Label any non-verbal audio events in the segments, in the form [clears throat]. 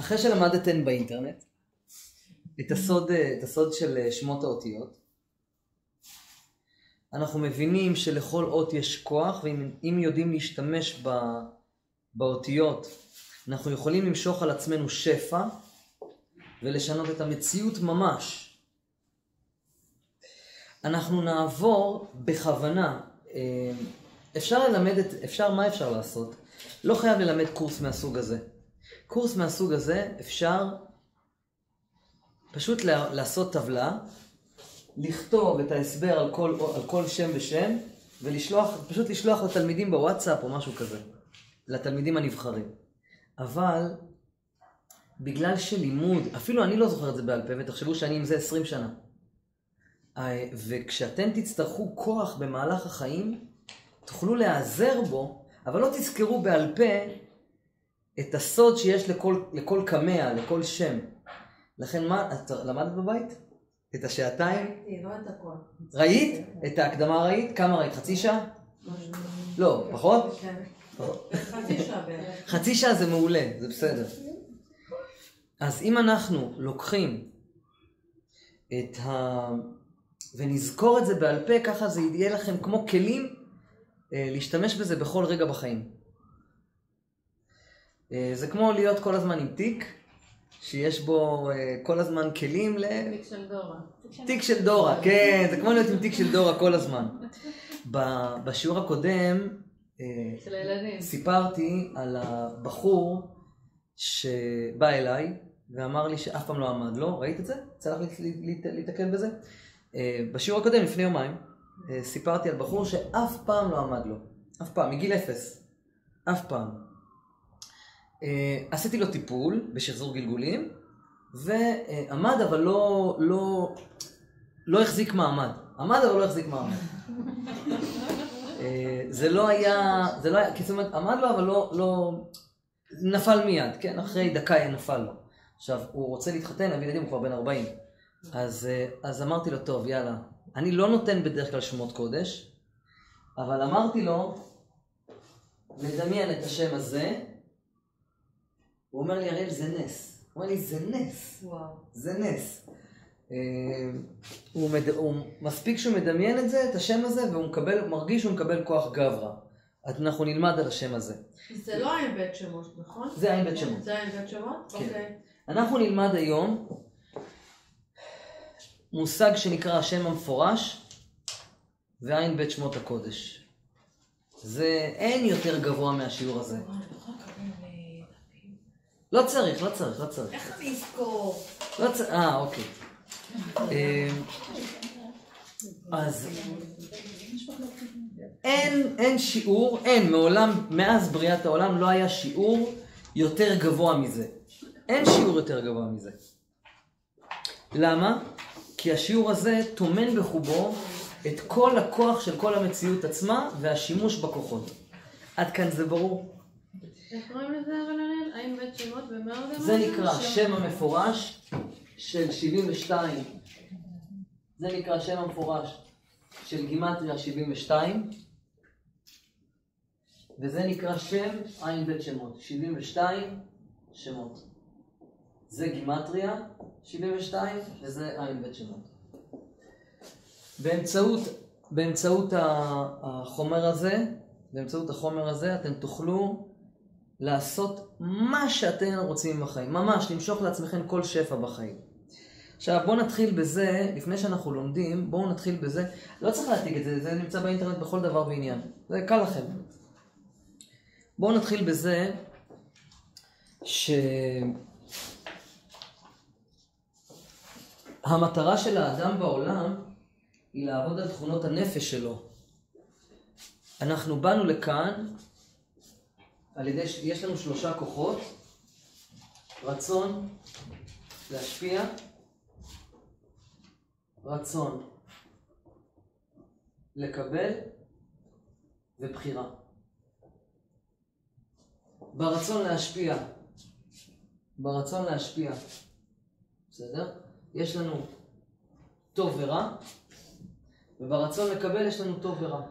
אחרי שלמדתם באינטרנט את הסוד, את הסוד של שמות האותיות, אנחנו מבינים שלכל אות יש כוח, ואם יודעים להשתמש ב, באותיות, אנחנו יכולים למשוך על עצמנו שפע ולשנות את המציאות ממש. אנחנו נעבור בכוונה, אה, אפשר ללמד את, אפשר, מה אפשר לעשות? לא חייב ללמד קורס מהסוג הזה. קורס מהסוג הזה אפשר פשוט לעשות טבלה, לכתוב את ההסבר על כל, על כל שם ושם, ולשלוח, פשוט לשלוח לתלמידים בוואטסאפ או משהו כזה, לתלמידים הנבחרים. אבל בגלל שלימוד, אפילו אני לא זוכר את זה בעל פה, ותחשבו שאני עם זה 20 שנה. אה, וכשאתם תצטרכו כוח במהלך החיים, תוכלו להיעזר בו, אבל לא תזכרו בעל פה את הסוד שיש לכל, לכל קמע, לכל שם. לכן מה, את למדת בבית? את השעתיים? לא את הכל. ראית? את ההקדמה ראית? כמה ראית? חצי שעה? לא, פחות? כן. חצי שעה בערך. חצי שעה זה מעולה, זה בסדר. אז אם אנחנו לוקחים את ה... ונזכור את זה בעל פה, ככה זה יהיה לכם כמו כלים אה, להשתמש בזה בכל רגע בחיים. אה, זה כמו להיות כל הזמן עם תיק, שיש בו אה, כל הזמן כלים ל... תיק של דורה. תיק של דורה, כן, זה כמו להיות עם תיק של דורה כל הזמן. בשיעור הקודם, של הילדים. סיפרתי על הבחור שבא אליי ואמר לי שאף פעם לא עמד לו, ראית את זה? יצא לך להתקל בזה? בשיעור הקודם, לפני יומיים, סיפרתי על בחור שאף פעם לא עמד לו. אף פעם, מגיל אפס. אף פעם. עשיתי לו טיפול בשחזור גלגולים, ועמד אבל לא, לא, לא החזיק מעמד. עמד אבל לא החזיק מעמד. זה לא היה, זה לא היה, כי זאת אומרת, עמד לו אבל לא, לא, נפל מיד, כן? אחרי דקה נפל לו. עכשיו, הוא רוצה להתחתן, להביא ילדים, הוא כבר בן 40. אז, אז אמרתי לו, טוב, יאללה. אני לא נותן בדרך כלל שמות קודש, אבל אמרתי לו, לדמיין את השם הזה. הוא אומר לי, הראל, זה נס. הוא אומר לי, זה נס. וואו. זה נס. הוא, מד... הוא מספיק שהוא מדמיין את זה, את השם הזה, והוא מקבל, הוא מרגיש שהוא מקבל כוח גברא. אז אנחנו נלמד על השם הזה. זה לא עין בית שמות, נכון? זה עין בית שמות. זה עין בית שמות? כן. אוקיי. אנחנו נלמד היום מושג שנקרא השם המפורש ועין בית שמות הקודש. זה אין יותר גבוה מהשיעור הזה. לא צריך, לא צריך, לא צריך. איך אני אזכור? לא צריך, אה, אוקיי. אה, אז אין, אין שיעור, אין, מעולם, מאז בריאת העולם לא היה שיעור יותר גבוה מזה. אין שיעור יותר גבוה מזה. למה? כי השיעור הזה טומן בחובו את כל הכוח של כל המציאות עצמה והשימוש בכוחות. עד כאן זה ברור? זה נקרא שם המפורש של 72. זה נקרא שם המפורש של גימטריה 72. וזה נקרא שם בית שמות. 72 שמות. זה גימטריה 72 וזה בית שמות. באמצעות, באמצעות החומר הזה, באמצעות החומר הזה אתם תוכלו לעשות מה שאתם רוצים בחיים, ממש למשוך לעצמכם כל שפע בחיים. עכשיו בואו נתחיל בזה, לפני שאנחנו לומדים, בואו נתחיל בזה, לא צריך להעתיק את זה, זה נמצא באינטרנט בכל דבר ועניין, זה קל לכם. בואו נתחיל בזה שהמטרה של האדם בעולם היא לעבוד על תכונות הנפש שלו. אנחנו באנו לכאן על ידי, יש לנו שלושה כוחות, רצון להשפיע, רצון לקבל ובחירה. ברצון להשפיע, ברצון להשפיע, בסדר? יש לנו טוב ורע, וברצון לקבל יש לנו טוב ורע.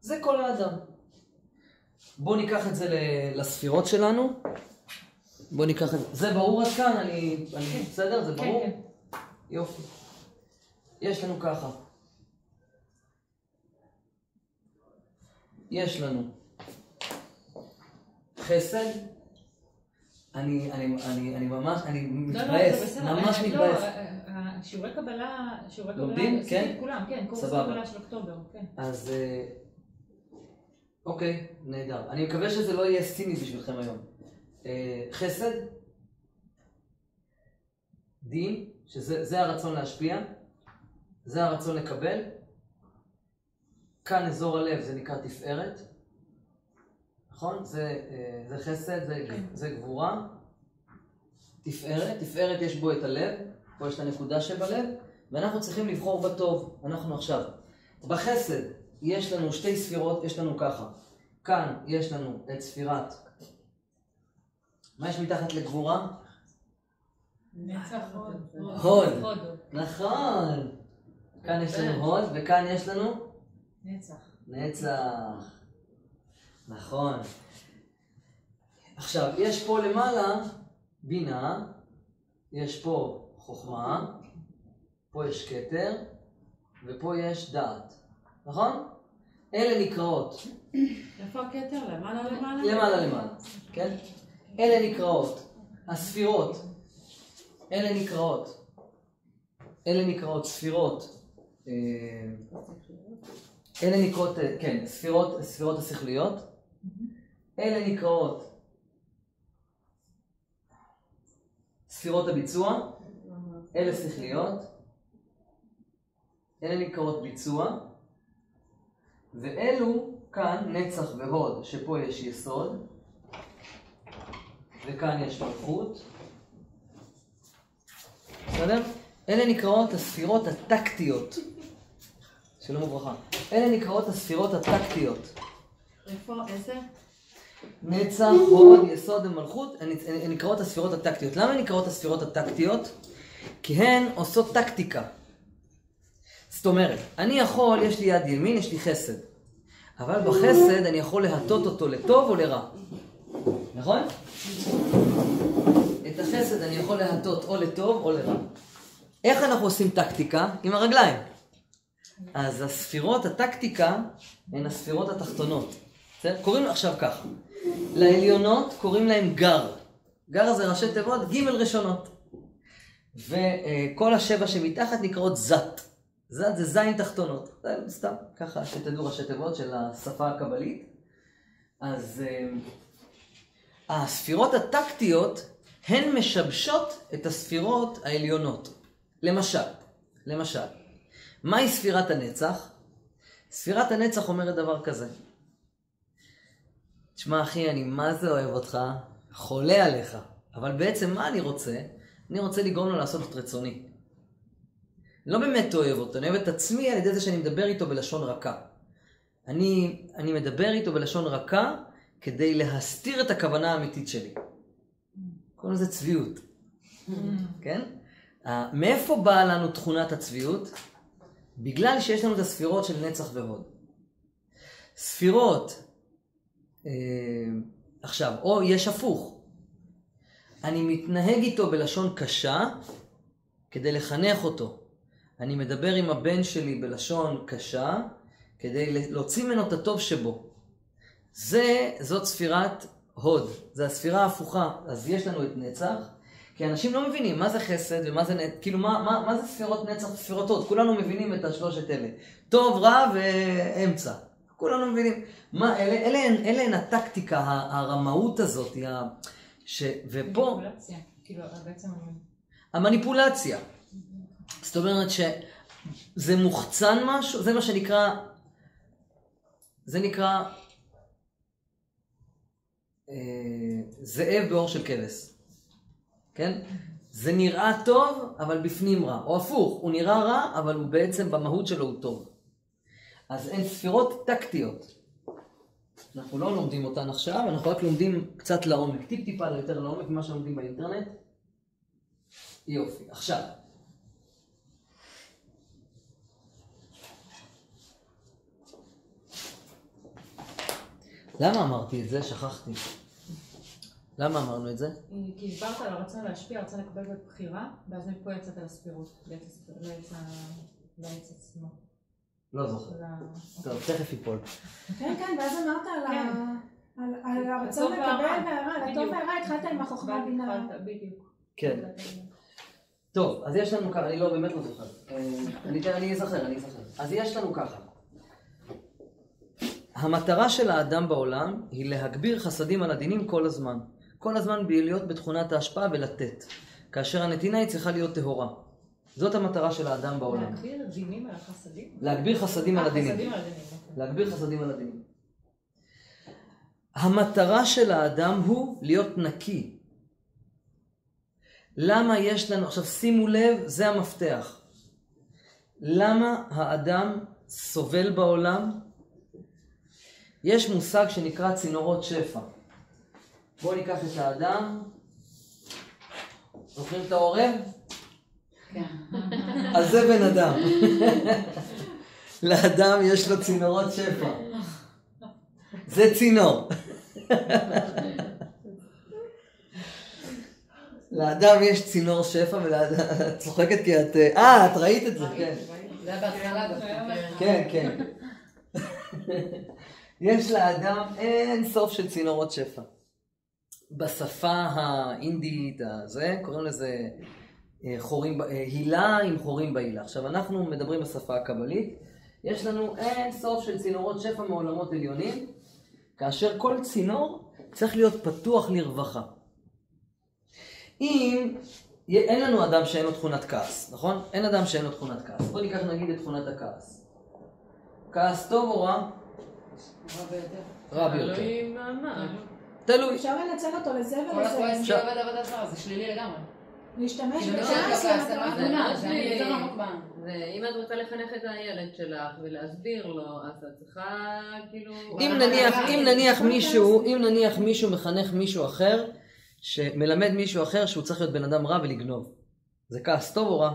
זה כל האדם. בואו ניקח את זה לספירות שלנו. בוא ניקח את זה. זה ברור עד כאן? אני... אני- בסדר? זה כן, ברור? כן. יופי. יש לנו ככה. יש לנו חסד. אני, אני, אני, אני ממש, אני לא, לא, מתבאס, זה בסדר. ממש אה, מתבאס. לא, אה, אה, שיעורי קבלה, שיעורי קבלה, לומדים? כן? כולם, כן, קורס. קבלה של אוקטובר, כן. אז אה, אוקיי, נהדר. אני מקווה שזה לא יהיה סיני בשבילכם היום. אה, חסד, דין, שזה זה הרצון להשפיע, זה הרצון לקבל. כאן אזור הלב, זה נקרא תפארת. נכון? זה, אה, זה חסד, זה, כן. זה גבורה. תפארת, תפארת יש בו את הלב, פה יש את הנקודה שבלב, ואנחנו צריכים לבחור בטוב. אנחנו עכשיו. בחסד יש לנו שתי ספירות, יש לנו ככה. כאן יש לנו את ספירת. מה יש מתחת לגבורה? נצח הוד. הוד. נכון. כאן יש לנו הוד, וכאן יש לנו נצח. נצח. נכון. עכשיו, יש פה למעלה בינה, יש פה חוכמה, פה יש כתר, ופה יש דעת. נכון? אלה נקראות. איפה הכתר? למעלה למעלה? למעלה למעלה, כן? אלה נקראות. הספירות, אלה נקראות, אלה נקראות ספירות, אה, אלה נקראות, אה, כן, ספירות, ספירות השכליות, אלה נקראות ספירות הביצוע, אלה שכליות, אלה נקראות ביצוע, ואלו כאן נצח והוד, שפה יש יסוד, וכאן יש מלכות. בסדר? אלה נקראות הספירות הטקטיות. שלום וברכה. אלה נקראות הספירות הטקטיות. איפה? איזה? נצח, הוד, יסוד ומלכות, הן נקראות הספירות הטקטיות. למה הן נקראות הספירות הטקטיות? כי הן עושות טקטיקה. זאת אומרת, אני יכול, יש לי יד ימין, יש לי חסד. אבל בחסד אני יכול להטות אותו לטוב או לרע. נכון? את החסד אני יכול להטות או לטוב או לרע. איך אנחנו עושים טקטיקה? עם הרגליים. אז הספירות הטקטיקה הן הספירות התחתונות. בסדר? קוראים עכשיו ככה. לעליונות קוראים להם גר. גר זה ראשי תיבות, ג' ראשונות. וכל השבע שמתחת נקראות זת. זת זה זין תחתונות. זה סתם, ככה שתדעו ראשי תיבות של השפה הקבלית. אז אה, הספירות הטקטיות הן משבשות את הספירות העליונות. למשל, למשל, מהי ספירת הנצח? ספירת הנצח אומרת דבר כזה. תשמע אחי, אני מה זה אוהב אותך, חולה עליך, אבל בעצם מה אני רוצה? אני רוצה לגרום לו לעשות את רצוני. לא באמת אוהב אותו, אני אוהב את עצמי על ידי זה שאני מדבר איתו בלשון רכה. אני, אני מדבר איתו בלשון רכה כדי להסתיר את הכוונה האמיתית שלי. קוראים לזה צביעות, כן? Uh, מאיפה באה לנו תכונת הצביעות? בגלל שיש לנו את הספירות של נצח והוד. ספירות, אה, עכשיו, או יש הפוך. אני מתנהג איתו בלשון קשה כדי לחנך אותו. אני מדבר עם הבן שלי בלשון קשה כדי להוציא ממנו את הטוב שבו. זה, זאת ספירת הוד, זה הספירה ההפוכה. אז יש לנו את נצח, כי אנשים לא מבינים מה זה חסד ומה זה, נ- כאילו מה, מה, מה זה ספירות נצח וספירות הוד. כולנו מבינים את השלושת אלה. טוב, רע ואמצע. כולנו מבינים. מה, אלה, אלה, הן- אלה הן הטקטיקה, הרמאות הזאת, ה... ש... ופה... מניפולציה. כאילו, בעצם. המניפולציה. זאת אומרת שזה מוחצן משהו, זה מה שנקרא, זה נקרא אה, זאב באור של כבש, כן? זה נראה טוב, אבל בפנים רע. או הפוך, הוא נראה רע, אבל הוא בעצם במהות שלו הוא טוב. אז הן ספירות טקטיות. אנחנו לא לומדים אותן עכשיו, אנחנו רק לומדים קצת לעומק, טיפ טיפה יותר לעומק ממה שלומדים באינטרנט. יופי, עכשיו. למה אמרתי את זה? שכחתי. למה אמרנו את זה? כי הסברת על הרצון להשפיע, הרצון לקבל בבחירה, ואז מפה יצאת לספירות, לעץ לעץ עצמו. לא זוכר. טוב, תכף ייפול. כן, כן, ואז אמרת על כן. על- על הרצון לקבל והרע. והרע, על הטוב בדיוק. והרע התחלת עם החוכמה בינה. בדיוק. כן. טוב, אז יש לנו ככה, אני לא, באמת לא זוכר. אה, אני אזכר, אני אזכר. אז יש לנו ככה. המטרה של האדם בעולם היא להגביר חסדים על הדינים כל הזמן. כל הזמן להיות בתכונת ההשפעה ולתת. כאשר הנתינה היא צריכה להיות טהורה. זאת המטרה של האדם בעולם. להגביר דינים על החסדים? להגביר חסדים על אה, הדינים. חסדים על הדינים. אוקיי. להגביר חסדים על הדינים. המטרה של האדם הוא להיות נקי. למה יש לנו, עכשיו שימו לב, זה המפתח. למה האדם סובל בעולם? יש מושג שנקרא צינורות שפע. בואו ניקח את האדם. זוכרים את העורב? כן. אז זה בן אדם. לאדם יש לו צינורות שפע. זה צינור. לאדם יש צינור שפע ולאדם... את צוחקת כי את... אה, את ראית את זה, כן. זה היה בהתחלה דווקא. כן, כן. יש לאדם אין סוף של צינורות שפע. בשפה האינדית, הזה, קוראים לזה אה, חורים, אה, הילה עם חורים בהילה. עכשיו, אנחנו מדברים בשפה הקבלית, יש לנו אין סוף של צינורות שפע מעולמות עליונים, כאשר כל צינור צריך להיות פתוח לרווחה. אם אין לנו אדם שאין לו תכונת כעס, נכון? אין אדם שאין לו תכונת כעס. בוא ניקח נגיד את תכונת הכעס. כעס טוב או רע? רע ביותר. תלוי. אפשר לנצל אותו לזה ולזה. אפשר- זה שלילי לגמרי. להשתמש כאילו, בכעס לא למטרה. ואם את רוצה לחנך את הילד שלך ולהסביר לו, אז את צריכה כאילו... אם נניח, אבל- אם נניח מישהו, אם נניח מישהו מחנך מישהו אחר, שמלמד מישהו אחר שהוא צריך להיות בן אדם רע ולגנוב. זה כעס טוב או רע?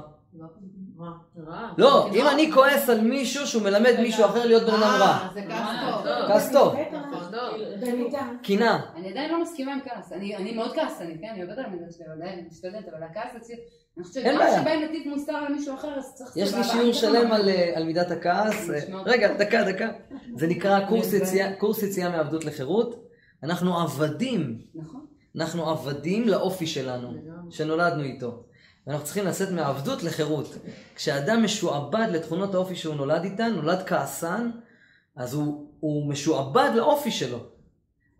לא, רע. רע. לא, אם אני כועס על מישהו שהוא מלמד מישהו אחר להיות בן אדם רע. אה, זה כעס טוב. טוב. כעס טוב. נכון. במידה. קינה. אני עדיין לא מסכימה עם כעס. אני אני מאוד כעסנית, כן? אני עובדת על המידע שלי, אני משתדלת, אבל הכעס אצלי... אני חושבת אין שגם בעיה. כשבאים נתיב מוסר על מישהו אחר, אז צריך... יש לי. שיעור שלם על, אה, על מידת הכעס. אה, רגע, דקה, דקה. זה נקרא קורס יציאה מעבדות לחירות. אנחנו עבדים. נכון. אנחנו עבדים לאופי שלנו, שנולדנו איתו. ואנחנו צריכים לצאת מעבדות לחירות. כשאדם משועבד לתכונות האופי שהוא נולד איתן, נולד כעסן, אז הוא, הוא משועבד לאופי שלו.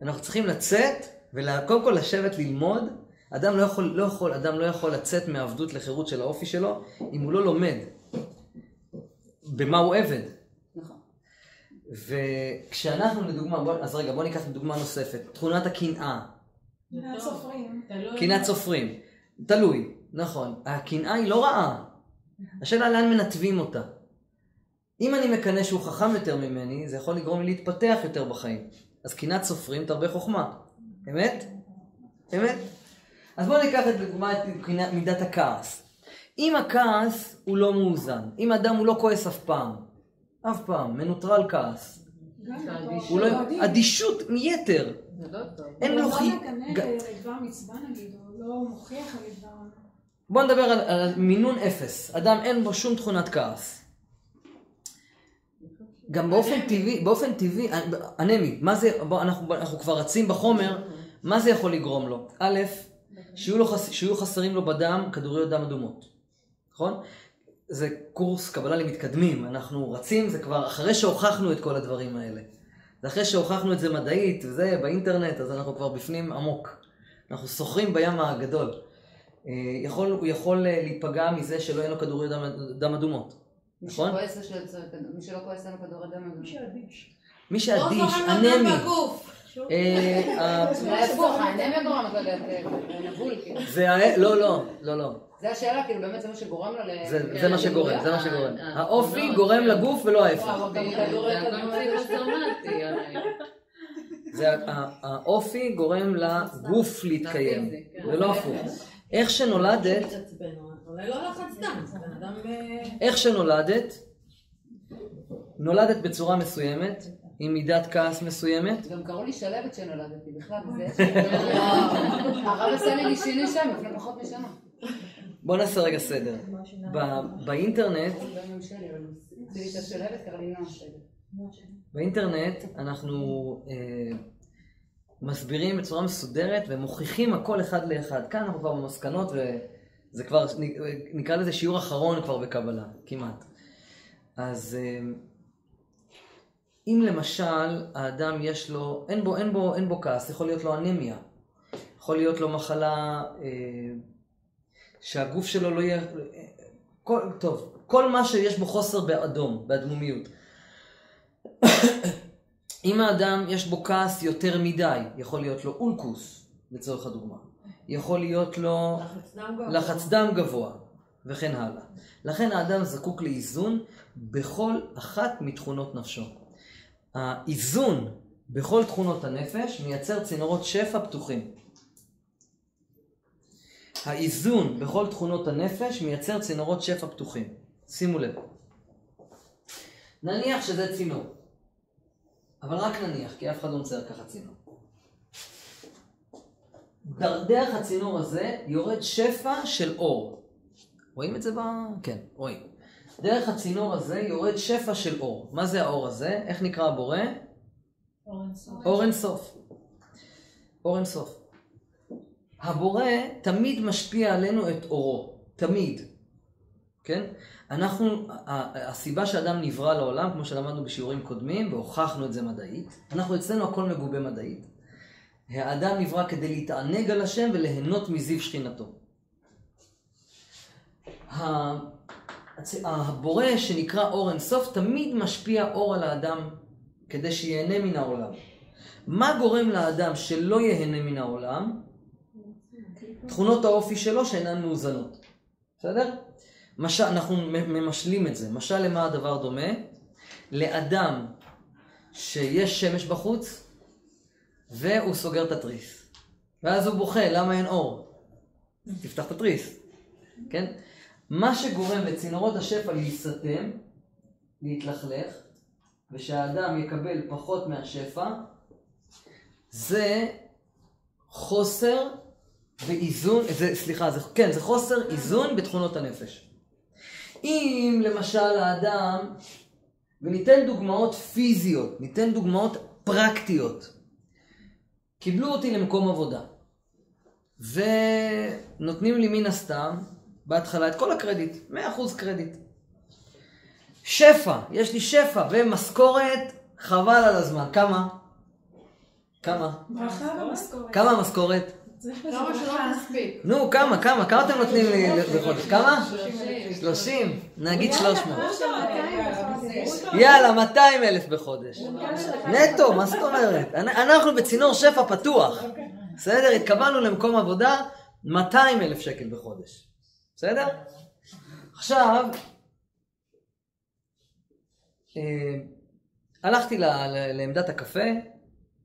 אנחנו צריכים לצאת, וקודם כל לשבת ללמוד. אדם לא יכול, לא יכול, אדם לא יכול לצאת מעבדות לחירות של האופי שלו, אם הוא לא לומד במה הוא עבד. נכון. וכשאנחנו לדוגמה, בוא, אז רגע, בוא ניקח דוגמה נוספת. תכונת הקנאה. קנאת. סופרים. קנאת סופרים. תלוי, נכון. הקנאה היא לא רעה. השאלה לאן מנתבים אותה. אם אני מקנא שהוא חכם יותר ממני, זה יכול לגרום לי להתפתח יותר בחיים. אז קנאת סופרים תרבה חוכמה. אמת? אמת? אז בואו ניקח את דוגמה את מידת הכעס. אם הכעס הוא לא מאוזן, אם אדם הוא לא כועס אף פעם, אף פעם, מנוטרל כעס. הוא לא... אדישות יתר, זה לא טוב. אין הוא לו לא חי... מקנא ג- לדבר מצווה נגיד, הוא לא מוכיח על דבר. בוא נדבר על, על מינון אפס. אדם אין בו שום תכונת כעס. גם באופן טבעי, באופן טבעי, אנמי, מה זה, בוא, אנחנו, אנחנו כבר רצים בחומר, מה זה יכול לגרום לו? א', שיהיו, לו חס, שיהיו חסרים לו בדם כדוריות דם אדומות, נכון? זה קורס קבלה למתקדמים, אנחנו רצים, זה כבר אחרי שהוכחנו את כל הדברים האלה. זה אחרי שהוכחנו את זה מדעית, וזה באינטרנט, אז אנחנו כבר בפנים עמוק. אנחנו שוחרים בים הגדול. אה, יכול, הוא יכול אה, להיפגע מזה שלא יהיה לו כדוריות דם, דם אדומות. מי נכון? מי שלא כועס אין לו כדורי דם. מי שאדיש. מי לא שאדיש, אנמי, הפוך. זה, לא, לא, לא, לא. זה השאלה, כאילו, באמת זה מה שגורם לו ל... זה, זה מה שגורם, זה מה שגורם. אה, האופי לא, גורם לגוף ולא ההפך. זה כדורי האופי גורם לגוף להתקיים, לפיזי, כן. ולא הפוך. איך שנולדת, לא זה. אה, איך שנולדת, נולדת בצורה מסוימת, עם מידת כעס מסוימת. גם קראו לי שלבת שנולדתי, בכלל, וזה... [laughs] הרב עשה לי שינוי שם לפני פחות משנה. בוא נעשה רגע סדר. באינטרנט, שלבת. באינטרנט אנחנו אה, מסבירים בצורה מסודרת ומוכיחים הכל אחד לאחד. כאן אנחנו כבר במסקנות וזה כבר, נקרא לזה שיעור אחרון כבר בקבלה, כמעט. אז אה, אם למשל האדם יש לו, אין בו, אין בו, אין בו כעס, יכול להיות לו אנמיה, יכול להיות לו מחלה אה, שהגוף שלו לא יהיה, כל, טוב, כל מה שיש בו חוסר באדום, באדמומיות. אם האדם יש בו כעס יותר מדי, יכול להיות לו אולקוס, לצורך הדוגמה. יכול להיות לו לחץ דם גבוה. לחץ דם גבוה, וכן הלאה. לכן האדם זקוק לאיזון בכל אחת מתכונות נפשו. האיזון בכל תכונות הנפש מייצר צינורות שפע פתוחים. האיזון בכל תכונות הנפש מייצר צינורות שפע פתוחים. שימו לב. נניח שזה צינור, אבל רק נניח, כי אף אחד לא מצייר ככה צינור. דר- דרך הצינור הזה יורד שפע של אור. רואים את זה ב... כן, רואים. דרך הצינור הזה יורד שפע של אור. מה זה האור הזה? איך נקרא הבורא? אור אין סוף. אור אין סוף. הבורא תמיד משפיע עלינו את אורו. תמיד. כן? אנחנו, הסיבה שאדם נברא לעולם, כמו שלמדנו בשיעורים קודמים, והוכחנו את זה מדעית, אנחנו אצלנו הכל מגובה מדעית. האדם נברא כדי להתענג על השם וליהנות מזיו שכינתו. הבורא שנקרא אור אינסוף תמיד משפיע אור על האדם כדי שיהנה מן העולם. מה גורם לאדם שלא ייהנה מן העולם? תכונות האופי שלו שאינן מאוזנות. בסדר? משל, אנחנו ממשלים את זה. משל למה הדבר דומה? לאדם שיש שמש בחוץ והוא סוגר את התריס. ואז הוא בוכה, למה אין אור? תפתח את התריס, כן? מה שגורם לצינורות השפע להיסתם, להתלכלך, ושהאדם יקבל פחות מהשפע, זה חוסר באיזון, זה, סליחה, זה, כן, זה חוסר איזון בתכונות הנפש. אם למשל האדם, וניתן דוגמאות פיזיות, ניתן דוגמאות פרקטיות. קיבלו אותי למקום עבודה, ונותנים לי מן הסתם, בהתחלה את כל הקרדיט, 100% קרדיט. שפע, יש לי שפע ומשכורת, חבל על הזמן. כמה? כמה? כמה המשכורת? כמה שלא. מספיק. נו, כמה, כמה? כמה אתם נותנים לי בחודש? כמה? שלושים. 30, נגיד יאללה, 300. כמו של 200 בחודש. יאללה, 200 אלף בחודש. של 200 נטו, מה זאת אומרת? אנ- אנחנו בצינור שפע פתוח. בסדר? התקבלנו למקום עבודה 200 אלף שקל בחודש. בסדר? עכשיו, אה, הלכתי לעמדת הקפה,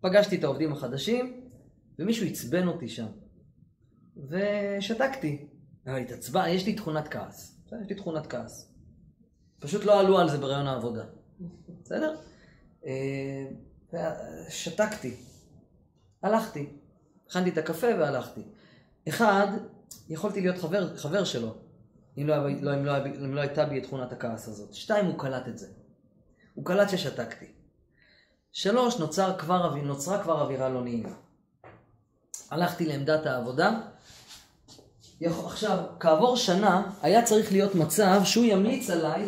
פגשתי את העובדים החדשים, ומישהו עצבן אותי שם. ושתקתי. אבל התעצבן, יש לי תכונת כעס. יש לי תכונת כעס. פשוט לא עלו על זה ברעיון העבודה. בסדר? אה, ושתקתי. הלכתי. הכנתי את הקפה והלכתי. אחד, יכולתי להיות חבר, חבר שלו, אם לא, לא, אם, לא, אם לא הייתה בי את תכונת הכעס הזאת. שתיים, הוא קלט את זה. הוא קלט ששתקתי. שלוש, נוצר כבר, נוצרה כבר אווירה לא נעימה. הלכתי לעמדת העבודה. עכשיו, כעבור שנה, היה צריך להיות מצב שהוא ימליץ עליי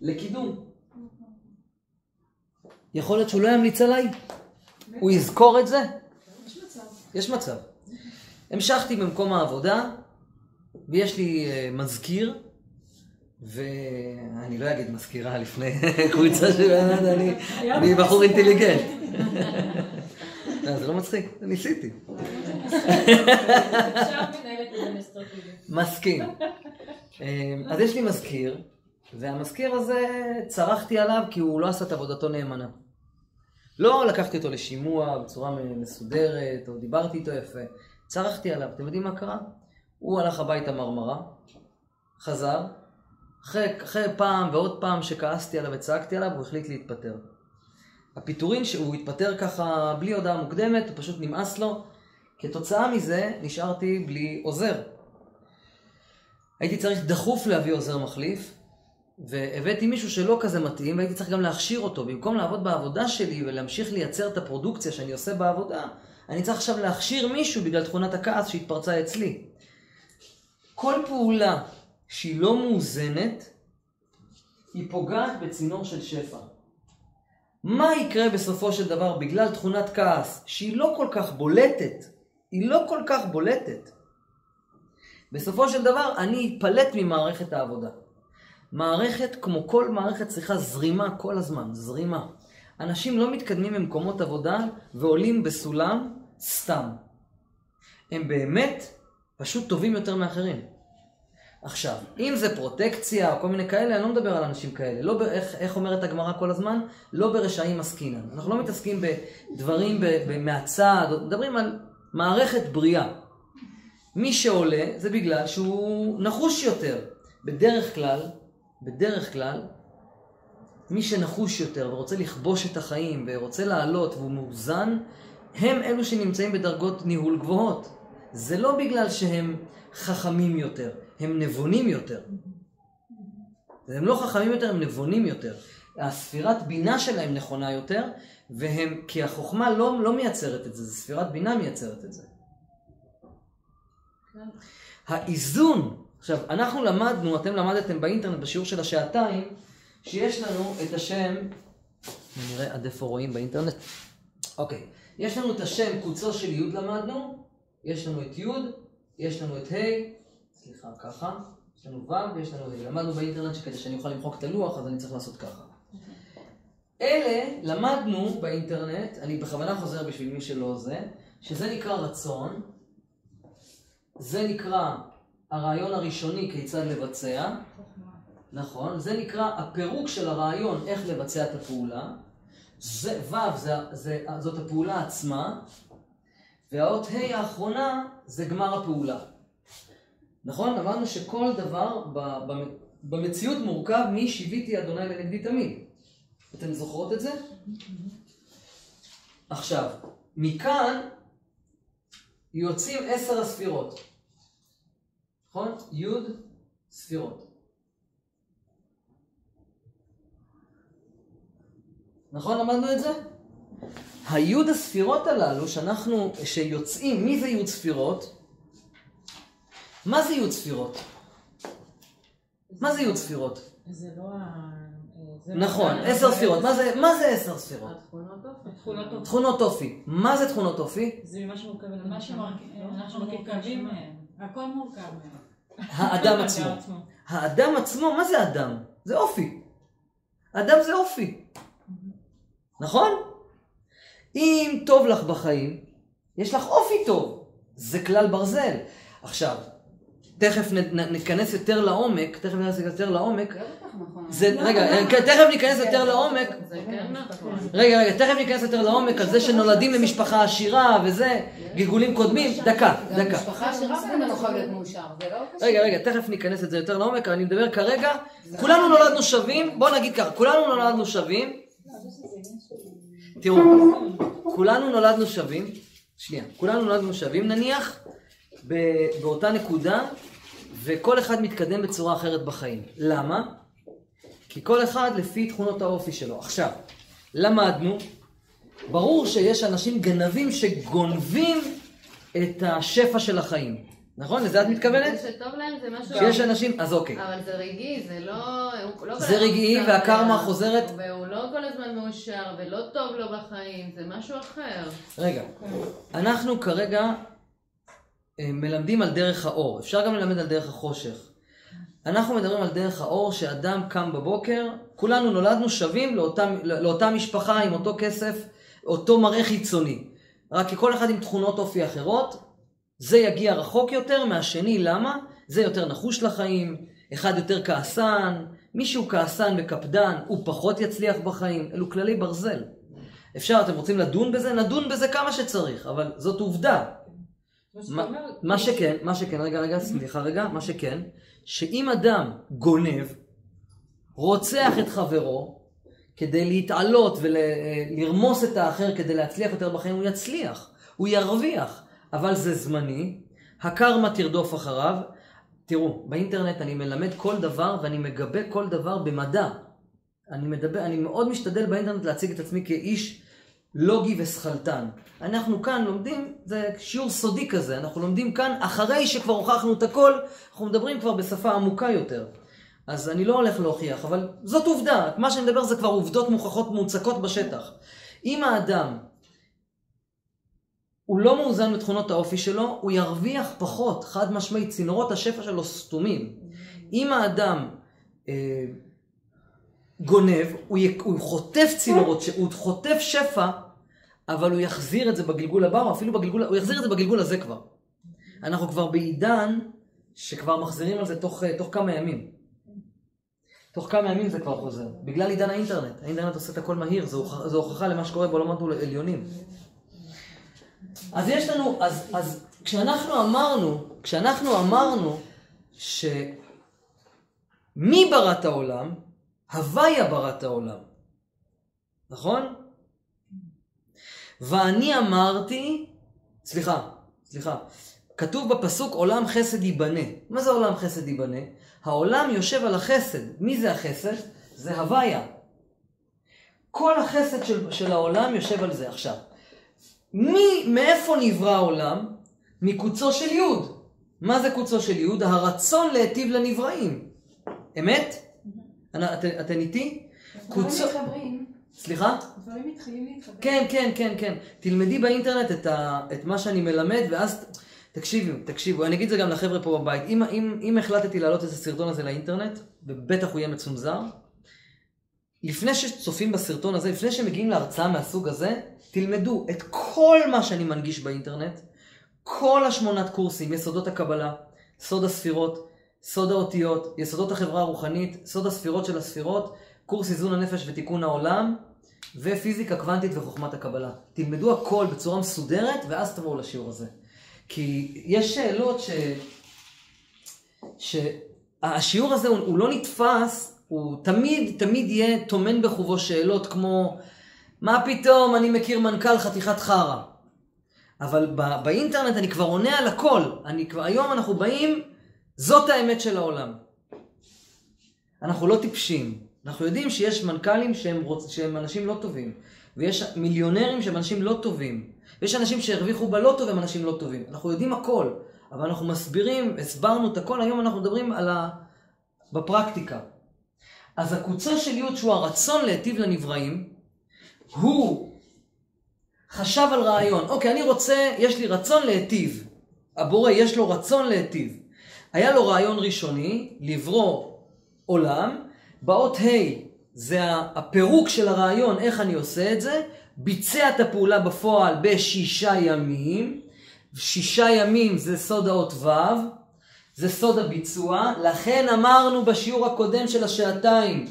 לקידום. יכול להיות שהוא לא ימליץ עליי? הוא יזכור את זה? יש מצב. יש מצב. המשכתי במקום העבודה, ויש לי אה, מזכיר, ואני לא אגיד מזכירה לפני [laughs] קבוצה של אני בחור אינטליגנט. [laughs] לא, זה לא מצחיק, ניסיתי. מסכים. אה, אז יש לי מזכיר, והמזכיר הזה, צרחתי עליו כי הוא לא עשה את עבודתו נאמנה. לא לקחתי אותו לשימוע בצורה מסודרת, או דיברתי איתו יפה. צרחתי עליו. אתם יודעים מה קרה? הוא הלך הביתה ממורמר, חזר, אחרי, אחרי פעם ועוד פעם שכעסתי עליו וצעקתי עליו, הוא החליט להתפטר. הפיטורין שהוא התפטר ככה בלי הודעה מוקדמת, הוא פשוט נמאס לו. כתוצאה מזה נשארתי בלי עוזר. הייתי צריך דחוף להביא עוזר מחליף, והבאתי מישהו שלא כזה מתאים, והייתי צריך גם להכשיר אותו. במקום לעבוד בעבודה שלי ולהמשיך לייצר את הפרודוקציה שאני עושה בעבודה, אני צריך עכשיו להכשיר מישהו בגלל תכונת הכעס שהתפרצה אצלי. כל פעולה שהיא לא מאוזנת, היא פוגעת בצינור של שפע. מה יקרה בסופו של דבר בגלל תכונת כעס שהיא לא כל כך בולטת, היא לא כל כך בולטת. בסופו של דבר אני אפלט ממערכת העבודה. מערכת, כמו כל מערכת, צריכה זרימה כל הזמן, זרימה. אנשים לא מתקדמים במקומות עבודה ועולים בסולם סתם. הם באמת פשוט טובים יותר מאחרים. עכשיו, אם זה פרוטקציה או כל מיני כאלה, אני לא מדבר על אנשים כאלה. לא, איך, איך אומרת הגמרא כל הזמן? לא ברשעים עסקינן. אנחנו לא מתעסקים בדברים ב, ב, מהצד, מדברים על מערכת בריאה. מי שעולה זה בגלל שהוא נחוש יותר. בדרך כלל, בדרך כלל, מי שנחוש יותר ורוצה לכבוש את החיים ורוצה לעלות והוא מאוזן, הם אלו שנמצאים בדרגות ניהול גבוהות. זה לא בגלל שהם חכמים יותר, הם נבונים יותר. הם לא חכמים יותר, הם נבונים יותר. הספירת בינה שלהם נכונה יותר, והם, כי החוכמה לא, לא מייצרת את זה, זה ספירת בינה מייצרת את זה. האיזון, עכשיו, אנחנו למדנו, אתם למדתם באינטרנט בשיעור של השעתיים, שיש לנו את השם, נראה עד איפה רואים באינטרנט, אוקיי, יש לנו את השם קוצו של י' למדנו, יש לנו את י', יש לנו את ה', סליחה, ככה, יש לנו ו' ויש לנו ה', למדנו באינטרנט שכדי שאני אוכל למחוק את הלוח אז אני צריך לעשות ככה. אלה למדנו באינטרנט, אני בכוונה חוזר בשביל מי שלא זה, שזה נקרא רצון, זה נקרא הרעיון הראשוני כיצד לבצע, נכון, זה נקרא הפירוק של הרעיון איך לבצע את הפעולה, זה, ו' זה, זה, זאת הפעולה עצמה, והאות ה' האחרונה זה גמר הפעולה. נכון? אמרנו שכל דבר במציאות מורכב מ"שיביתי אדוני לנגדי תמיד". אתן זוכרות את זה? עכשיו, מכאן יוצאים עשר הספירות. נכון? י' ספירות. נכון? למדנו את זה? היוד הספירות הללו שאנחנו, שיוצאים, מי זה יוד ספירות? מה זה יוד ספירות? מה זה יוד ספירות? זה לא ה... זה נכון, לא- עשר ספירות. מה זה- מה זה עשר ספירות? תכונות אופי. תכונות אופי. מה זה תכונות אופי? זה ממה שמורכב את מה הנשמה. שמורכב- לא? אנחנו מורכבים מהם. הכל מורכב מהם. [laughs] האדם עצמו. האדם עצמו, מה זה אדם? זה אופי. אדם זה אופי. נכון? אם טוב לך בחיים, יש לך אופי טוב. זה כלל ברזל. עכשיו, תכף ניכנס יותר לעומק, תכף ניכנס יותר לעומק. זה בטח נכון. זה, רגע, כן, תכף ניכנס יותר לעומק. זה כן נכון. רגע, רגע, תכף ניכנס יותר לעומק על זה שנולדים למשפחה עשירה וזה, גלגולים קודמים. דקה, דקה. משפחה להיות מאושר, זה לא קשה. רגע, רגע, תכף ניכנס את זה יותר לעומק, אבל אני מדבר כרגע, כולנו נולדנו שווים, בוא נגיד ככה, כולנו נולדנו שווים, תראו, כולנו נולדנו שווים, שנייה, כולנו נולדנו שווים נניח, ב- באותה נקודה, וכל אחד מתקדם בצורה אחרת בחיים. למה? כי כל אחד לפי תכונות האופי שלו. עכשיו, למדנו, ברור שיש אנשים גנבים שגונבים את השפע של החיים. נכון? לזה את מתכוונת? זה שטוב להם זה משהו... שיש אנשים, אז אוקיי. אבל זה רגעי, זה לא... לא זה רגעי והקרמה חוזרת. והוא לא כל הזמן מאושר, ולא טוב לו בחיים, זה משהו אחר. רגע, אנחנו כרגע מלמדים על דרך האור, אפשר גם ללמד על דרך החושך. אנחנו מדברים על דרך האור שאדם קם בבוקר, כולנו נולדנו שווים לאותה, לאותה משפחה עם אותו כסף, אותו מראה חיצוני. רק כי כל אחד עם תכונות אופי אחרות, זה יגיע רחוק יותר מהשני, למה? זה יותר נחוש לחיים, אחד יותר כעסן, מישהו כעסן וקפדן, הוא פחות יצליח בחיים, אלו כללי ברזל. אפשר, אתם רוצים לדון בזה? נדון בזה כמה שצריך, אבל זאת עובדה. מה, שכן, מה שכן, רגע, רגע, סליחה רגע, מה שכן, שאם אדם גונב, רוצח את חברו, כדי להתעלות ולרמוס את האחר כדי להצליח יותר בחיים, הוא יצליח, הוא ירוויח, אבל זה זמני, הקרמה תרדוף אחריו. תראו, באינטרנט אני מלמד כל דבר ואני מגבה כל דבר במדע. אני, מדבר, אני מאוד משתדל באינטרנט להציג את עצמי כאיש לוגי ושכלתן. אנחנו כאן לומדים, זה שיעור סודי כזה, אנחנו לומדים כאן אחרי שכבר הוכחנו את הכל, אנחנו מדברים כבר בשפה עמוקה יותר. אז אני לא הולך להוכיח, אבל זאת עובדה, מה שאני מדבר זה כבר עובדות מוכחות מוצקות בשטח. אם האדם הוא לא מאוזן בתכונות האופי שלו, הוא ירוויח פחות, חד משמעית, צינורות השפע שלו סתומים. אם האדם אה, גונב, הוא, י... הוא חוטף צינורות, הוא חוטף שפע, אבל הוא יחזיר את זה בגלגול הבא, או אפילו בגלגול, הוא יחזיר את זה בגלגול הזה כבר. אנחנו כבר בעידן שכבר מחזירים על זה תוך, תוך כמה ימים. תוך כמה ימים זה כבר חוזר. בגלל עידן האינטרנט. האינטרנט עושה את הכל מהיר, זו, זו הוכחה למה שקורה בעולמות עליונים. אז יש לנו, אז, אז כשאנחנו אמרנו, כשאנחנו אמרנו שמי ברא את העולם? הוויה ברא העולם. נכון? ואני אמרתי, סליחה, סליחה, כתוב בפסוק עולם חסד ייבנה. מה זה עולם חסד ייבנה? העולם יושב על החסד. מי זה החסד? זה הוויה. כל החסד של, של העולם יושב על זה עכשיו. מי, מאיפה נברא העולם? מקוצו של יוד. מה זה קוצו של יוד? הרצון להיטיב לנבראים. אמת? אתן איתי? קוצו... סליחה? דברים מתחילים להתחבר. כן, כן, כן, כן. תלמדי באינטרנט את, ה, את מה שאני מלמד, ואז תקשיבו, תקשיבו. אני אגיד את זה גם לחבר'ה פה בבית. אם, אם, אם החלטתי להעלות את הסרטון הזה לאינטרנט, ובטח הוא יהיה מצונזר, לפני שצופים בסרטון הזה, לפני שמגיעים להרצאה מהסוג הזה, תלמדו את כל מה שאני מנגיש באינטרנט, כל השמונת קורסים, יסודות הקבלה, סוד הספירות, סוד האותיות, יסודות החברה הרוחנית, סוד הספירות של הספירות, קורס איזון הנפש ותיקון העולם, ופיזיקה קוונטית וחוכמת הקבלה. תלמדו הכל בצורה מסודרת, ואז תבואו לשיעור הזה. כי יש שאלות ש... שהשיעור הזה הוא, הוא לא נתפס, הוא תמיד, תמיד יהיה טומן בחובו שאלות כמו, מה פתאום, אני מכיר מנכ"ל חתיכת חרא. אבל ב- באינטרנט אני כבר עונה על הכל. אני כבר, היום אנחנו באים, זאת האמת של העולם. אנחנו לא טיפשים. אנחנו יודעים שיש מנכ"לים שהם, רוצ... שהם אנשים לא טובים. ויש מיליונרים שהם אנשים לא טובים. ויש אנשים שהרוויחו בלוטו והם אנשים לא טובים. אנחנו יודעים הכל. אבל אנחנו מסבירים, הסברנו את הכל, היום אנחנו מדברים על ה... בפרקטיקה. אז הקוצה של י' שהוא הרצון להיטיב לנבראים, הוא חשב על רעיון, אוקיי, אני רוצה, יש לי רצון להיטיב. הבורא, יש לו רצון להיטיב. היה לו רעיון ראשוני, לברוא עולם, באות ה' זה הפירוק של הרעיון, איך אני עושה את זה, ביצע את הפעולה בפועל בשישה ימים, שישה ימים זה סוד האות ו', זה סוד הביצוע, לכן אמרנו בשיעור הקודם של השעתיים,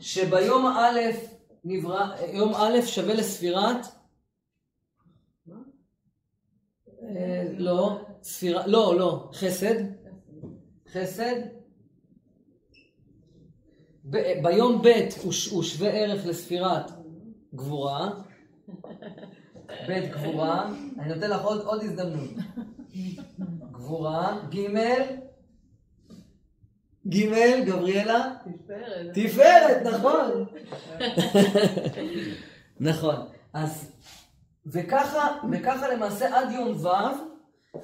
שביום א' נברא, יום א' שווה לספירת, אה, לא, ספירה, לא, לא, חסד, חסד, ביום ב' הוא, שווה ערך לספירת גבורה, ב' גבורה, אני נותן לך עוד, עוד הזדמנות. גבורה, ג' ג' גבריאלה? תפארת. תפארת, נכון. [laughs] נכון. אז, וככה, וככה למעשה עד יום ו',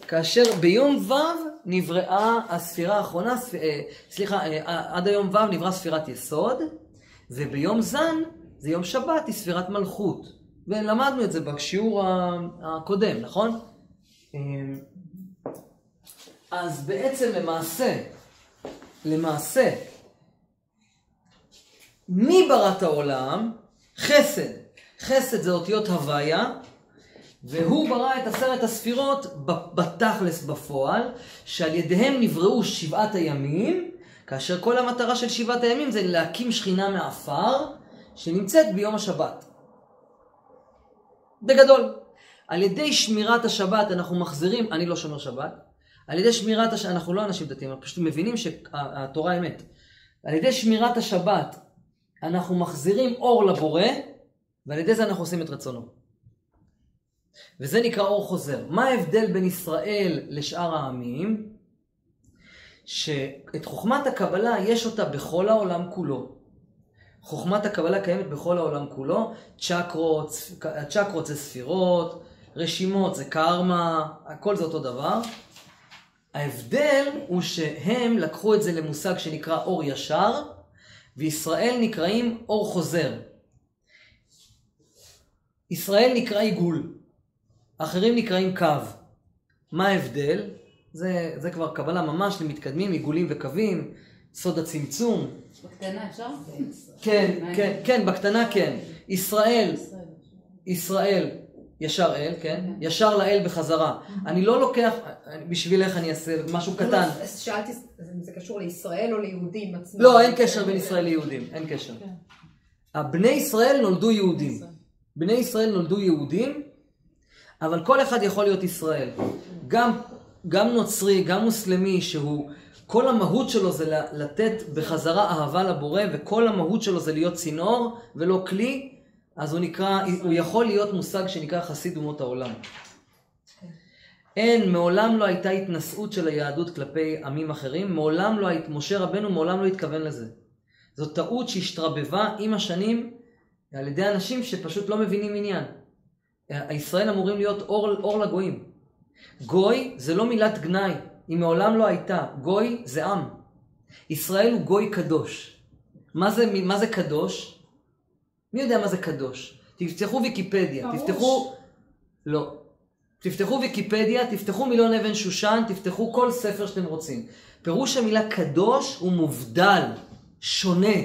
כאשר ביום ו' נבראה הספירה האחרונה, ספ... אה, סליחה, אה, עד היום ו' נבראה ספירת יסוד, וביום ז' זה יום שבת, היא ספירת מלכות. ולמדנו את זה בשיעור הקודם, נכון? אז בעצם למעשה, למעשה, מי ברא את העולם? חסד. חסד זה אותיות הוויה, והוא ברא את עשרת הספירות בתכלס בפועל, שעל ידיהם נבראו שבעת הימים, כאשר כל המטרה של שבעת הימים זה להקים שכינה מעפר, שנמצאת ביום השבת. בגדול. על ידי שמירת השבת אנחנו מחזירים, אני לא שומר שבת, על ידי שמירת השבת, אנחנו לא אנשים דתיים, אנחנו פשוט מבינים שהתורה אמת. על ידי שמירת השבת אנחנו מחזירים אור לבורא, ועל ידי זה אנחנו עושים את רצונו. וזה נקרא אור חוזר. מה ההבדל בין ישראל לשאר העמים? שאת חוכמת הקבלה יש אותה בכל העולם כולו. חוכמת הקבלה קיימת בכל העולם כולו. צ'קרות, הצ'קרות זה ספירות, רשימות זה קרמה, הכל זה אותו דבר. ההבדל הוא שהם לקחו את זה למושג שנקרא אור ישר, וישראל נקראים אור חוזר. ישראל נקרא עיגול, אחרים נקראים קו. מה ההבדל? זה, זה כבר קבלה ממש למתקדמים, עיגולים וקווים, סוד הצמצום. בקטנה אפשר? כן, כן, כן, בקטנה כן. ישראל, ישראל, ישר אל, כן? ישר לאל בחזרה. אני לא לוקח, בשבילך אני אעשה משהו קטן. אז שאלתי אם זה קשור לישראל או ליהודים עצמם. לא, אין קשר בין ישראל ליהודים, אין קשר. הבני ישראל נולדו יהודים. בני ישראל נולדו יהודים, אבל כל אחד יכול להיות ישראל. גם, גם נוצרי, גם מוסלמי, שהוא, כל המהות שלו זה לתת בחזרה אהבה לבורא, וכל המהות שלו זה להיות צינור ולא כלי, אז הוא נקרא, הוא יכול להיות מושג שנקרא חסיד אומות העולם. אין, מעולם לא הייתה התנשאות של היהדות כלפי עמים אחרים, מעולם לא היית, משה רבנו מעולם לא התכוון לזה. זו טעות שהשתרבבה עם השנים על ידי אנשים שפשוט לא מבינים עניין. הישראל אמורים להיות אור, אור לגויים. גוי זה לא מילת גנאי, היא מעולם לא הייתה. גוי זה עם. ישראל הוא גוי קדוש. מה זה, מה זה קדוש? מי יודע מה זה קדוש? תפתחו ויקיפדיה, פרוש. תפתחו... לא. תפתחו ויקיפדיה, תפתחו מיליון אבן שושן, תפתחו כל ספר שאתם רוצים. פירוש המילה קדוש הוא מובדל, שונה.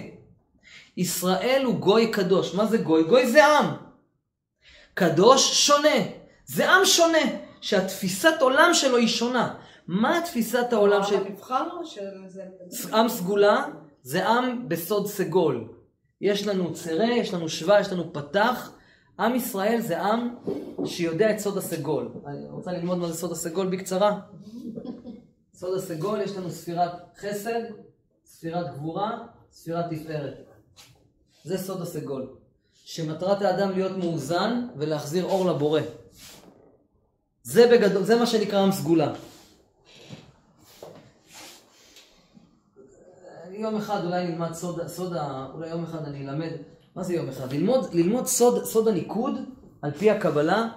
ישראל הוא גוי קדוש. מה זה גוי? גוי זה עם. קדוש שונה. זה עם שונה, שהתפיסת עולם שלו היא שונה. מה תפיסת העולם של... המבחר או שזה... עם סגולה זה עם בסוד סגול. יש לנו צרה, יש לנו שווה, יש לנו פתח. עם ישראל זה עם שיודע את סוד הסגול. אני רוצה ללמוד מה זה סוד הסגול בקצרה. סוד הסגול, יש לנו ספירת חסד, ספירת גבורה, ספירת תפארת. זה סוד הסגול. שמטרת האדם להיות מאוזן ולהחזיר אור לבורא. זה בגדול, זה מה שנקרא עם סגולה. יום אחד אולי נלמד סוד, סוד ה... אולי יום אחד אני אלמד, מה זה יום אחד? ללמוד, ללמוד סוד, סוד הניקוד על פי הקבלה,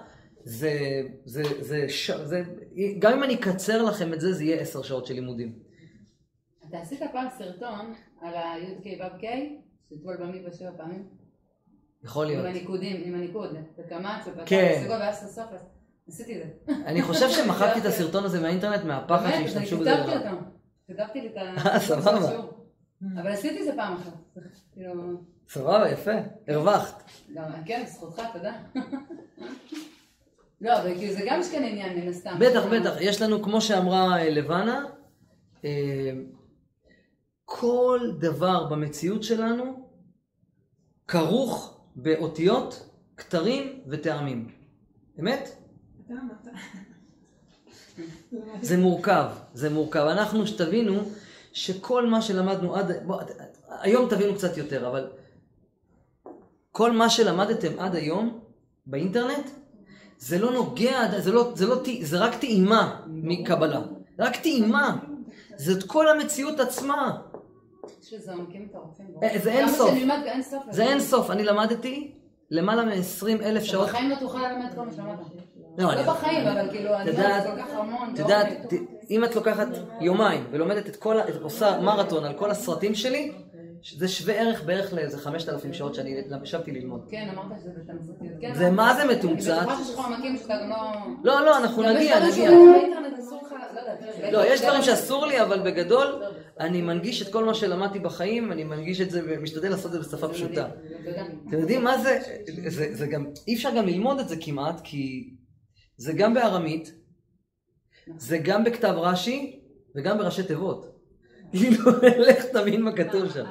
זה, זה, זה, ש... זה, גם אם אני אקצר לכם את זה, זה יהיה עשר שעות של לימודים. אתה עשית פעם סרטון על ה-י"ק ו"ק, שטבול במקווה שבע פעמים? יכול להיות. עם הניקודים, עם הניקוד, וקמץ, ופתח, כן. וסגול, ואז לסוף, עשיתי את זה. אני חושב שמחקתי את הסרטון הזה מהאינטרנט מהפחד באמת, שהשתמשו בזה כתבתי לרעה. אותו. כתבתי לי את ה... אה, סבבה. אבל עשיתי את זה פעם אחת. כאילו, סבבה, יפה, הרווחת. גם, כן, זכותך, תודה. לא, אבל כאילו זה גם יש כאן עניין, מן הסתם. בטח, בטח. יש לנו, כמו שאמרה אה, לבנה, אה, כל דבר במציאות שלנו כרוך באותיות, כתרים וטעמים. אמת? [laughs] זה מורכב, זה מורכב. אנחנו, שתבינו, שכל מה שלמדנו עד... בוא, היום תבינו קצת יותר, אבל כל מה שלמדתם עד היום באינטרנט, זה לא נוגע, זה, לא, זה, לא, זה רק טעימה מקבלה. רק טעימה. זאת כל המציאות עצמה. אה, זה אין סוף. זה אין סוף. אני למדתי למעלה מ-20 אלף שעות. בחיים לא תוכל ללמד כל מה שלמדת. לא, אני- לא בחיים, אבל כאילו, אני יודעת- יודעת כל כך המון. את יודעת, לעומק. ת- אם את לוקחת יומיים ולומדת את כל, עושה מרתון על כל הסרטים שלי, זה שווה ערך בערך לאיזה 5,000 שעות שאני ישבתי ללמוד. כן, אמרת שזה בתמציתיות. כן, זה מה זה אני מתומצת? בטוחה שיש לך שאתה גם לא... לא, לא, אנחנו נגיע, נגיע. לא. לא, יש דברים שאסור לי, אבל בגדול, אני מנגיש את כל מה שלמדתי בחיים, אני מנגיש את זה ומשתדל לעשות את זה בשפה פשוטה. אתם יודעים מה? זה, זה גם, אי אפשר גם ללמוד את זה כמעט, כי זה גם בארמית, זה גם בכתב רש"י, וגם בראשי תיבות. [laughs] כאילו, לך תבין מה כתוב שם.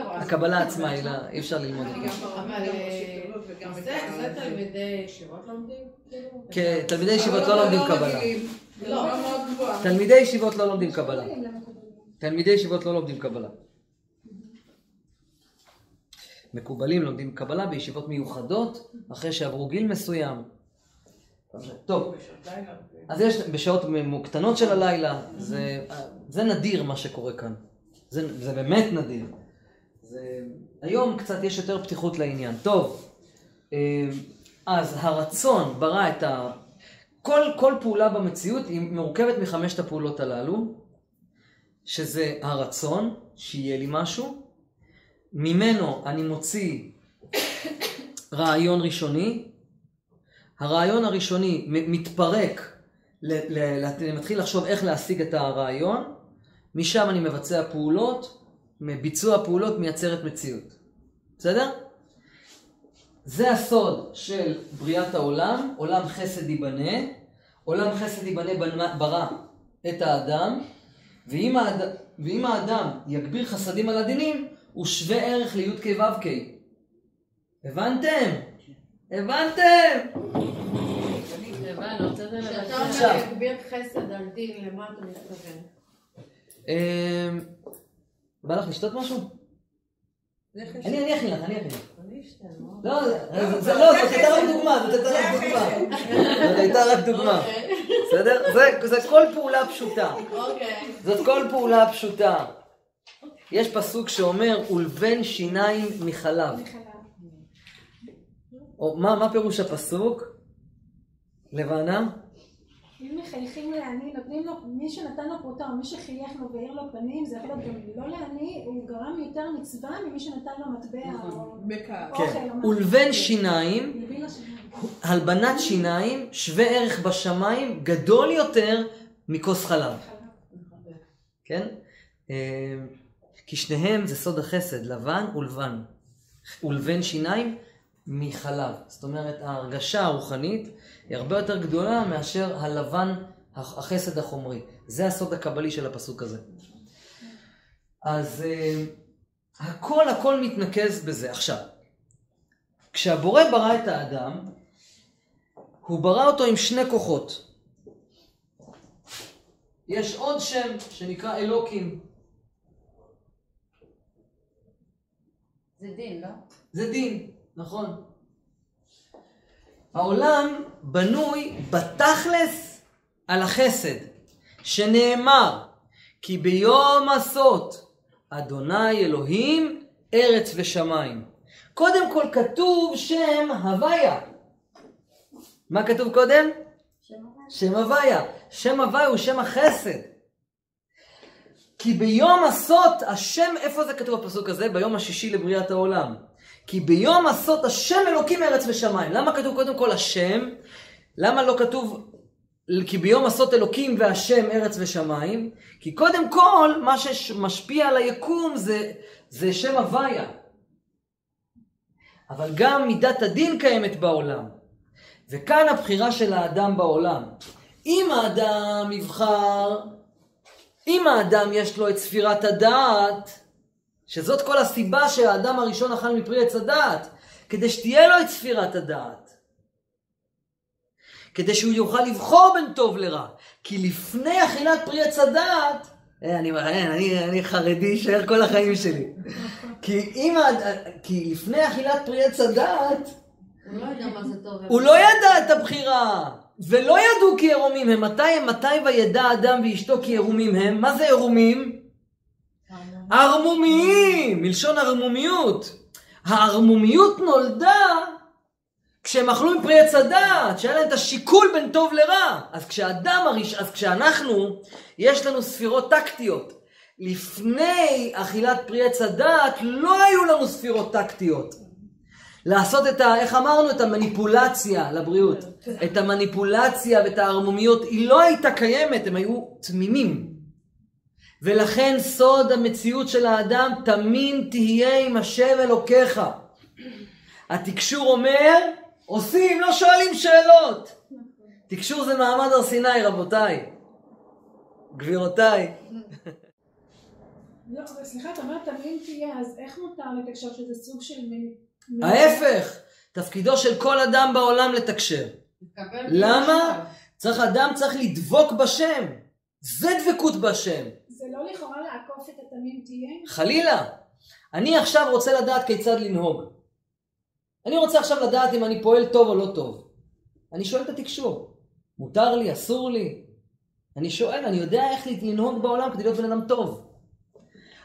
הקבלה עצמה, היא לא, אי אפשר ללמוד אותה. אבל אה, זה זה תלמידי ישיבות לומדים? כאילו? כן, תלמידי ישיבות לא לומדים קבלה. זה לא מאוד גבוהה. תלמידי ישיבות לא לומדים קבלה. תלמידי ישיבות לא לומדים קבלה. מקובלים לומדים קבלה בישיבות מיוחדות, אחרי שעברו גיל מסוים. טוב, אז יש בשעות קטנות של הלילה, זה, זה נדיר מה שקורה כאן. זה, זה באמת נדיר. זה, היום קצת יש יותר פתיחות לעניין. טוב, אה, אז הרצון ברא את ה... כל, כל פעולה במציאות היא מורכבת מחמשת הפעולות הללו, שזה הרצון, שיהיה לי משהו, ממנו אני מוציא רעיון ראשוני, הרעיון הראשוני מתפרק, אני מתחיל לחשוב איך להשיג את הרעיון, משם אני מבצע פעולות, ביצוע פעולות מייצרת מציאות. בסדר? זה הסוד של בריאת העולם, עולם חסד ייבנה, עולם חסד ייבנה בנ- ברא את האדם, ואם, האד... ואם האדם יגביר חסדים על הדינים, הוא שווה ערך לי"ק ו"ק. הבנתם? הבנתם? הבנו, רוצה כשאתה. עכשיו. אומר להגביר חסד על דין, למה אתה מתכוון? אמ, בא לך לשתות משהו? אני אני אכין לך, אני אכין לך. לא, לא, זאת הייתה רק דוגמה, זאת הייתה רק דוגמה. זאת הייתה רק דוגמה. בסדר? זה- כל פעולה פשוטה. אוקיי. זאת כל פעולה פשוטה. יש פסוק שאומר, ולבן שיניים מחלב. מה פירוש הפסוק? לבנה? אם מחייכים לעני, נותנים לו, מי שנתן לו פרוטה או מי שחייך לו והאיר לו פנים, זה יכול להיות גם לא לעני, הוא גרם יותר מצווה ממי שנתן לו מטבע או בכעס. אוכל כן. או. ולבן שיניים. הלבנת שיניים, שווה ערך בשמיים, גדול יותר מכוס חלב. כן? אה, כי שניהם זה סוד החסד, לבן ולבן. ולבן שיניים מחלב. זאת אומרת, ההרגשה הרוחנית היא הרבה יותר גדולה מאשר הלבן, החסד החומרי. זה הסוד הקבלי של הפסוק הזה. אז אה, הכל הכל מתנקז בזה. עכשיו, כשהבורא ברא את האדם, הוא ברא אותו עם שני כוחות. יש עוד שם שנקרא אלוקים. זה דין, לא? זה דין, נכון. העולם בנוי בתכלס על החסד, שנאמר, כי ביום עשות אדוני אלוהים ארץ ושמיים. קודם כל כתוב שם הוויה. מה כתוב קודם? שם הוויה. שם הוויה הוא שם החסד. כי ביום עשות השם, איפה זה כתוב בפסוק הזה? ביום השישי לבריאת העולם. כי ביום עשות השם אלוקים ארץ ושמיים. למה כתוב קודם כל השם? למה לא כתוב כי ביום עשות אלוקים והשם ארץ ושמיים? כי קודם כל מה שמשפיע על היקום זה, זה שם הוויה. אבל גם מידת הדין קיימת בעולם. וכאן הבחירה של האדם בעולם. אם האדם יבחר, אם האדם יש לו את ספירת הדעת, שזאת כל הסיבה שהאדם הראשון אכל מפרי עץ הדעת, כדי שתהיה לו את ספירת הדעת. כדי שהוא יוכל לבחור בין טוב לרע. כי לפני אכילת פרי עץ הדעת, אה, אני, אני, אני, אני חרדי אשאר כל החיים שלי. כי, אם, כי לפני אכילת פרי עץ הדעת, הוא לא יודע מה זה טוב. הוא לא ידע את הבחירה. ולא ידעו כי ערומים הם. מתי, מתי וידע אדם ואשתו כי ערומים הם? מה זה ערומים? ערמומיים, מלשון ערמומיות. הערמומיות נולדה כשהם אכלו מפרי עץ הדעת, שהיה להם את השיקול בין טוב לרע. אז כשאדם הראש... אז כשאנחנו, יש לנו ספירות טקטיות. לפני אכילת פרי עץ הדעת, לא היו לנו ספירות טקטיות. לעשות את ה... איך אמרנו? את המניפולציה לבריאות. את המניפולציה ואת הערמומיות, היא לא הייתה קיימת, הם היו תמימים. ולכן סוד המציאות של האדם, תמים תהיה עם השם אלוקיך. התקשור אומר, עושים, לא שואלים שאלות. תקשור זה מעמד הר סיני, רבותיי. גבירותיי. לא, אבל סליחה, אתה אומר תמים תהיה, אז איך מותר לתקשר שזה סוג של מין... ההפך, תפקידו של כל אדם בעולם לתקשר. למה? צריך אדם צריך לדבוק בשם. זה דבקות בשם. זה לא לכאורה לעקוף את התמים תהיה? חלילה. אני עכשיו רוצה לדעת כיצד לנהוג. אני רוצה עכשיו לדעת אם אני פועל טוב או לא טוב. אני שואל את התקשור, מותר לי, אסור לי? אני שואל, אני יודע איך לנהוג בעולם כדי להיות בן אדם טוב.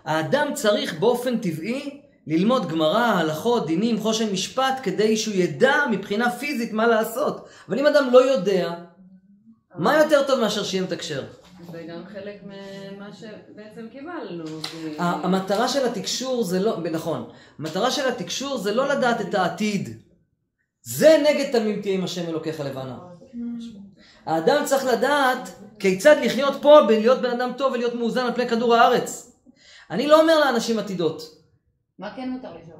האדם צריך באופן טבעי ללמוד גמרא, הלכות, דינים, חושן משפט, כדי שהוא ידע מבחינה פיזית מה לעשות. אבל אם אדם לא יודע, מה יותר טוב מאשר שיהיה מתקשר? זה גם חלק ממה שבעצם קיבלנו. המטרה של התקשור זה לא, נכון, המטרה של התקשור זה לא לדעת את העתיד. זה נגד תמים תהיה עם השם אלוקיך לבנה. האדם צריך לדעת כיצד לחיות פה, בלהיות בן אדם טוב ולהיות מאוזן על פני כדור הארץ. אני לא אומר לאנשים עתידות. מה כן מותר לשאול?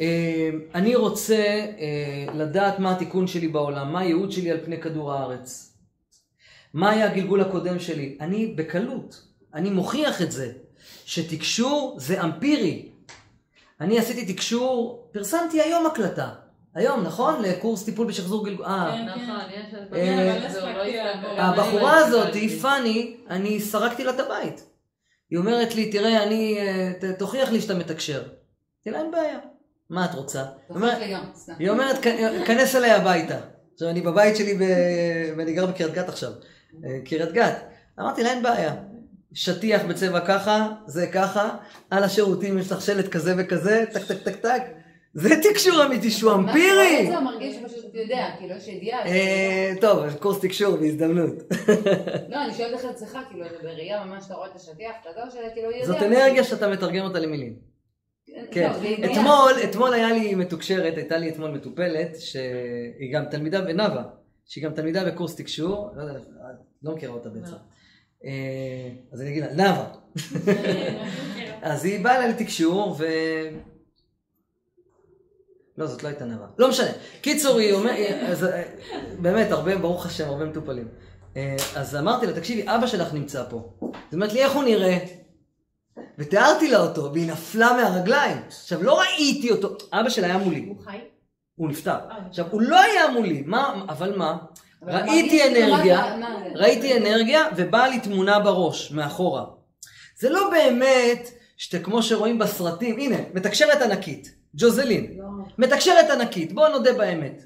אה, אני רוצה אה, לדעת מה התיקון שלי בעולם, מה הייעוד שלי על פני כדור הארץ. מה היה הגלגול הקודם שלי? אני בקלות, אני מוכיח את זה, שתקשור זה אמפירי. אני עשיתי תקשור, פרסמתי היום הקלטה. היום, נכון? לקורס טיפול בשחזור גלגול. אה, כן, נכון, יש... אה, לא. לעבור. הבחורה לא הזאת, הסתכלתי. פאני, אני סרקתי לה את הבית. היא אומרת לי, תראה, אני, אה, תוכיח לי שאתה מתקשר. אמרתי לה, אין בעיה. מה את רוצה? היא אומרת-. היא אומרת, "כ- כנס אליי הביתה. עכשיו, אני בבית שלי. ואני גר בקריית גת עכשיו. אה, קריית גת. אמרתי לה, אין בעיה. שטיח בצבע ככה, זה ככה, על השירותים יש לך שלט כזה וכזה, טק טק טק טק. זה תקשור אמיתי שהוא מה אמפירי. זה מרגיש שפשוט אתה יודע, כאילו יש ידיעה. אה, טוב, קורס תקשור בהזדמנות. לא, אני שואלת איך אצלך, כאילו, בראייה ממש אתה רואה את השטיח, אתה יודע שכאילו יודע. זאת אנרגיה שאתה מתרגם אותה למילים. כן. לא, זה ידיעה. אתמול, אתמול היה לי מתוקשרת, הייתה לי אתמול מטופלת, שהיא גם תלמידה בנאווה, שהיא גם תלמידה בקורס תקשור, לא יודע, לא מכירה אותה בצע. אה, אז אני אגיד לה, נאווה. [laughs] אז היא באה אליי לתקשור, ו... לא, זאת לא הייתה נאווה. לא משנה. קיצור, היא אומרת, אה, באמת, הרבה, ברוך השם, הרבה מטופלים. אה, אז אמרתי לה, תקשיבי, אבא שלך נמצא פה. היא אומרת לי, איך הוא נראה? ותיארתי לה אותו, והיא נפלה מהרגליים. עכשיו, לא ראיתי אותו, אבא שלה היה מולי, הוא חי? הוא נפטר. עכשיו, הוא לא היה מולי, מה, אבל מה? ראיתי כאילו, אנרגיה? ראיתי אנרגיה, ובאה לי תמונה בראש, מאחורה. זה לא באמת שאתה כמו שרואים בסרטים, הנה, מתקשרת ענקית, ג'וזלין. לא. מתקשרת ענקית, בואו נודה באמת.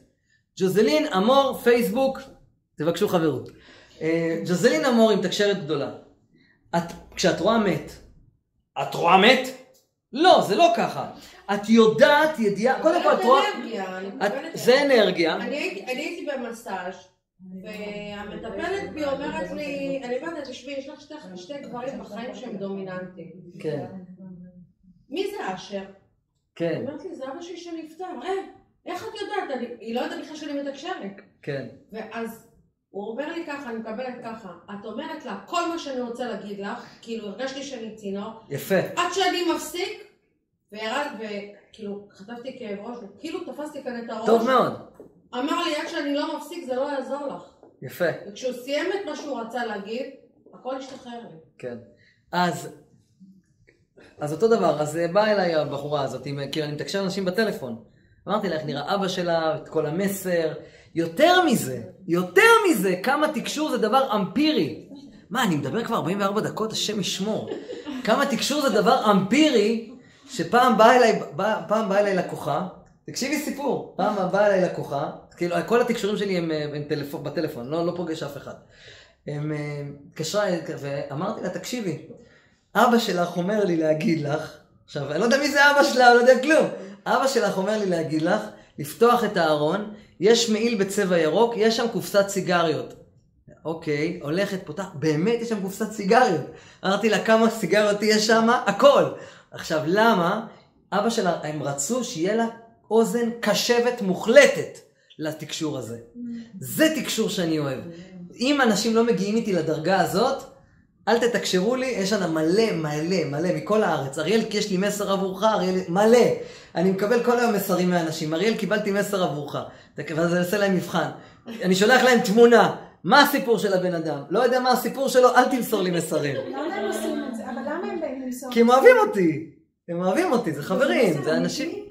ג'וזלין אמור, פייסבוק, תבקשו חברות. אה, ג'וזלין אמור היא מתקשרת גדולה. את, כשאת רואה מת, את רואה מת? לא, זה לא ככה. את יודעת ידיעה, קודם כל את רואה... אנרגיה, את, מקבלת זה אנרגיה. אני הייתי במסאז' והמטפלת בי אומרת לי, אני אומרת, תשמעי, יש לך שתי- שתי גברים בחיים שהם דומיננטיים. כן, מי זה אשר? היא כן, אומרת לי, זה אבא שלי שנפטר. אה, איך את יודעת? היא לא יודעת בכלל שאני מתקשרת. כן. ואז הוא אומר לי ככה, אני מקבלת ככה, את אומרת לה, כל מה שאני רוצה להגיד לך, כאילו הרגשתי שאני צינור, יפה. עד שאני מפסיק, וירד, וכאילו חטפתי כאב ראש, כאילו תפסתי כאן את הראש, טוב מאוד. אמר לי, עד שאני לא מפסיק זה לא יעזור לך. יפה. וכשהוא סיים את מה שהוא רצה להגיד, הכל השתחרר לי. כן. אז, אז אותו דבר, אז אה, באה אליי הבחורה הזאת, עם, כאילו אני מתקשר לאנשים בטלפון. אמרתי לה איך נראה אבא שלה, את כל המסר. יותר מזה, יותר מזה, כמה תקשור זה דבר אמפירי. מה, אני מדבר כבר 44 דקות, השם ישמור. כמה תקשור זה דבר אמפירי, שפעם באה אליי, בא, פעם באה אליי לקוחה, תקשיבי סיפור, פעם באה אליי לקוחה, כאילו כל התקשורים שלי הם, אה, הם טלפון, בטלפון, לא, לא פוגש אף אחד. הם אה, התקשרה ואמרתי לה, תקשיבי, אבא שלך אומר לי להגיד לך, עכשיו, אני לא יודע מי זה אבא שלה, אני לא יודע כלום. אבא שלך אומר לי להגיד לך, לפתוח את הארון, יש מעיל בצבע ירוק, יש שם קופסת סיגריות. אוקיי, הולכת, פותחת, באמת יש שם קופסת סיגריות. אמרתי לה, כמה סיגריות יש שם? הכל. עכשיו, למה? אבא שלה, הם רצו שיהיה לה אוזן קשבת מוחלטת לתקשור הזה. זה תקשור שאני אוהב. אם אנשים לא מגיעים איתי לדרגה הזאת, אל תתקשרו לי, יש שם מלא, מלא, מלא, מכל הארץ. אריאל, יש לי מסר עבורך, אריאל, מלא. אני מקבל כל היום מסרים מאנשים. אריאל, קיבלתי מסר עבורך. ואז אני עושה להם מבחן. אני שולח להם תמונה. מה הסיפור של הבן אדם? לא יודע מה הסיפור שלו, אל תמסור לי מסרים. למה הם עושים את זה? אבל למה הם באים למסור? כי הם אוהבים אותי. הם אוהבים אותי, זה חברים, זה אנשים.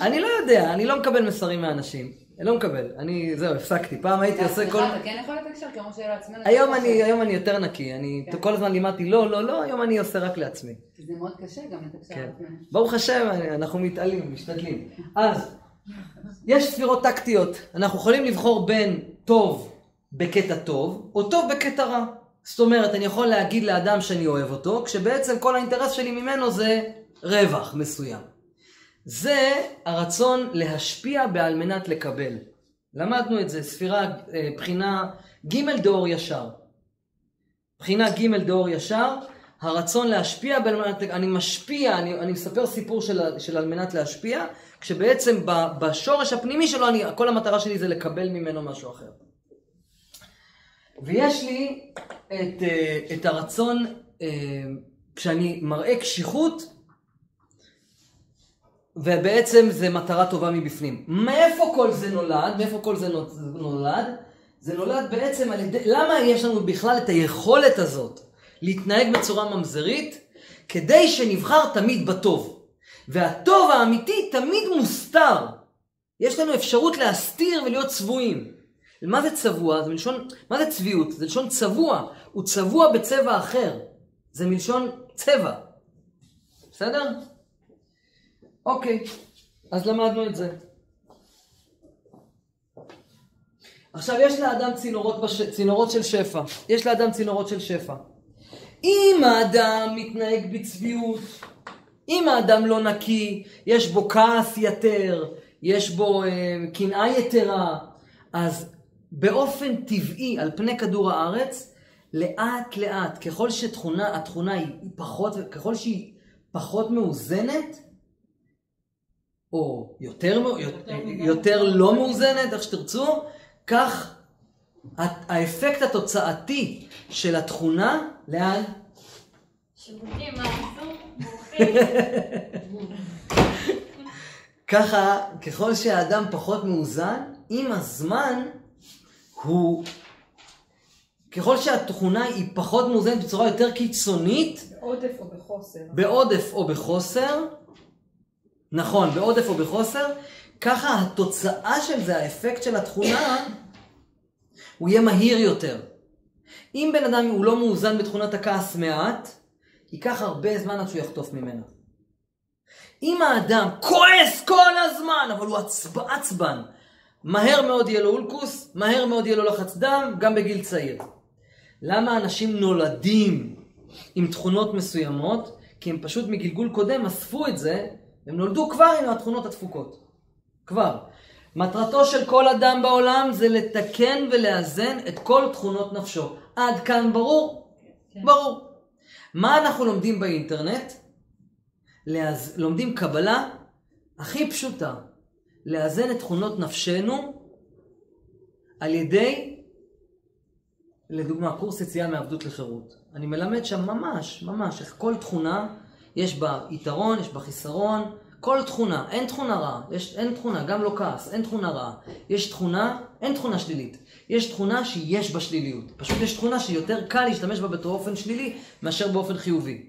אני לא יודע, אני לא מקבל מסרים מאנשים. לא מקבל. אני, זהו, הפסקתי. פעם הייתי עושה כל... אתה כן יכול לתקשר כמו שלעצמנו? היום אני, היום אני יותר נקי. אני כל הזמן לימדתי לא, לא, לא, היום אני עושה רק לעצמי. זה מאוד קשה גם לתקשר כן. לעצמנו. ברוך השם, אנחנו מתעלים, משתדלים. אז, יש ספירות טקטיות. אנחנו יכולים לבחור בין טוב בקטע טוב, או טוב בקטע רע. זאת אומרת, אני יכול להגיד לאדם שאני אוהב אותו, כשבעצם כל האינטרס שלי ממנו זה רווח מסוים. זה הרצון להשפיע בעל מנת לקבל. למדנו את זה, ספירה, אה, בחינה ג' דאור ישר. בחינה ג' דאור ישר, הרצון להשפיע בעל מנת, אני משפיע, אני, אני מספר סיפור של, של על מנת להשפיע, כשבעצם בשורש הפנימי שלו, אני, כל המטרה שלי זה לקבל ממנו משהו אחר. ויש לי את, אה, את הרצון, אה, כשאני מראה קשיחות, ובעצם זה מטרה טובה מבפנים. מאיפה כל זה נולד? מאיפה כל זה נולד? זה נולד בעצם על ידי... למה יש לנו בכלל את היכולת הזאת להתנהג בצורה ממזרית? כדי שנבחר תמיד בטוב. והטוב האמיתי תמיד מוסתר. יש לנו אפשרות להסתיר ולהיות צבועים. מה זה צבוע? זה מלשון... מה זה צביעות? זה מלשון צבוע. הוא צבוע בצבע אחר. זה מלשון צבע. בסדר? אוקיי, אז למדנו את זה. עכשיו, יש לאדם צינורות, בש... צינורות של שפע. יש לאדם צינורות של שפע. אם האדם מתנהג בצביעות, אם האדם לא נקי, יש בו כעס יתר, יש בו אה, קנאה יתרה, אז באופן טבעי על פני כדור הארץ, לאט לאט, ככל שתכונה, התכונה היא פחות, ככל שהיא פחות מאוזנת, או יותר, יותר, יותר לא מאוזנת, איך שתרצו, כך האפקט התוצאתי של התכונה, לאן? שירותים, מה עשו? ככה, ככל שהאדם פחות מאוזן, עם הזמן הוא... ככל שהתכונה היא פחות מאוזנת בצורה יותר קיצונית, בעודף או בחוסר. בעודף או בחוסר, נכון, בעודף או בחוסר, ככה התוצאה של זה, האפקט של התכונה, הוא יהיה מהיר יותר. אם בן אדם הוא לא מאוזן בתכונת הכעס מעט, ייקח הרבה זמן עד שהוא יחטוף ממנה. אם האדם כועס כל הזמן, אבל הוא עצב, עצבן, מהר מאוד יהיה לו אולקוס, מהר מאוד יהיה לו לחץ דם, גם בגיל צעיר. למה אנשים נולדים עם תכונות מסוימות? כי הם פשוט מגלגול קודם אספו את זה, הם נולדו כבר עם התכונות הדפוקות. כבר. מטרתו של כל אדם בעולם זה לתקן ולאזן את כל תכונות נפשו. עד כאן ברור? כן. ברור. מה אנחנו לומדים באינטרנט? להז... לומדים קבלה הכי פשוטה. לאזן את תכונות נפשנו על ידי, לדוגמה, קורס יציאה מעבדות לחירות. אני מלמד שם ממש, ממש, איך כל תכונה, יש בה יתרון, יש בה חיסרון, כל תכונה, אין תכונה רעה, יש, אין תכונה, גם לא כעס, אין תכונה רעה. יש תכונה, אין תכונה שלילית. יש תכונה שיש בה שליליות. פשוט יש תכונה שיותר קל להשתמש בה באופן שלילי מאשר באופן חיובי.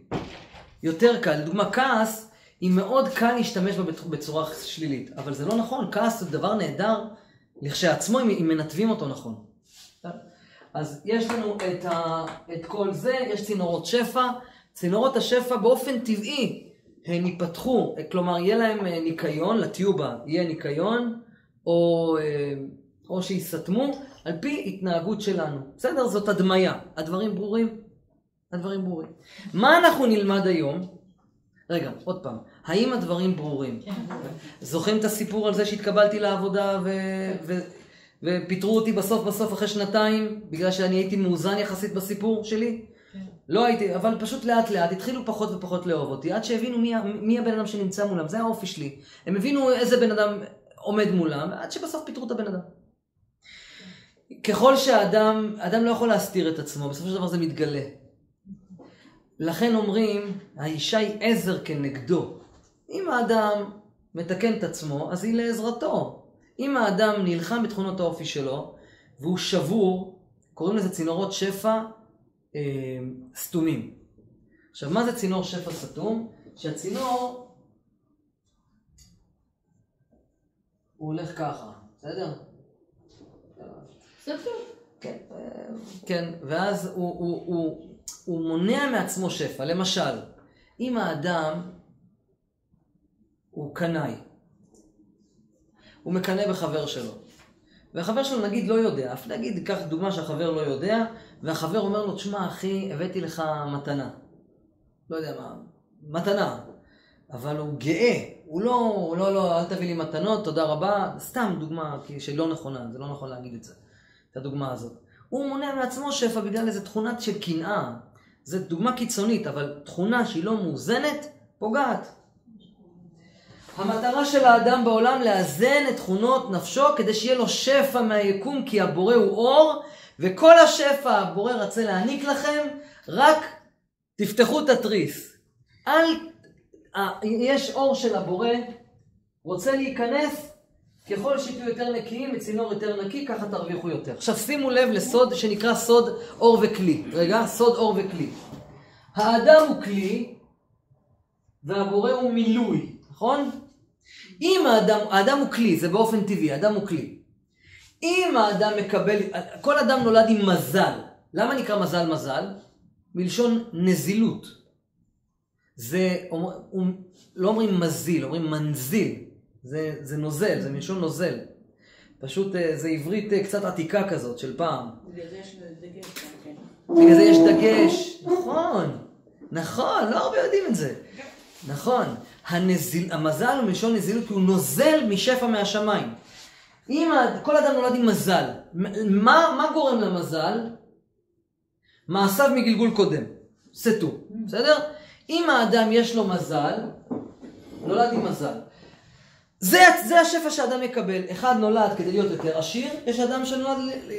יותר קל, לדוגמה כעס, היא מאוד קל להשתמש בה בצורה שלילית. אבל זה לא נכון, כעס זה דבר נהדר לכשעצמו אם מנתבים אותו נכון. אז יש לנו את, ה, את כל זה, יש צינורות שפע. צינורות השפע באופן טבעי הן ייפתחו, כלומר יהיה להם ניקיון, לטיובה יהיה ניקיון, או, או שיסתמו, על פי התנהגות שלנו. בסדר? זאת הדמיה. הדברים ברורים? הדברים ברורים. מה אנחנו נלמד היום? רגע, עוד פעם. האם הדברים ברורים? כן. זוכרים את הסיפור על זה שהתקבלתי לעבודה ו... ו... ופיטרו אותי בסוף בסוף אחרי שנתיים, בגלל שאני הייתי מאוזן יחסית בסיפור שלי? לא הייתי, אבל פשוט לאט לאט התחילו פחות ופחות לאהוב אותי, עד שהבינו מי, מי הבן אדם שנמצא מולם, זה האופי שלי. הם הבינו איזה בן אדם עומד מולם, עד שבסוף פיטרו את הבן אדם. ככל שהאדם, אדם לא יכול להסתיר את עצמו, בסופו של דבר זה מתגלה. לכן אומרים, האישה היא עזר כנגדו. אם האדם מתקן את עצמו, אז היא לעזרתו. אם האדם נלחם בתכונות האופי שלו, והוא שבור, קוראים לזה צינורות שפע אה, סתומים. עכשיו, מה זה צינור שפע סתום? שהצינור, הוא הולך ככה. בסדר? כן, אה, כן, ואז הוא, הוא, הוא, הוא מונע מעצמו שפע. למשל, אם האדם הוא קנאי, הוא מקנא בחבר שלו, והחבר שלו נגיד לא יודע, אף נגיד, ניקח דוגמה שהחבר לא יודע, והחבר אומר לו, תשמע אחי, הבאתי לך מתנה. לא יודע מה, מתנה. אבל הוא גאה, הוא לא, הוא לא, לא, אל תביא לי מתנות, תודה רבה, סתם דוגמה שלא נכונה, זה לא נכון להגיד את זה, את הדוגמה הזאת. הוא מונע מעצמו שפע בגלל איזה תכונה של קנאה. זו דוגמה קיצונית, אבל תכונה שהיא לא מאוזנת, פוגעת. המטרה של האדם בעולם לאזן את תכונות נפשו כדי שיהיה לו שפע מהיקום כי הבורא הוא אור וכל השפע הבורא רוצה להעניק לכם רק תפתחו את התריס. אל... אה, יש אור של הבורא רוצה להיכנס ככל שתהיו יותר נקיים מצינור יותר נקי ככה תרוויחו יותר. עכשיו שימו לב לסוד שנקרא סוד אור וכלי. רגע, סוד אור וכלי. האדם הוא כלי והבורא הוא מילוי, נכון? אם האדם, האדם הוא כלי, זה באופן טבעי, האדם הוא כלי. אם האדם מקבל, כל אדם נולד עם מזל. למה נקרא מזל מזל? מלשון נזילות. זה, אומר, לא אומרים מזיל, אומרים מנזיל. זה, זה נוזל, זה מלשון נוזל. פשוט אה, זה עברית אה, קצת עתיקה כזאת של פעם. בגלל זה יש דגש כן. בגלל זה יש דגש. נכון, נכון, לא הרבה יודעים את זה. נכון. הנזיל, המזל הוא מלשון נזילות כי הוא נוזל משפע מהשמיים. אם כל אדם נולד עם מזל, מה, מה גורם למזל? מעשיו מגלגול קודם. סטו, בסדר? אם האדם יש לו מזל, נולד עם מזל. זה, זה השפע שאדם יקבל. אחד נולד כדי להיות יותר עשיר, יש אדם שנולד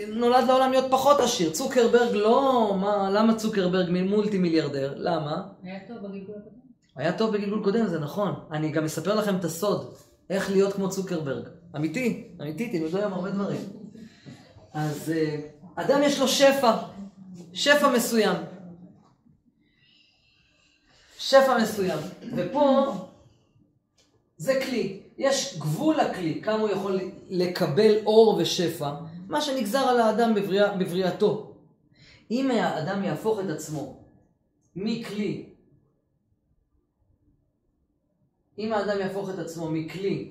נולד לעולם להיות פחות עשיר. צוקרברג לא... מה, למה צוקרברג מולטי מיליארדר? למה? היה טוב בגלגול הקודם. היה טוב בגלגול קודם, זה נכון. אני גם אספר לכם את הסוד, איך להיות כמו צוקרברג. אמיתי, אמיתי, תלמדו היום הרבה דברים. אז אה, אדם יש לו שפע, שפע מסוים. שפע מסוים. ופה זה כלי. יש גבול לכלי, כמה הוא יכול לקבל אור ושפע, מה שנגזר על האדם בבריאה, בבריאתו. אם האדם יהפוך את עצמו מכלי אם האדם יהפוך את עצמו מכלי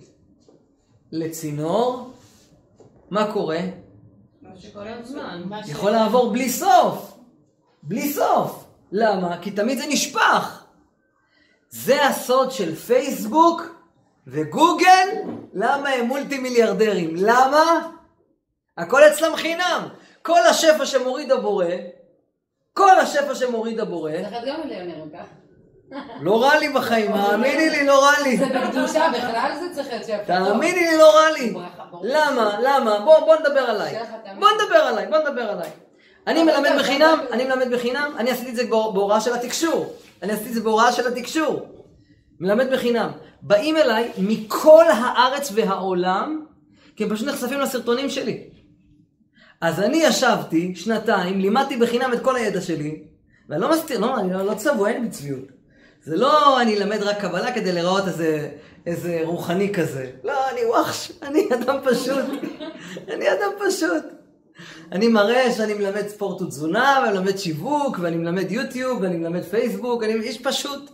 לצינור, מה קורה? הזמן. יכול לעבור בלי סוף. בלי סוף. למה? כי תמיד זה נשפך. זה הסוד של פייסבוק וגוגל, למה הם מולטי מיליארדרים. למה? הכל אצלם חינם. כל השפע שמוריד הבורא, כל השפע שמוריד הבורא, לא רע לי בחיים, האמיני לי, לא רע לי. זה בקדושה, בכלל זה צריך להיות שפע. תאמיני לי, לא רע לי. למה? למה? בוא, נדבר עליי. בוא נדבר עליי, בוא נדבר עליי. אני מלמד בחינם, אני מלמד בחינם, אני עשיתי את זה בהור- בהוראה של התקשור. אני עשיתי את זה בהוראה של התקשור. מלמד בחינם. באים אליי מכל הארץ והעולם, כי הם פשוט נחשפים לסרטונים שלי. אז אני ישבתי שנתיים, לימדתי בחינם את כל הידע שלי, ואני לא מסתיר, לא, אני לא, לא צבוע, אין לי צביעות. זה לא אני אלמד רק קבלה כדי להיראות איזה, איזה רוחני כזה. לא, אני וואחש, אני אדם פשוט. [laughs] אני אדם פשוט. אני מראה שאני מלמד ספורט ותזונה, ואני מלמד שיווק, ואני מלמד יוטיוב, ואני מלמד פייסבוק, אני איש פשוט.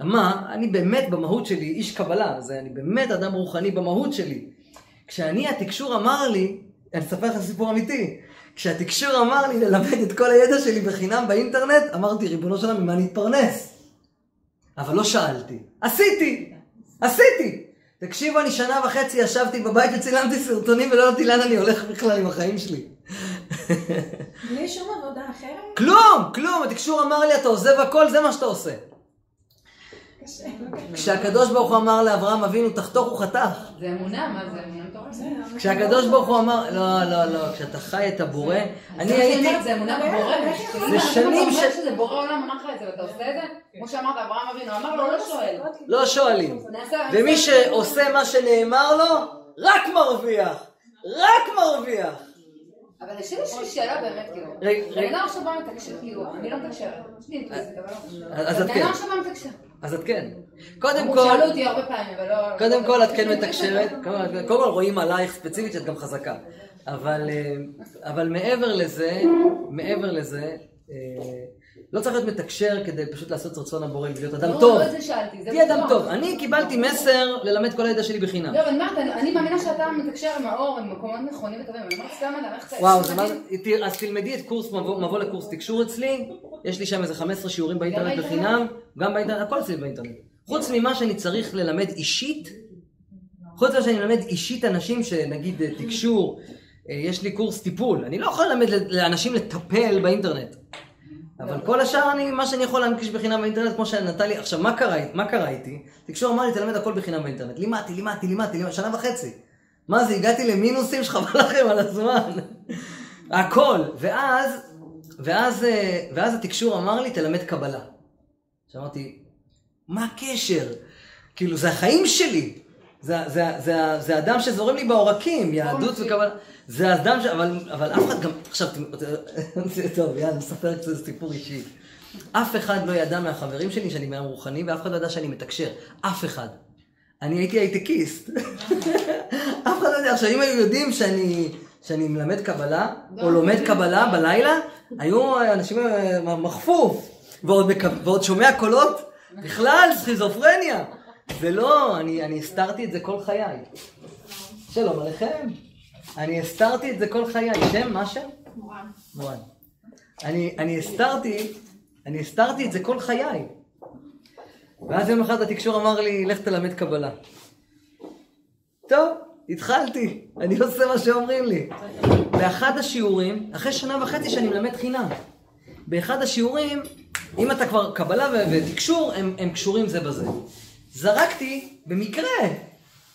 מה, אני באמת במהות שלי איש קבלה, זה אני באמת אדם רוחני במהות שלי. כשאני, התקשור אמר לי, אני אספר לך סיפור אמיתי, כשהתקשור אמר לי ללמד את כל הידע שלי בחינם באינטרנט, אמרתי, ריבונו של עולם, ממה אני אתפרנס? אבל לא שאלתי. עשיתי! עשיתי! תקשיבו, אני שנה וחצי ישבתי בבית וצילמתי סרטונים ולא ידעתי לאן אני הולך בכלל עם החיים שלי. בלי שום עבודה אחרת? כלום! כלום! התקשור אמר לי, אתה עוזב הכל, זה מה שאתה עושה. כשהקדוש ברוך הוא אמר לאברהם אבינו, תחתוך הוא חתך. זה אמונה, מה זה? אמונה מטורפת. ממש כשהקדוש ברוך הוא אמר, לא, לא, לא, כשאתה חי את הבורא, אני הייתי, זה אמונה בבורא. זה שנים אתה ש- אומר שזה בורא עולם אמר לך את זה ואתה עושה את זה? כמו שאמרת, אברהם אבינו אמר לו, לא שואל. לא שואלים. ומי שעושה מה שנאמר לו, רק מרוויח. רק מרוויח. אבל יש לי שאלה באמת, כאילו. רגע, בן רגע. אדם עכשיו בא מתקשר, כאילו, אני לא מתקשרת. לא. אז את בן כן. אדם עכשיו בא מתקשר. אז את כן. קודם כל, שאלו אותי הרבה פעמים, אבל לא... קודם כל את כן מתקשרת, קודם כל- רואים עלייך ספציפית שאת גם חזקה. אבל, אה, אבל מעבר לזה, מעבר לזה, אה, לא צריך להיות מתקשר כדי פשוט לעשות רצון הבורא ולהיות אדם לא, טוב. לא את זה שאלתי, זה תהיה אדם בטוח. טוב. אני קיבלתי מסר ללמד כל הידע שלי בחינם. לא, אבל מה, אני מאמינה שאתה מתקשר עם האור, עם מקומות נכונים וטובים, אני אומרת סתם, אתה. וואו, אז תלמדי את קורס מבוא לקורס תקשור אצלי, יש לי שם איזה 15 שיעורים באינטרנט? בחינם, גם באינטרנט, הכל אצלי באינטרנט. חוץ ממה שאני צריך ללמד אישית, חוץ ממה שאני מלמד אישית אנשים שנגיד אה, תקשור, אה, יש לי קורס טיפול, אני לא יכול ללמד לאנשים לטפל באינטרנט. אבל כל השאר אני, מה שאני יכול להנגיש בחינם באינטרנט, כמו שנתן לי, עכשיו מה קרה, מה קרה איתי? תקשור אמר לי תלמד הכל בחינם באינטרנט, לימדתי, לימדתי, לימדתי, לימדתי, שנה וחצי. מה זה, הגעתי למינוסים שחבל לכם על הזמן. הכל. ואז, ואז, אה, ואז התקשור אמר לי, תלמד קבלה. עכשיו אמרתי, מה הקשר? כאילו, זה החיים שלי. זה, זה, זה, זה האדם שזורם לי בעורקים, יהדות וקבלה. זה האדם ש... אבל, אבל אף אחד גם... עכשיו, זה טוב, יאללה, נספר קצת סיפור אישי. אף אחד לא ידע מהחברים שלי שאני מאמן רוחני, ואף אחד לא ידע שאני מתקשר. אף אחד. אני הייתי הייטקיסט. [laughs] אף אחד לא יודע. עכשיו, אם היו יודעים שאני, שאני מלמד קבלה, או לומד קבלה בלילה, היו אנשים אה, מחפוף. ועוד, מק... ועוד שומע קולות, בכלל סכיזופרניה. זה לא, אני, אני הסתרתי את זה כל חיי. שלום עליכם. אני הסתרתי את זה כל חיי. שם? מה שם? מורן. מורן. אני, אני הסתרתי, אני הסתרתי את זה כל חיי. ואז יום אחד התקשור אמר לי, לך תלמד קבלה. טוב, התחלתי, אני עושה מה שאומרים לי. באחד השיעורים, אחרי שנה וחצי שאני מלמד חינם, באחד השיעורים, אם אתה כבר קבלה ותקשור, הם, הם קשורים זה בזה. זרקתי במקרה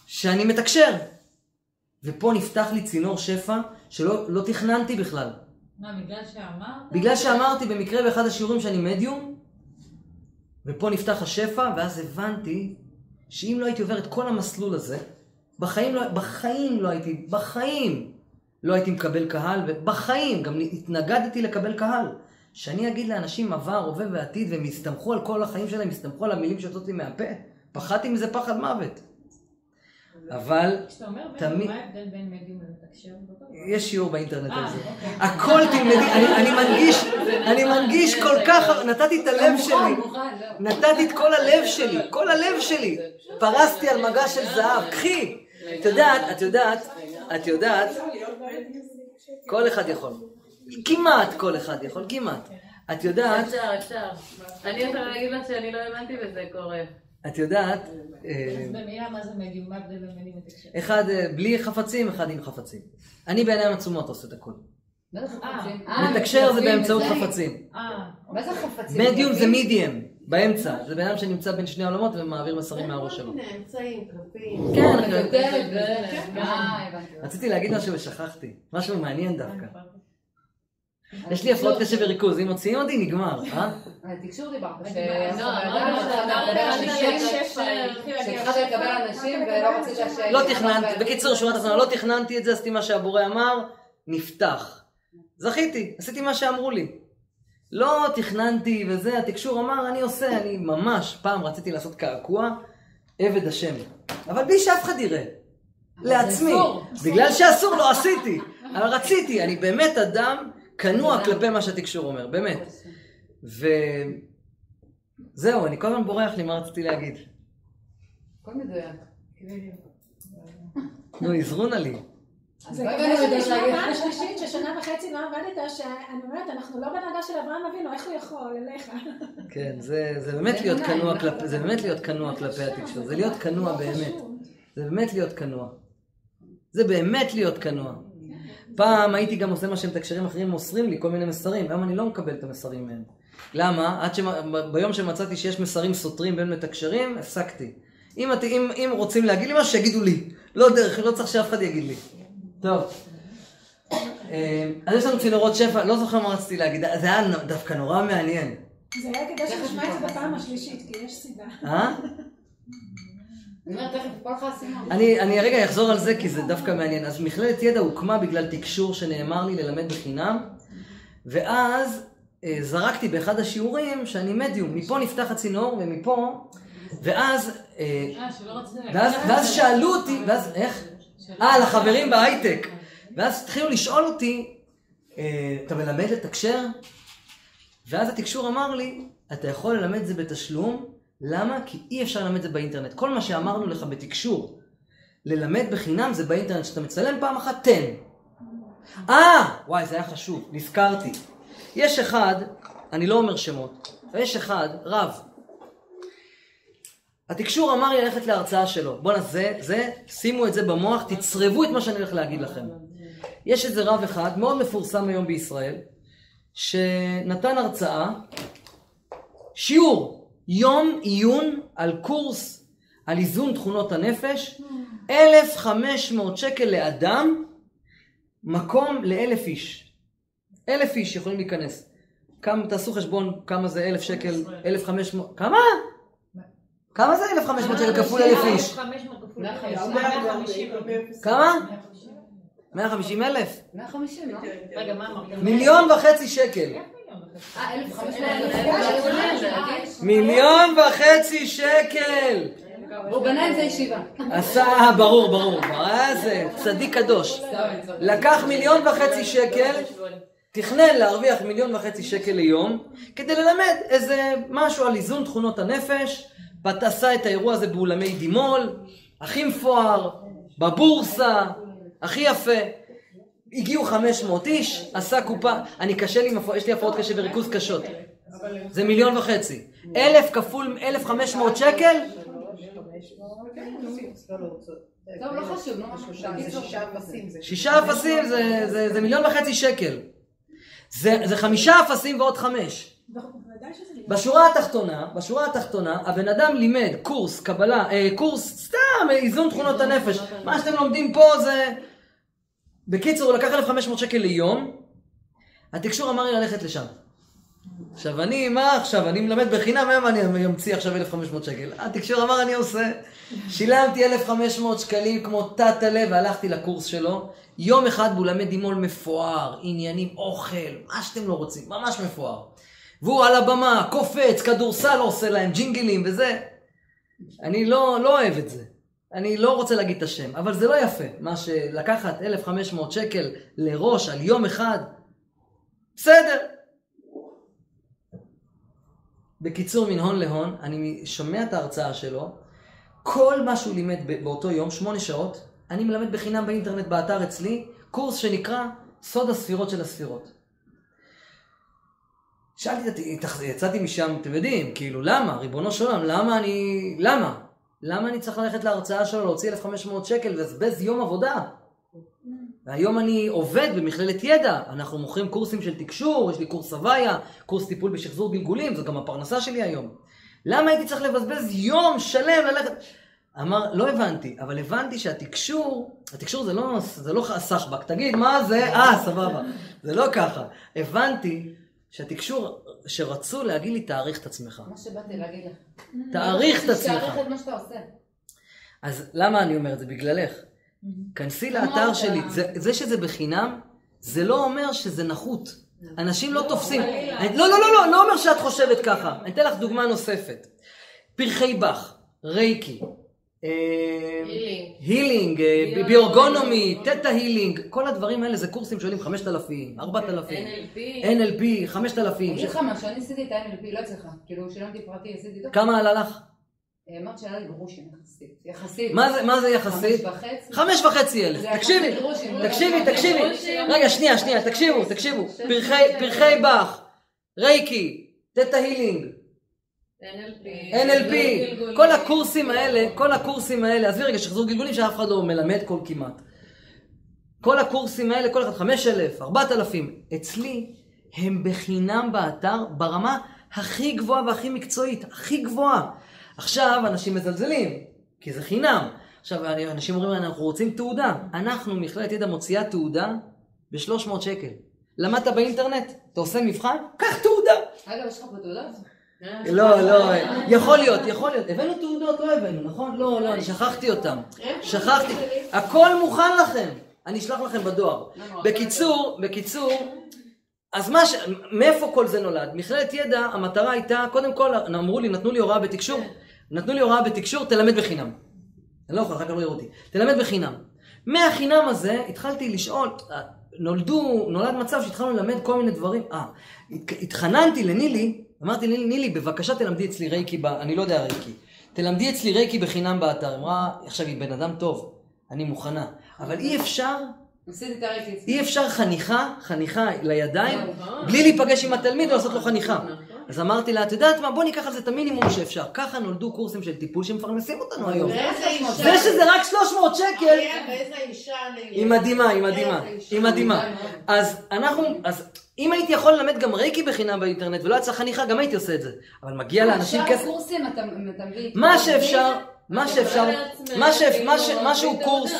שאני מתקשר. ופה נפתח לי צינור שפע שלא לא תכננתי בכלל. מה, בגלל שאמרת? בגלל שאמרתי במקרה באחד השיעורים שאני מדיום, ופה נפתח השפע, ואז הבנתי שאם לא הייתי עובר את כל המסלול הזה, בחיים לא, בחיים לא הייתי, בחיים לא הייתי מקבל קהל, ובחיים גם התנגדתי לקבל קהל. שאני אגיד לאנשים עבר, הווה ועתיד, והם יסתמכו על כל החיים שלהם, יסתמכו על המילים שיוצאות לי מהפה, פחדתי מזה פחד מוות. אבל תמיד- מה ההבדל בין מדיום למתקשר? יש שיעור באינטרנט על אה, זה. אוקיי. הכל תלמדי, [laughs] אני, מנגיש, אני מנגיש כל כך, נתתי את הלב שלי, זהו. נתתי את כל הלב שלי, כל הלב שלי, [laughs] פרסתי על מגש של זהב, קחי. את יודעת, את יודעת, את יודעת, כל אחד יכול. כמעט כל אחד יכול, כמעט. את יודעת, אפשר, אפשר. אני יכולה להגיד לך שאני לא האמנתי וזה קורה. את יודעת, אה, אז במילה מה זה מדיום? מה ההבדל בין מדיום? אחד אה, בלי חפצים, אחד עם חפצים. אני בעיניים עצומות עושה את הכל. מה זה חפצים? מתקשר זה באמצעות. אה, מה זה חפצים? מדיום זה מידיאם, באמצע. זה בן אדם שנמצא בין שני העולמות ומעביר מסרים מהראש שלו. אמצעים, קלפים. כן, אני אני- יודעת, אה. רציתי להגיד משהו ושכחתי. משהו מעניין דווקא. יש לי הפרעות קשב וריכוז, אם מוציאים אותי נגמר, אה? על תקשור דיברת, לא, שהתחלת לקבל אנשים, אנשים ולא רצית ש... לא תכננתי, בקיצור, שורה תחתונה, לא תכננתי את זה, עשיתי מה שהבורא אמר, נפתח. זכיתי, עשיתי מה שאמרו לי. לא תכננתי וזה, התקשור אמר, אני עושה, אני ממש, פעם רציתי לעשות קעקוע, עבד השם. אבל בלי שאף אחד יראה. לעצמי. בגלל שאסור, לא עשיתי. אבל רציתי, אני באמת אדם כנוע כלפי מה שהתקשור אומר, באמת. וזהו, אני כל הזמן בורח לי מה רציתי להגיד. הכל מדויק. נו, עזרונה לי. אז זה בואי רגע. פעם שלישית ששנה וחצי לא עבדת, שאני אומרת, אנחנו לא בהנהגה של אברהם אבינו, איך הוא יכול, אליך? כן, זה, זה באמת להיות כנוע כלפי, זה באמת להיות כנוע כלפי התקשורת, זה להיות כנוע באמת. זה באמת להיות כנוע. זה באמת להיות כנוע. פעם הייתי גם עושה מה שמתקשרים אחרים מוסרים לי כל מיני מסרים, היום אני לא מקבל את המסרים מהם. למה? עד שביום שמצאתי שיש מסרים סותרים בין מתקשרים, הפסקתי. אם, את, אם, אם רוצים להגיד לי משהו, שיגידו לי. לא דרך, לא צריך שאף אחד יגיד לי. טוב. אה, אז יש לנו צינורות שפע, לא זוכר מה רציתי להגיד, זה היה דווקא נורא מעניין. זה היה כדאי שנשמע את זה בפעם השלישית, כי יש סיבה. אה? אני אומרת, תכף יפול לך האסימון. אני, רגע אחזור על זה כי זה דווקא מעניין. אז מכללת ידע הוקמה בגלל תקשור שנאמר לי ללמד בחינם, ואז אה, זרקתי באחד השיעורים שאני מדיום, מפה נפתח הצינור ומפה, ואז, אה, אה, שלא רציתי להגיד. ואז, ואז שאלו אותי, ואז, איך? אה, לחברים בהייטק. ואז התחילו לשאול אותי, אה, אתה מלמד לתקשר? ואז התקשור אמר לי, אתה יכול ללמד את זה בתשלום, למה? כי אי אפשר ללמד את זה באינטרנט. כל מה שאמרנו לך בתקשור, ללמד בחינם זה באינטרנט, כשאתה מצלם פעם אחת, תן. אה, וואי, זה היה חשוב, נזכרתי. יש אחד, אני לא אומר שמות, יש אחד, רב. התקשור אמר לי ללכת להרצאה שלו. בואנה, זה, זה, שימו את זה במוח, תצרבו את מה שאני הולך להגיד לכם. יש איזה רב אחד, מאוד מפורסם היום בישראל, שנתן הרצאה, שיעור, יום עיון על קורס על איזון תכונות הנפש, 1,500 שקל לאדם, מקום לאלף איש. אלף איש יכולים להיכנס. כמה, תעשו חשבון כמה זה אלף שקל, אלף חמש מאות, כמה? כמה זה אלף חמש מאות שקל כפול אלף איש? 500 כפול 150. 150. כמה? מאה חמישים אלף? 150, לא? רגע, מה אמרת? מיליון וחצי שקל. 1,500. מיליון וחצי שקל! הוא בנה עם זה ישיבה. עשה, ברור, ברור, מה זה, צדיק קדוש. לקח מיליון וחצי שקל, תכנן להרוויח מיליון וחצי שקל ליום, כדי ללמד איזה משהו על איזון תכונות הנפש, עשה את האירוע הזה באולמי דימול, הכי מפואר, בבורסה, הכי יפה. הגיעו 500 איש, עשה קופה, אני קשה לי, יש לי הפרעות קשב וריכוז קשות. זה מיליון וחצי. אלף כפול אלף חמש מאות שקל? טוב, לא חשוב, נו, משהו זה שישה אפסים. זה שישה אפסים זה, זה, זה מיליון וחצי שקל. זה, זה חמישה אפסים ועוד חמש. בשורה התחתונה, בשורה התחתונה, הבן אדם לימד קורס קבלה, אה, קורס סתם איזון תכונות הנפש. מה שאתם לומדים פה זה... בקיצור, הוא לקח 1,500 שקל ליום, התקשור אמר לי ללכת לשם. עכשיו אני, מה עכשיו? אני מלמד בחינם, היום אני אמציא עכשיו 1,500 שקל. התקשור אמר אני עושה. שילמתי 1,500 שקלים כמו תת-עלה והלכתי לקורס שלו. יום אחד באולמי דימול מפואר, עניינים, אוכל, מה שאתם לא רוצים, ממש מפואר. והוא על הבמה, קופץ, כדורסל עושה להם, ג'ינגלים וזה. אני לא, לא אוהב את זה. אני לא רוצה להגיד את השם, אבל זה לא יפה. מה שלקחת 1,500 שקל לראש על יום אחד, בסדר. בקיצור, מן הון להון, אני שומע את ההרצאה שלו, כל מה שהוא לימד באותו יום, שמונה שעות, אני מלמד בחינם באינטרנט באתר אצלי, קורס שנקרא סוד הספירות של הספירות. שאלתי, את- התח- יצאתי משם, אתם יודעים, כאילו, למה? ריבונו של עולם, למה אני... למה? למה אני צריך ללכת להרצאה שלו, להוציא 1,500 שקל ולבזבז יום עבודה? והיום אני עובד במכללת ידע, אנחנו מוכרים קורסים של תקשור, יש לי קורס הוויה, קורס טיפול בשחזור גלגולים, זו גם הפרנסה שלי היום. למה הייתי צריך לבזבז יום שלם ללכת... אמר, לא הבנתי, אבל הבנתי שהתקשור, התקשור זה לא, לא סחבק, תגיד, מה זה? אה, סבבה. זה לא ככה. הבנתי שהתקשור, שרצו להגיד לי, תעריך את עצמך. מה שבאתי להגיד לך. תעריך את עצמך. תעריך את מה שאתה עושה. אז למה אני אומר את זה? בגללך. כנסי לאתר. שלי, זה, זה שזה בחינם, זה לא אומר שזה נחות. אנשים לא תופסים. אני- לא, לא, לא, לא, לא אומר שאת חושבת ככה. אני אתן לך דוגמה נוספת. פרחי באך, רייקי, הילינג. אה, ביורגונומי, תטא הילינג, כל הדברים האלה זה קורסים שעולים 5,000, 4,000, NLP. NLP, 5,000. אני אגיד לך משהו, אני עשיתי את ה-NLP, לא אצלך. כאילו, שילמתי פרטי, עשיתי איתו. כמה עלה לך? אמרת שעלה לי גרושים יחסית. יחסית. מה זה- מה זה יחסית? חמש וחצי. חמש וחצי אלף, תקשיבי, לא תקשיבי, תקשיבי. רגע, שנייה, שנייה, תקשיבו, תקשיבו, פרחי- פרחי באך, רייקי, תטא הילינג, NLP. כל הקורסים האלה, כל הקורסים האלה, עזבי רגע, שחזור גלגולים שאף אחד לא מלמד כל כמעט. כל הקורסים האלה, כל אחד חמש אלף, ארבעת אלפים, אצלי הם בחינם באתר ברמה הכי גבוהה והכי מקצועית, הכי גבוהה. עכשיו אנשים מזלזלים, כי זה חינם. עכשיו אנשים אומרים, אנחנו רוצים תעודה. אנחנו, מכללת ידע מוציאה תעודה ב-300 שקל. למדת באינטרנט? אתה עושה מבחן? קח תעודה. אגב, יש לך פה תעודות? לא, לא, יכול להיות, יכול להיות. הבאנו תעודות, לא הבאנו, נכון? לא, לא, אני שכחתי אותם. שכחתי. הכל מוכן לכם. אני אשלח לכם בדואר. בקיצור, בקיצור, אז מה ש... מאיפה כל זה נולד? מכללת ידע, המטרה הייתה, קודם כל, אמרו לי, נתנו לי הוראה בתקשור, נתנו לי הוראה בתקשור, תלמד בחינם. אני לא יכול, אחר כך לא יראו אותי. תלמד בחינם. מהחינם הזה התחלתי לשאול, אה, נולדו, נולד מצב שהתחלנו ללמד כל מיני דברים. אה, הת- התחננתי לנילי, אמרתי נילי, נילי, בבקשה תלמדי אצלי רייקי, ב... אני לא יודע רייקי. תלמדי אצלי רייקי בחינם באתר. אמרה, עכשיו היא בן אדם טוב, אני מוכנה. אבל אי אפשר. אי אפשר חניכה, חניכה לידיים, נכון. בלי להיפגש עם התלמיד ולעשות לו חניכה. נכון. אז אמרתי לה, את יודעת מה, בוא ניקח על זה את המינימום שאפשר. ככה נולדו קורסים של טיפול שמפרנסים אותנו היום. זה שזה רק 300 שקל, נהיית. היא מדהימה, היא מדהימה. היא מדהימה. אז אנחנו, אז אם הייתי יכול ללמד גם רייקי בחינם באינטרנט ולא יצא חניכה, גם הייתי עושה את זה. אבל מגיע לאנשים כסף. הקורסים אתה אתה מביא... מה שאפשר, מה שאפשר, מה מה מה שהוא קורס.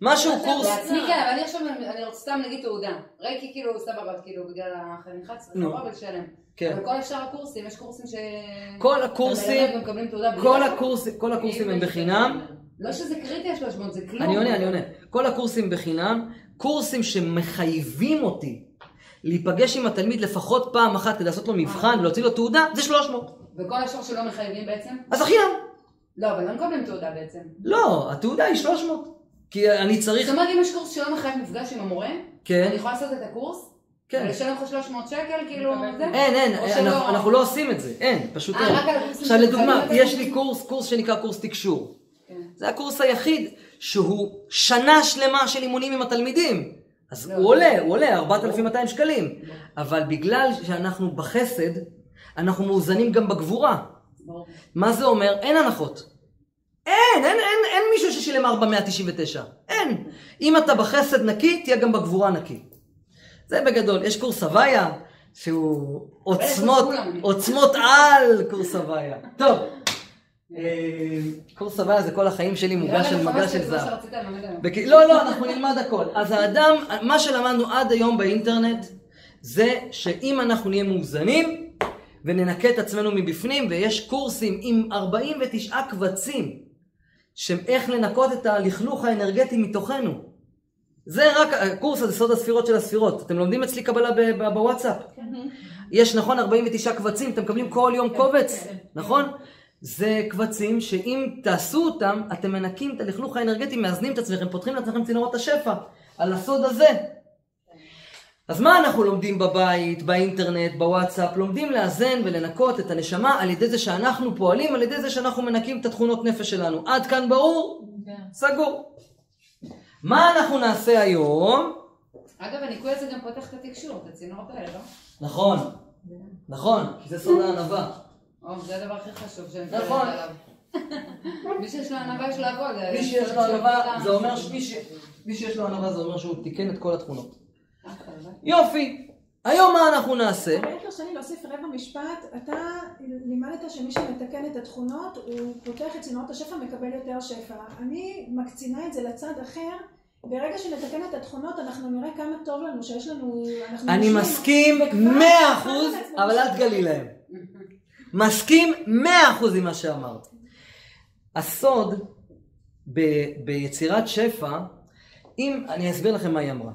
מה שהוא מה קורס, לעצמי כן, אבל אני עכשיו, אני רוצה סתם נגיד תעודה. רייקי כאילו סבבה, כאילו בגלל החניכה צריך נו. לבוא ולשלם. כן. אבל כל השאר הקורסים, יש קורסים ש... כל הקורסים, כל. הקורסים, כל הקורסים הם בחינם. לא שזה קריטי ה-300, זה כלום. אני עונה, אני עונה. כל הקורסים בחינם, קורסים שמחייבים אותי להיפגש עם התלמיד לפחות פעם אחת כדי לעשות לו מבחן ולהוציא לו תעודה, זה 300. וכל השאר שלא מחייבים בעצם? אז החינם. לא, אבל לא מקבלים תעודה בעצם. לא, התעודה היא 300. כי אני צריך... זאת אומרת, אם יש קורס שלא מחייב מפגש עם המורה, כן, אני יכולה לעשות את הקורס? כן. ולשלם לך 300 שקל, כאילו, זה? אין, אין, אנחנו, אנחנו לא עושים את זה, אין, פשוט אה, אין. עכשיו לדוגמה, חייבים יש? לי קורס, קורס שנקרא קורס תקשור. כן. זה הקורס היחיד שהוא שנה שלמה של אימונים עם התלמידים. אז לא, הוא עולה, הוא עולה 4,200 שקלים. אבל בגלל שאנחנו בחסד, אנחנו מאוזנים גם בגבורה. ברור. מה זה אומר? אין הנחות. אין, אין, אין, אין מישהו ששילם 499. אין. אם אתה בחסד נקי, תהיה גם בגבורה נקי. זה בגדול. יש קורס הוויה, שהוא עוצמות. עוצמות על קורס הוויה. טוב. אה, קורס הוויה זה כל החיים שלי מוגש של מגע של זהב. בק... לא, לא, אנחנו נלמד הכל. אז האדם, מה שלמדנו עד היום באינטרנט, זה שאם אנחנו נהיה מאוזנים, וננקה את עצמנו מבפנים, ויש קורסים עם 49 קבצים, של איך לנקות את הלכלוך האנרגטי מתוכנו. זה רק, הקורס הזה, סוד הספירות של הספירות. אתם לומדים אצלי קבלה ב- ב- בוואטסאפ. יש נכון 49 קבצים, אתם מקבלים כל יום קובץ, נכון? זה קבצים שאם תעשו אותם, אתם מנקים את הלכלוך האנרגטי, מאזנים את עצמכם, פותחים לעצמכם צינורות השפע, על הסוד הזה. אז מה אנחנו לומדים בבית, באינטרנט, בוואטסאפ? לומדים לאזן ולנקות את הנשמה על ידי זה שאנחנו פועלים, על ידי זה שאנחנו מנקים את התכונות נפש שלנו. עד כאן ברור? כן. סגור. מה אנחנו נעשה היום? אגב, הניקוי הזה גם פותח את התקשור, את הצינורות האלה, לא? נכון, נכון, כי זה סוד הענווה. זה הדבר הכי חשוב שאני נכון. מדברת עליו. [laughs] מי שיש לו ענווה יש לו הכל. מי שיש לו ענווה, זה אומר שמי ש- מי שיש לו ענווה זה אומר שהוא תיקן את כל התכונות. יופי, היום מה אנחנו נעשה? תרשה לי להוסיף רבע משפט, אתה לימדת שמי שמתקן את התכונות, הוא פותח את צינורות השפע, מקבל יותר שפע. אני מקצינה את זה לצד אחר, ברגע שנתקן את התכונות, אנחנו נראה כמה טוב לנו, שיש לנו... אני מסכים מאה אחוז, אבל אל. תגלי להם. מסכים מאה אחוז עם מה שאמרת. הסוד ב- ביצירת שפע, אם, אני אסביר לכם מה היא אמרה.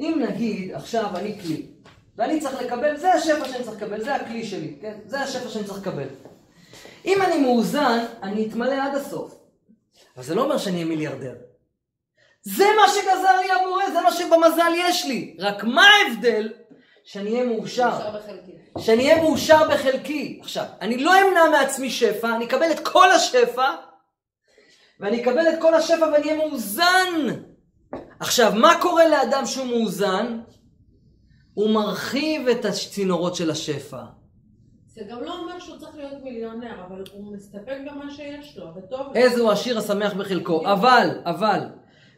אם נגיד, עכשיו אני כלי, ואני צריך לקבל, זה השפע שאני צריך לקבל, זה הכלי שלי, כן? זה השפע שאני צריך לקבל. אם אני מאוזן, אני אתמלא עד הסוף. אבל זה לא אומר שאני אהיה מיליארדר. זה מה שגזר לי הבורא, זה מה שבמזל יש לי. רק מה ההבדל? שאני אהיה מאושר. שאני אהיה מאושר בחלקי. עכשיו, אני לא אמנע מעצמי שפע, אני אקבל את כל השפע, ואני אקבל את כל השפע ואני אהיה מאוזן. עכשיו, מה קורה לאדם שהוא מאוזן? הוא מרחיב את הצינורות של השפע. זה גם לא אומר שהוא צריך להיות מיליונר, אבל הוא מסתפק במה שיש לו, וטוב. איזה הוא עשיר השמח בחלקו. אבל, אבל,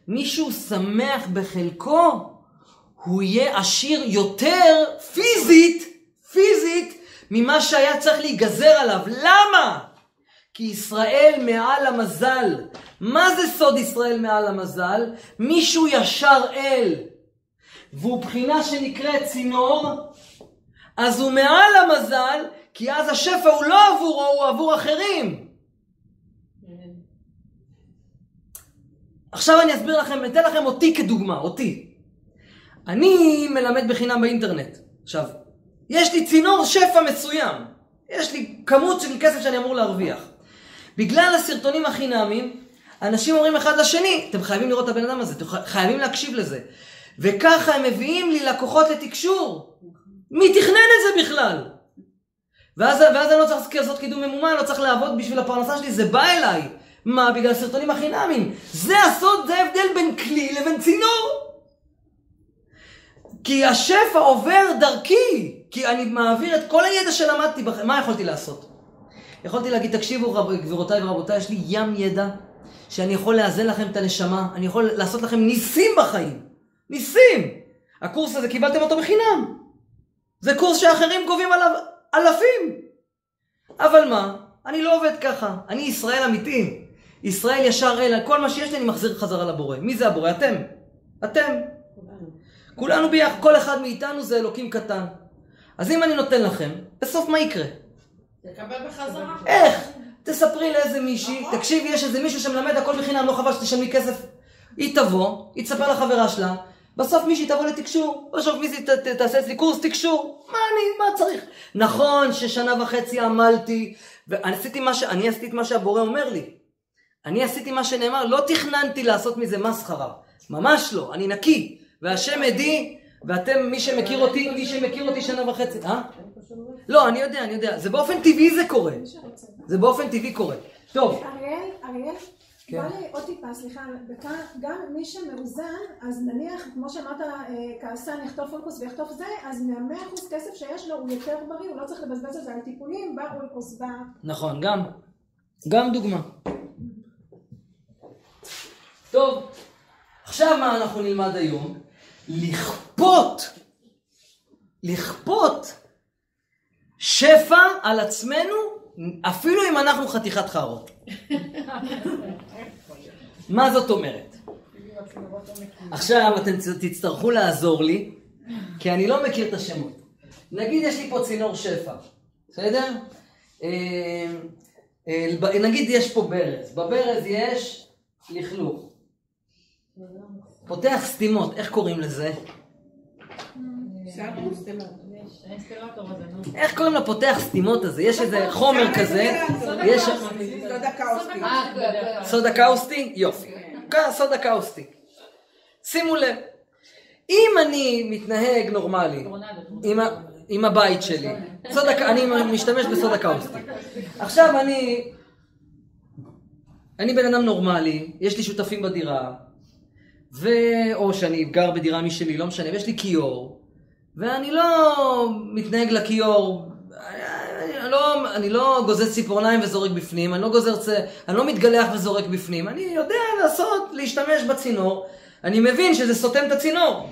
מישהו שמח בחלקו, הוא יהיה עשיר יותר פיזית, פיזית, ממה שהיה צריך להיגזר עליו. למה? כי ישראל מעל המזל. מה זה סוד ישראל מעל המזל? מישהו ישר אל, והוא בחינה שנקראת צינור, אז הוא מעל המזל, כי אז השפע הוא לא עבורו, הוא עבור אחרים. עכשיו אני אסביר לכם, אתן לכם אותי כדוגמה, אותי. אני מלמד בחינם באינטרנט. עכשיו, יש לי צינור שפע מסוים. יש לי כמות של כסף שאני אמור להרוויח. בגלל הסרטונים החינמיים, אנשים אומרים אחד לשני, אתם חייבים לראות את הבן אדם הזה, אתם חייבים להקשיב לזה. וככה הם מביאים לי לקוחות לתקשור. מי תכנן את זה בכלל? ואז, ואז אני לא צריך לעשות קידום ממומן, לא צריך לעבוד בשביל הפרנסה שלי, זה בא אליי. מה? בגלל הסרטונים החינמיים. זה הסוד, זה ההבדל בין כלי לבין צינור. כי השפע עובר דרכי, כי אני מעביר את כל הידע שלמדתי, בח... מה יכולתי לעשות? יכולתי להגיד, תקשיבו רב... גבירותיי ורבותיי, יש לי ים ידע שאני יכול לאזן לכם את הנשמה, אני יכול לעשות לכם ניסים בחיים. ניסים! הקורס הזה קיבלתם אותו בחינם. זה קורס שאחרים גובים עליו אלפים. אבל מה? אני לא עובד ככה. אני ישראל אמיתי. ישראל ישר אל, כל מה שיש לי אני מחזיר חזרה לבורא. מי זה הבורא? אתם. אתם. כולנו ביחד, כל אחד מאיתנו זה אלוקים קטן. אז אם אני נותן לכם, בסוף מה יקרה? תקבל בחזרה. איך? תספרי לאיזה מישהי, תקשיבי, יש איזה מישהו שמלמד הכל בחינם, לא חבל שתשלמי כסף. היא תבוא, היא תספר לחברה שלה, בסוף מישהי תבוא לתקשור, בסוף מישהי ת, ת, תעשה אצלי קורס תקשור, מה אני, מה צריך? נכון ששנה וחצי עמלתי, ואני עשיתי מה ש... אני עשיתי את מה שהבורא אומר לי. אני עשיתי מה שנאמר, לא תכננתי לעשות מזה מסחרה. ממש לא, אני נקי. והשם עדי, ואתם, מי שמכיר אותי, מי שמכיר אותי שנה וחצי, אה? לא, אני יודע, אני יודע. זה באופן טבעי זה קורה. זה באופן טבעי קורה. טוב. אריאל, אריאל, כן. בא לי עוד טיפה, סליחה, גם מי שמאוזן, אז נניח, כמו שאמרת, אה, כעסן יחטוף אולקוס ויחטוף זה, אז מהמאה אחוז כסף שיש לו הוא יותר בריא, הוא לא צריך לבזבז את זה על טיפולים, באולקוס, ב... נכון, גם. גם דוגמה. טוב, עכשיו מה אנחנו נלמד היום? לכפות, לכפות שפע על עצמנו, אפילו אם אנחנו חתיכת חארות. מה זאת אומרת? עכשיו אתם תצטרכו לעזור לי, כי אני לא מכיר את השמות. נגיד יש לי פה צינור שפע, בסדר? אה, אה, נגיד יש פה ברז, בברז יש לכלוך. פותח סתימות, איך קוראים לזה? איך קוראים לפותח סתימות הזה? יש איזה חומר כזה, יש... סודה קאוסטי? יופי. סודה קאוסטי. שימו לב, אם אני מתנהג נורמלי עם, הבית שלי, אני משתמש בסודה קאוסטי. עכשיו אני, אני בן אדם נורמלי, יש לי שותפים בדירה, ו... או שאני גר בדירה משלי, לא משנה, ויש לי כיור, ואני לא מתנהג לכיור, אני לא, אני לא גוזר ציפורניים וזורק בפנים, אני לא גוזר צ... אני לא מתגלח וזורק בפנים, אני יודע לעשות, להשתמש בצינור, אני מבין שזה סותם את הצינור.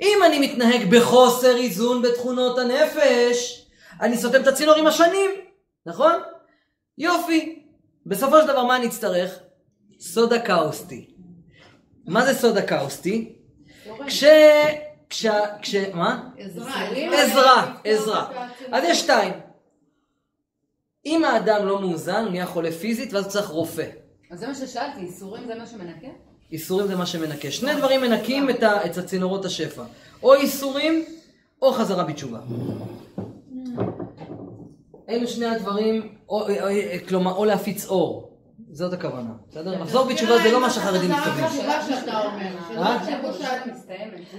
אם אני מתנהג בחוסר איזון בתכונות הנפש, אני סותם את הצינור עם השנים, נכון? יופי. בסופו של דבר מה אני אצטרך? סודה קאוסטי. מה זה סודה קאוסטי? כש... כש... כש... מה? עזרה, עזרה. אז יש שתיים. אם האדם לא מאוזן, הוא נהיה חולה פיזית, ואז הוא צריך רופא. אז זה מה ששאלתי, איסורים זה מה שמנקה? איסורים זה מה שמנקה. שני דברים מנקים את, ה... את הצינורות השפע. או איסורים, או חזרה בתשובה. אלו שני הדברים, או, או, כלומר, או להפיץ אור. זאת הכוונה, בסדר? לחזור בתשובה זה לא מה שחרדים מתכוונים. חזרה בתשובה שאתה אומר.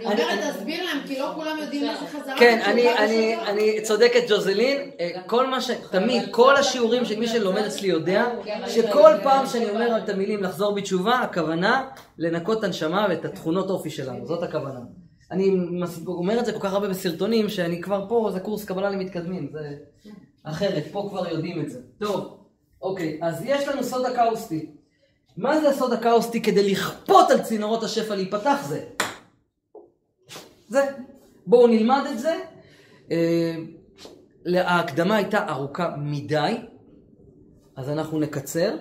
אני אומרת, תסביר להם, כי לא כולם יודעים מה זה חזרה כן. אני, אני, אני צודקת ג'וזלין, אה, כל מה ש... תמיד, כל השיעורים של מי שלומד אצלי יודע, שכל פעם שאני אומר את המילים לחזור בתשובה, הכוונה לנקות את הנשמה ואת התכונות אופי שלנו, זאת הכוונה. אני אומר את זה כל כך הרבה בסרטונים, שאני כבר פה, זה קורס קבלה למתקדמים, זה אחרת, פה כבר יודעים את זה. טוב, אוקיי, אז יש לנו סודה קאוסטי. מה זה הסודה קאוסטי כדי לכפות על צינורות השפע להיפתח זה? זה. בואו נלמד את זה. אה, ההקדמה הייתה ארוכה מדי, אז אנחנו נקצר.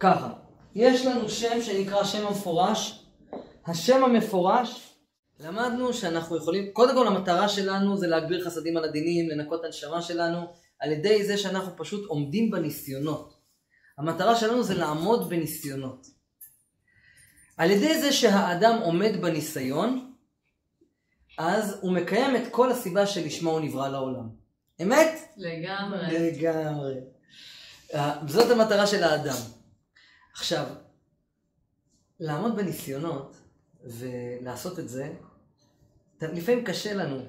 ככה, יש לנו שם שנקרא שם המפורש. השם המפורש, למדנו שאנחנו יכולים, קודם כל המטרה שלנו זה להגביר חסדים על הדינים, לנקות את הנשמה שלנו, על ידי זה שאנחנו פשוט עומדים בניסיונות. המטרה שלנו זה לעמוד בניסיונות. על ידי זה שהאדם עומד בניסיון, אז הוא מקיים את כל הסיבה שלשמה הוא נברא לעולם. אמת? לגמרי. לגמרי. אה, זאת המטרה של האדם. עכשיו, לעמוד בניסיונות ולעשות את זה, לפעמים קשה לנו.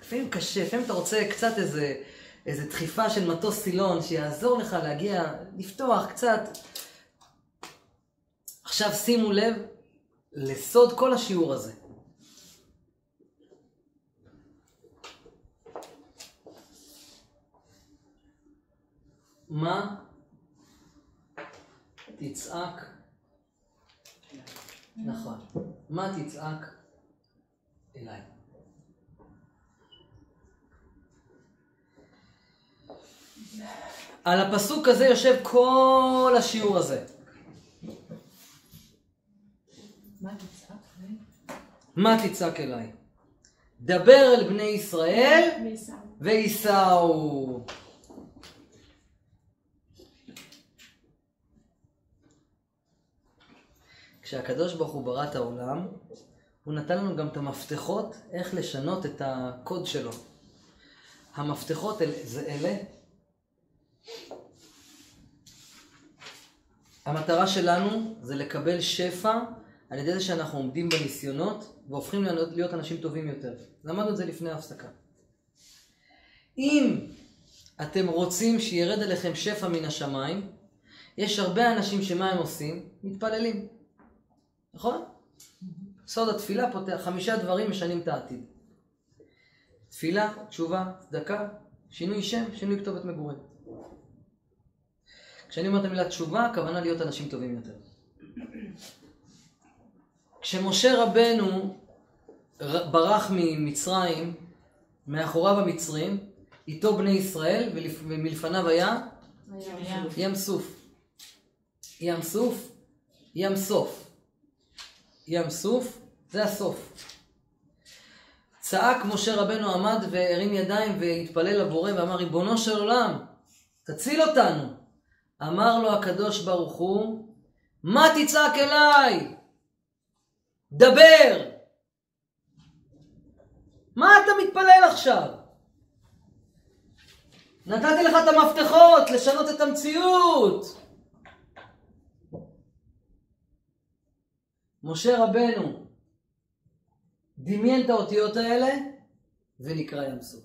לפעמים קשה, לפעמים אתה רוצה קצת איזה, איזה דחיפה של מטוס סילון שיעזור לך להגיע, לפתוח קצת. עכשיו שימו לב לסוד כל השיעור הזה. מה תצעק? נכון. מה תצעק אליי? על הפסוק הזה יושב כל השיעור הזה. מה תצעק? אליי? דבר אל בני ישראל. וייסעו. כשהקדוש ברוך הוא ברא את העולם, הוא נתן לנו גם את המפתחות איך לשנות את הקוד שלו. המפתחות אל, זה אלה. המטרה שלנו זה לקבל שפע על ידי זה שאנחנו עומדים בניסיונות והופכים להיות, אנשים טובים יותר. למדנו את זה לפני ההפסקה. אם אתם רוצים שירד עליכם שפע מן השמיים, יש הרבה אנשים שמה הם עושים? מתפללים. נכון? סוד התפילה פותח, חמישה דברים משנים את העתיד. תפילה, תשובה, צדקה, שינוי שם, שינוי כתובת מגורים. כשאני אומר את המילה תשובה, הכוונה להיות אנשים טובים יותר. כשמשה רבנו ברח ממצרים, מאחוריו המצרים, איתו בני ישראל, ומלפניו היה ים סוף. ים סוף, ים סוף. ים סוף, זה הסוף. צעק משה רבנו עמד והרים ידיים והתפלל לבורא ואמר ריבונו של עולם, תציל אותנו. אמר לו הקדוש ברוך הוא, מה תצעק אליי? דבר! מה אתה מתפלל עכשיו? נתתי לך את המפתחות לשנות את המציאות. משה רבנו דמיין את האותיות האלה ונקרא ים סוף.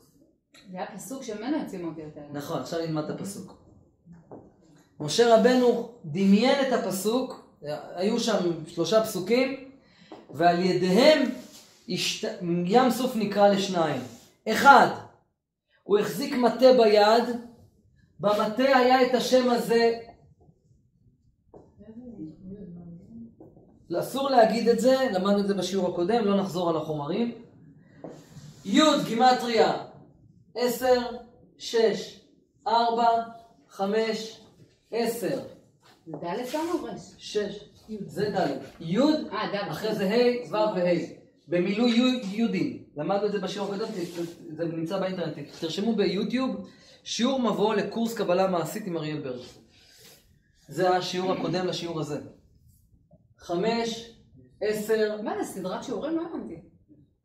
זה היה פסוק שממנו יוצאים האותיות האלה. נכון, עכשיו נלמד את הפסוק. משה רבנו דמיין את הפסוק, היו שם שלושה פסוקים, ועל ידיהם השת... ים סוף נקרא לשניים. אחד, הוא החזיק מטה ביד, במטה היה את השם הזה, אסור להגיד את זה, למדנו את זה בשיעור הקודם, לא נחזור על החומרים. י' גימטריה, עשר, שש, ארבע, חמש, עשר, זה ד' שם או ר'? שש, זה ד', י', אה. אחרי זה ה', ו' וה'. במילוי יודים. למדנו את זה בשיעור הקודם, זה נמצא באינטרנט. תרשמו ביוטיוב, שיעור מבוא לקורס קבלה מעשית עם אריאל ברד. זה השיעור הקודם לשיעור הזה. חמש, עשר, מה זה, סדרת שיעורים? לא הבנתי.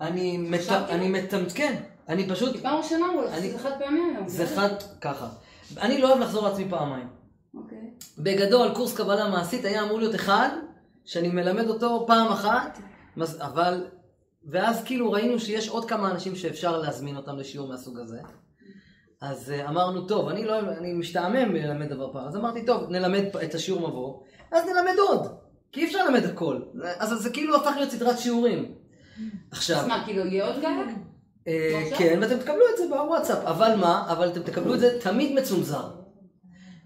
אני מת- חשבתי. אני מתמת, כן, אני פשוט, פעם ראשונה שזה חד פעמי היום. זה חד ככה. אני לא אוהב לחזור על עצמי פעמיים. בגדול, קורס קבלה מעשית היה אמור להיות אחד, שאני מלמד אותו פעם אחת, אבל, ואז כאילו ראינו שיש עוד כמה אנשים שאפשר להזמין אותם לשיעור מהסוג הזה. אז uh, אמרנו, טוב, אני לא, אני משתעמם ללמד דבר פעם, אז אמרתי, טוב, נלמד את השיעור מבוא, אז נלמד עוד, כי אי אפשר ללמד הכל. אז זה כאילו הפך להיות סדרת שיעורים. עכשיו, אז מה, כאילו, יהיה עוד כאלה? אה? כן, ואתם תקבלו את זה בוואטסאפ, אבל מה? אבל אתם תקבלו את זה תמיד מצונזר.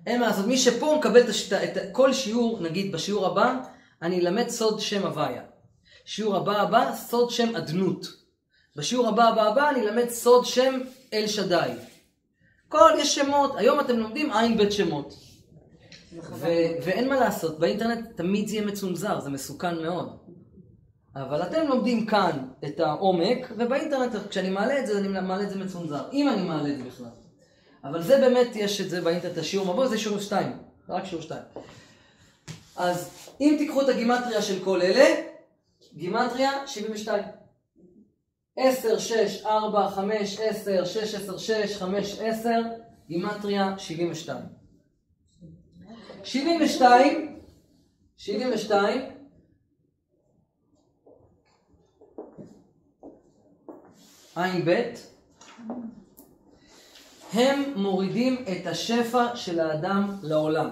אין מה לעשות, מי שפה מקבל את, השת... את כל שיעור, נגיד בשיעור הבא, אני אלמד סוד שם הוויה. שיעור הבא הבא, סוד שם אדנות. בשיעור הבא הבא הבא אני אלמד סוד שם אל שדי. כל, יש שמות, היום אתם לומדים עין בית שמות. חזק. ו- ואין מה לעשות, באינטרנט תמיד זה יהיה מצונזר, זה מסוכן מאוד. אבל אתם לומדים כאן את העומק, ובאינטרנט כשאני מעלה את זה, אני מעלה את זה מצונזר. אם אני מעלה את זה בכלל. אבל זה באמת, יש את זה באינטרנט, השיעור מבוא, זה שיעור 2, רק שיעור 2. אז אם תיקחו את הגימטריה של כל אלה, גימטריה 72. 10, 6, 4, 5, 10, 6, 10, 6, 5, 10, גימטריה 72. 72, 72, עין ב', הם מורידים את השפע של האדם לעולם.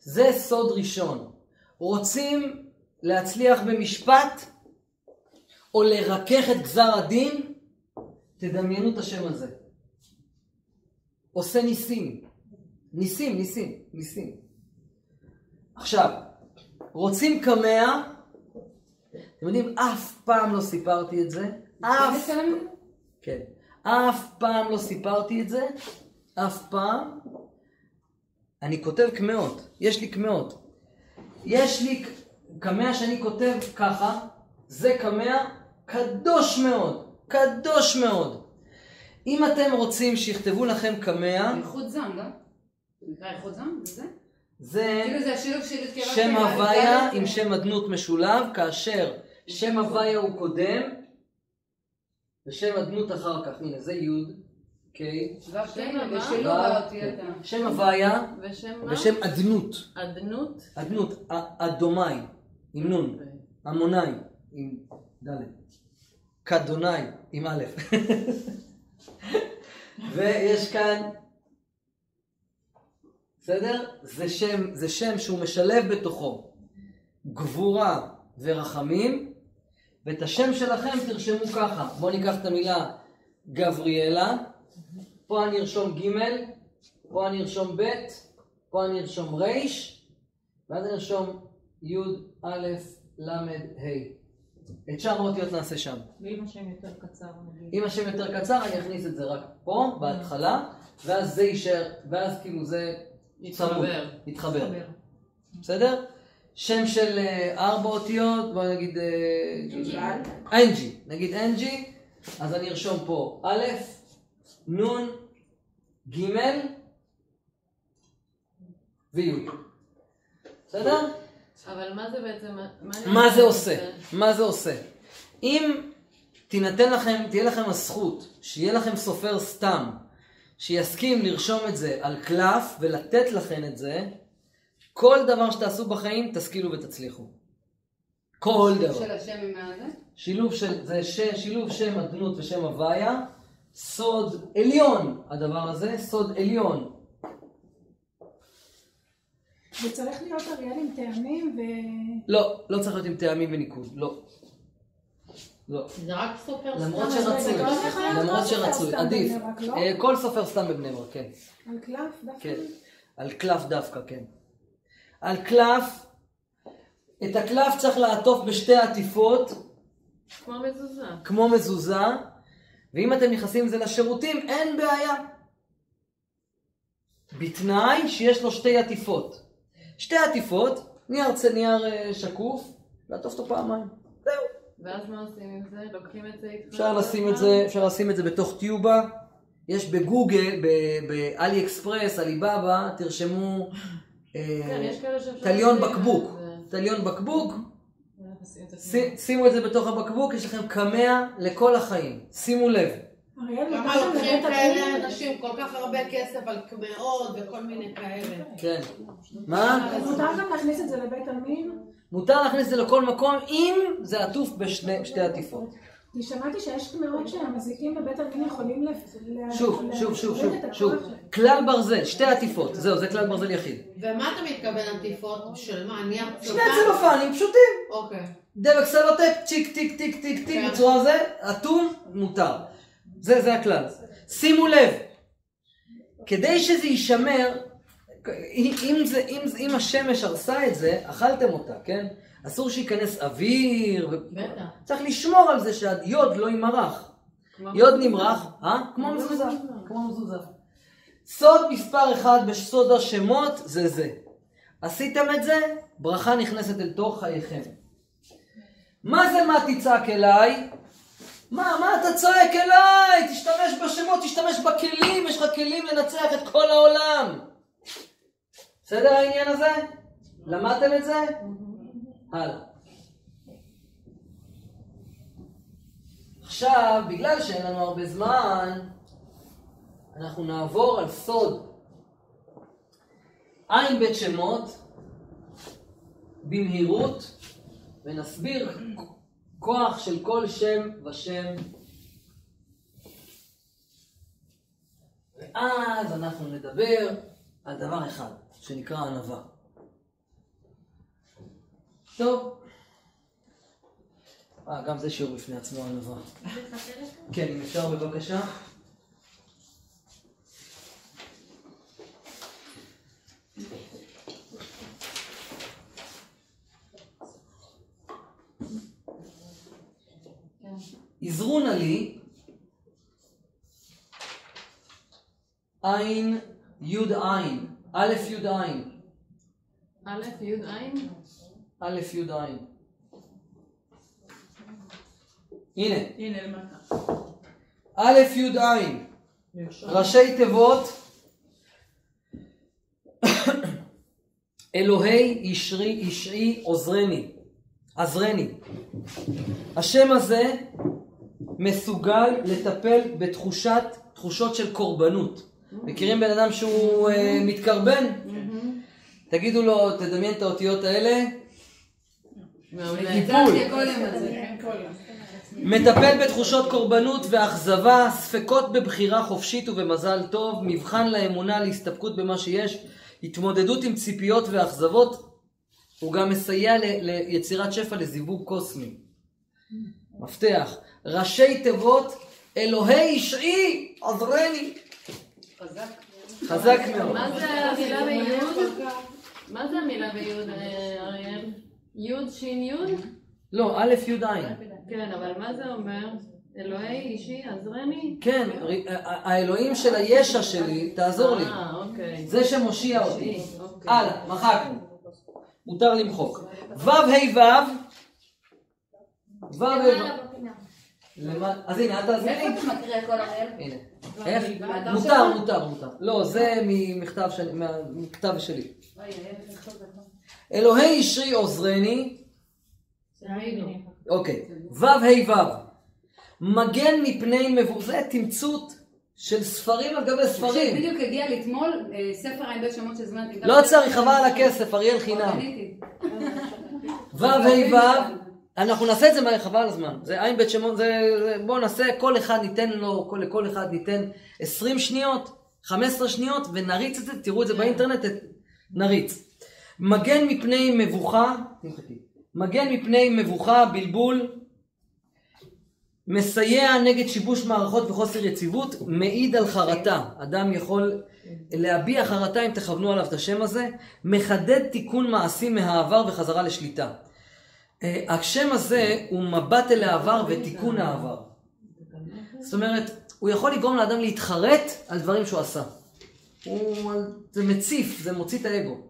זה סוד ראשון. רוצים להצליח במשפט או לרכך את גזר הדין? תדמיינו את השם הזה. עושה ניסים. ניסים, ניסים, ניסים. עכשיו, רוצים קמע? אתם יודעים, אף פעם לא סיפרתי את זה. אף... כן. אף פעם לא סיפרתי את זה. אף פעם. אני כותב קמעות. יש לי קמעות. יש לי קמע שאני כותב ככה. זה קמע קדוש מאוד. קדוש מאוד. אם אתם רוצים שיכתבו לכם קמע, איכות זן, לא? זה נקרא איכות זן? זה זה? זה כאילו שם הוויה עם שם הדנות משולב, כאשר שם הוויה הוא קודם, ושם הדנות אחר כך. הנה, זה י', קיי. ו"ק, שם מה? ושילוב ו', האותיות כן. שם הוויה ושם אדנות. אדנות? אדנות, אדומי, עם נון. עמוני, עם ד'. כדוני, עם א'. [laughs] ויש כאן, בסדר? זה שם, זה שם שהוא משלב בתוכו גבורה ורחמים, ואת השם שלכם תרשמו ככה. בואו ניקח את המילה גבריאלה, פה אני ארשום ג', פה אני ארשום ב', פה אני ארשום ר', ואז אני ארשום י', א', ל', ה'. את שאר האותיות נעשה שם. ואם השם יותר קצר נגיד. אם השם יותר קצר, אני אכניס את זה רק פה, בהתחלה, ואז זה יישאר, ואז כאילו זה יתחבר. יתחבר. חבר. בסדר? שם של אה, ארבע אותיות, בוא נגיד אנג'י. אנג'י, נגיד אנג'י, אז אני ארשום פה א', נ', ג' וי'. בסדר? אבל מה זה בעצם... מה זה עושה? מה זה עושה? אם תינתן לכם, תהיה לכם הזכות, שיהיה לכם סופר סתם, שיסכים לרשום את זה על קלף ולתת לכם את זה, כל דבר שתעשו בחיים, תשכילו ותצליחו. כל דבר. של השם עם הזה? שילוב של, זה ש, שילוב שם אדנות ושם הוויה, סוד עליון הדבר הזה, סוד עליון. זה צריך להיות אריאל עם טעמים ו... לא, לא צריך להיות עם טעמים וניקוד, לא. לא. זה רק סופר למרות סתם, שרצוי, זה למרות כל סופר שרצוי, עדיף. לא? אה, כל סופר סתם בבני ברק, כן. על קלף דווקא? כן. על קלף דווקא, כן. על קלף, את הקלף צריך לעטוף בשתי עטיפות, כמו מזוזה. כמו מזוזה, ואם אתם נכנסים עם זה לשירותים, אין בעיה. בתנאי שיש לו שתי עטיפות. שתי עטיפות, נייר, צ- נייר אה, שקוף, לעטוף אותו פעמיים. זהו. ואז מה עושים עם זה? לוקחים את זה? אפשר לשים את זה, אפשר לשים את זה בתוך טיובה. יש בגוגל, באלי אקספרס, עליבאבא, תרשמו אה, כן. תליון לשים בקבוק. תליון בקבוק, נשים את זה ש- שימו את זה בתוך הבקבוק, יש לכם קמע לכל החיים. שימו לב. למה לוקחים כאלה? אנשים כל כך הרבה כסף על קמעות וכל מיני כאלה? כן. מה? מותר גם להכניס את זה לבית עלמין? מותר להכניס את זה לכל מקום אם זה עטוף בשתי עטיפות. כי שמעתי שיש קמעות שהמזיקים בבית עלמין יכולים שוב, שוב, שוב, שוב, את הכוח שוב. כלל ברזל, שתי עטיפות. זהו, זה כלל ברזל יחיד. ומה אתה מתכוון עטיפות? של מה? נייר שני צלופן? צלופנים פשוטים. אוקיי. דבק סלוטפ, צ'יק, טיק, טיק, טיק, טיק, כן. בצורה זה, אטום, מותר. זה, זה הכלל. שימו לב, כדי שזה יישמר, אם, אם, זה, אם, זה- אם השמש הרסה את זה, אכלתם אותה, כן? אסור שייכנס אוויר. בטח. צריך לשמור על זה שהיוד לא יימרח. יוד נמרח, אה? כמו מזוזה, כמו מזוזה. סוד מספר אחד בסוד השמות זה זה. עשיתם את זה, ברכה נכנסת אל תוך חייכם. מה זה מה תצעק אליי? מה, מה אתה צועק אליי? תשתמש בשמות, תשתמש בכלים, יש לך כלים לנצח את כל העולם. בסדר העניין הזה? למדתם את זה? הלאה. עכשיו, בגלל שאין לנו הרבה זמן, אנחנו נעבור על סוד עין בית שמות במהירות ונסביר כוח של כל שם ושם ואז אנחנו נדבר על דבר אחד שנקרא ענווה. טוב. אה, גם זה שיעור בפני עצמו ענווה. כן, אם אפשר בבקשה. עזרו נא לי עין יוד עין, א' יוד עין, א', י', ע'? א' יוד עין. הנה, הנה למטה. א' יוד עין, ראשי תיבות אלוהי ישרי ישעי עוזרני, עזרני. השם הזה מסוגל לטפל בתחושת, תחושות של קורבנות. מכירים בן אדם שהוא אה, מתקרבן? תגידו לו, תדמיין את האותיות האלה, יום. מטפל בתחושות קורבנות ואכזבה, ספקות בבחירה חופשית ובמזל טוב, מבחן לאמונה, להסתפקות במה שיש, התמודדות עם ציפיות ואכזבות, הוא גם מסייע ל- ליצירת שפע לזיווג קוסמי. מפתח, ראשי תיבות, אלוהי ישעי, עזרני. חזק. חזק מאוד. מה זה המילה ביוד? מה זה המילה ביוד, אה, אריאל? יוד, שין יוד? לא, א' י' עין. כן, אבל מה זה אומר? אלוהי אישי עזרני? כן, האלוהים של הישע שלי, תעזור לי. אה, אוקיי. זה שמושיע אותי. אוקיי. הלאה, מחקנו. מותר למחוק. ו' ה' ו' ו' ה' אז הנה, אל תעזרי לי. איפה אתה מקריא אריאל? הנה. איך? מותר? מותר, מותר. לא, זה ממכתב שלי, אלוהי ישרי עוזרני, אוקיי. ו' ה' ו' מגן מפני מבוא, זה תמצות של ספרים על גבי ספרים. בדיוק הגיע לי אתמול אה, ספר בית שמות שהזמנתי. לא צריך, חבל על הכסף, אריאל חינם. קניתי. ו' ה' ו' אנחנו נעשה את זה מהר, חבל הזמן. זה עין בית שמות, זה... זה- בואו נעשה, כל אחד ניתן לו, כל- לכל אחד ניתן 20 שניות, 15 שניות, ונריץ את זה, תראו את זה באינטרנט, את- נריץ. מגן מפני מבוכה. מגן מפני מבוכה, בלבול, מסייע נגד שיבוש מערכות וחוסר יציבות, מעיד על חרטה. אדם יכול להביע חרטה אם תכוונו עליו את השם הזה, מחדד תיקון מעשי מהעבר וחזרה לשליטה. אה, השם הזה הוא מבט אל העבר ותיקון העבר. זאת אומרת, הוא יכול לגרום לאדם להתחרט על דברים שהוא עשה. הוא, זה מציף, זה מוציא את האגו.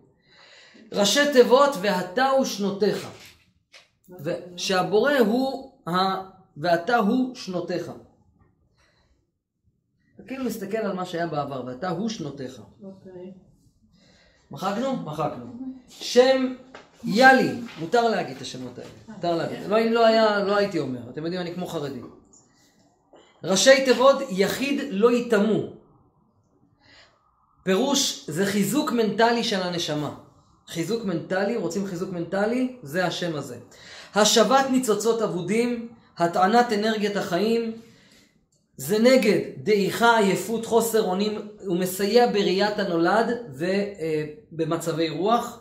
ראשי תיבות ואתה הוא שנותיך. ושהבורא הוא ה... ואתה הוא שנותיך. כאילו מסתכל על מה שהיה בעבר, ואתה הוא שנותיך. אוקיי. מחקנו? מחקנו. שם יאלי, מותר להגיד את השמות האלה. מותר להגיד. לא, אם לא היה, לא הייתי אומר. אתם יודעים, אני כמו חרדי. ראשי תיבות, יחיד לא יטמאו. פירוש, זה חיזוק מנטלי של הנשמה. חיזוק מנטלי, רוצים חיזוק מנטלי? זה השם הזה. השבת ניצוצות אבודים, הטענת אנרגיית החיים, זה נגד דעיכה, עייפות, חוסר אונים, הוא מסייע בראיית הנולד ובמצבי רוח.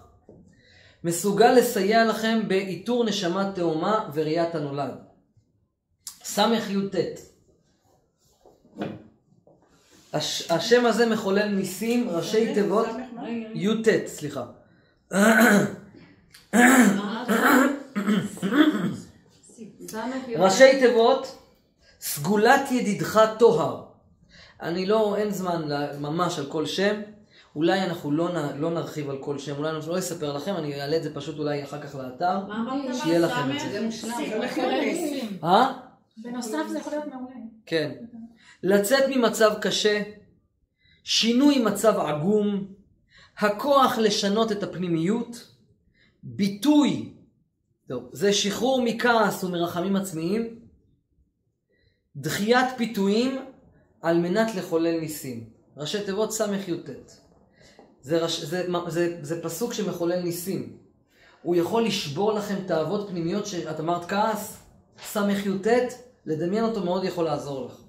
מסוגל לסייע לכם באיתור נשמה תאומה וראיית הנולד. ס"י"ט הש, השם הזה מחולל ניסים, ראשי תיבות, י"ט, סליחה. ראשי תיבות, סגולת ידידך טוהר. אני לא, אין זמן ממש על כל שם. אולי אנחנו לא, נ, לא נרחיב על כל שם, אולי אני לא אספר לכם, אני אעלה את זה פשוט אולי אחר כך לאתר. מה אמרת? שיהיה לכם את זה. זה מושלם. אה? בנוסף זה יכול להיות מעולה. כן. לצאת ממצב קשה, שינוי מצב עגום, הכוח לשנות את הפנימיות, ביטוי, טוב, זה שחרור מכעס ומרחמים עצמיים, דחיית פיתויים על מנת לחולל ניסים. ראשי תיבות ס"י"ט. זה, רש... זה, זה, זה פסוק שמחולל ניסים. הוא יכול לשבור לכם תאוות פנימיות שאת אמרת כעס, ס"י"ט, לדמיין אותו מאוד יכול לעזור לך.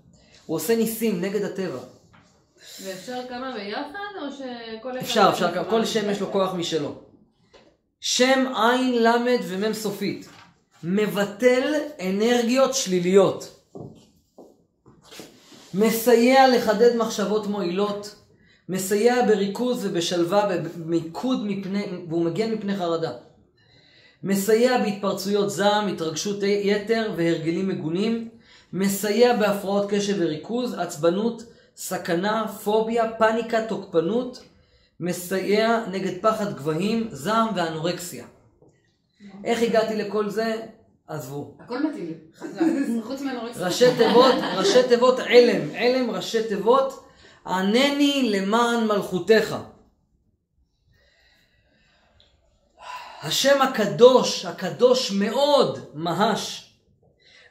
הוא עושה ניסים נגד הטבע. ואפשר כמה ביחד, או שכל אחד... אפשר, אפשר, כל שם יש לו כוח משלו. שם עין, למד ומם סופית. מבטל אנרגיות שליליות. מסייע לחדד מחשבות מועילות. מסייע בריכוז ובשלווה, במיקוד מפני, והוא מגן מפני חרדה. מסייע בהתפרצויות זעם, התרגשות יתר והרגלים מגונים. מסייע בהפרעות קשב וריכוז, עצבנות, סכנה, פוביה, פאניקה, תוקפנות, מסייע נגד פחד גבהים, זעם ואנורקסיה. איך הגעתי לכל זה? עזבו. הכל מתאים, לי. חוץ מאנורקסיה. ראשי תיבות, ראשי תיבות עלם, עלם ראשי תיבות, ענני למען מלכותך. השם הקדוש, הקדוש מאוד, מהש,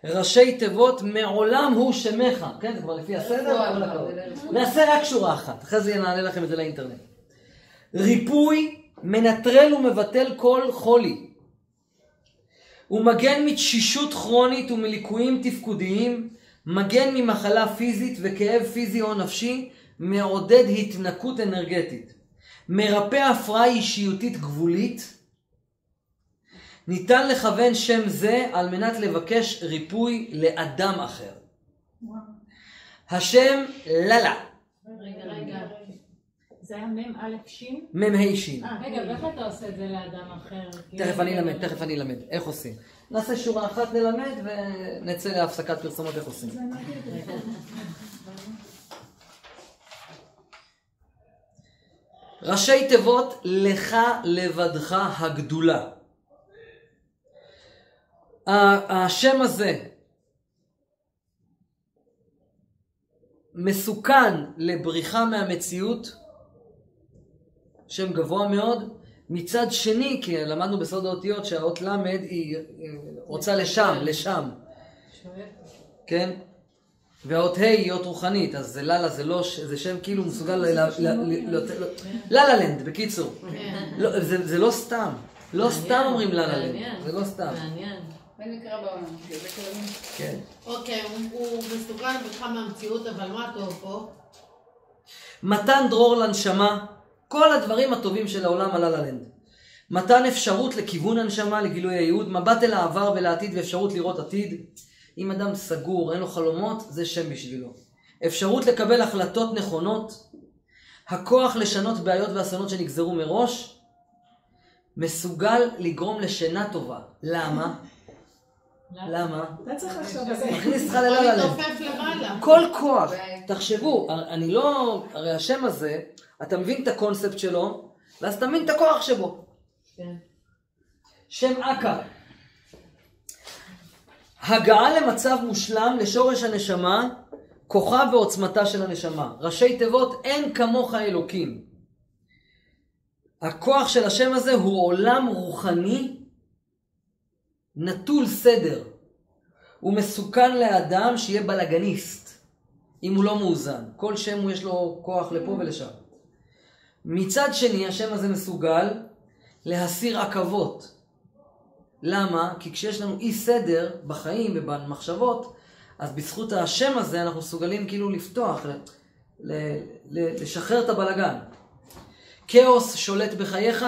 ראשי תיבות, מעולם הוא שמך. כן, זה כבר לפי הסדר? כל הכבוד. נעשה רק שורה אחת, אחרי זה נעלה לכם את זה לאינטרנט. ריפוי, מנטרל ומבטל כל חולי. הוא מגן מתשישות כרונית ומליקויים תפקודיים, מגן ממחלה פיזית וכאב פיזי או נפשי, מעודד התנקות אנרגטית. מרפא הפרעה אישיותית גבולית. ניתן לכוון שם זה על מנת לבקש ריפוי לאדם אחר. השם ללה, רגע, רגע. זה היה מ"א ש'? מ"ה ש'. רגע, ואיך אתה עושה את זה לאדם אחר? תכף אני אלמד, תכף אני אלמד. איך עושים? נעשה שורה אחת נלמד ונצא להפסקת פרסומות איך עושים. ראשי תיבות לך לבדך הגדולה. השם הזה מסוכן לבריחה מהמציאות, שם גבוה מאוד, מצד שני, כי למדנו בסוד האותיות שהאות ל' היא רוצה לשם, לשם, כן? והאות ה' היא אות רוחנית, אז זה ללה, זה לא, זה שם כאילו מסוגל ללה לנד, בקיצור. לא, זה לא סתם, לא סתם אומרים ללה לנד, זה לא סתם. מעניין. אין מקרה בעולם. זה כן. אוקיי, הוא- מסוכן בך מהמציאות, אבל מה טוב פה? מתן דרור לנשמה, כל הדברים הטובים של העולם על הלנד. מתן אפשרות לכיוון הנשמה, לגילוי הייעוד, מבט אל העבר ולעתיד ואפשרות לראות עתיד. אם אדם סגור, אין לו חלומות, זה שם בשבילו. אפשרות לקבל החלטות נכונות, הכוח לשנות בעיות ואסונות שנגזרו מראש, מסוגל לגרום לשינה טובה. למה? למה? אתה צריך לחשוב על זה. מכניס אותך. מתעופף למעלה. כל כוח, תחשבו, אני לא, הרי השם הזה, אתה מבין את הקונספט שלו, ואז אתה מבין את הכוח שבו. כן. שם אכ"א. הגעה למצב מושלם לשורש הנשמה, כוחה ועוצמתה של הנשמה. ראשי תיבות, אין כמוך אלוקים. הכוח של השם הזה הוא עולם רוחני נטול סדר. הוא מסוכן לאדם שיהיה בלאגניסט, אם הוא לא מאוזן. כל שם יש לו כוח לפה ולשם. מצד שני, השם הזה מסוגל להסיר עכבות. למה? כי כשיש לנו אי סדר בחיים ובמחשבות, אז בזכות השם הזה אנחנו מסוגלים כאילו לפתוח, לשחרר את הבלגן. כאוס שולט בחייך,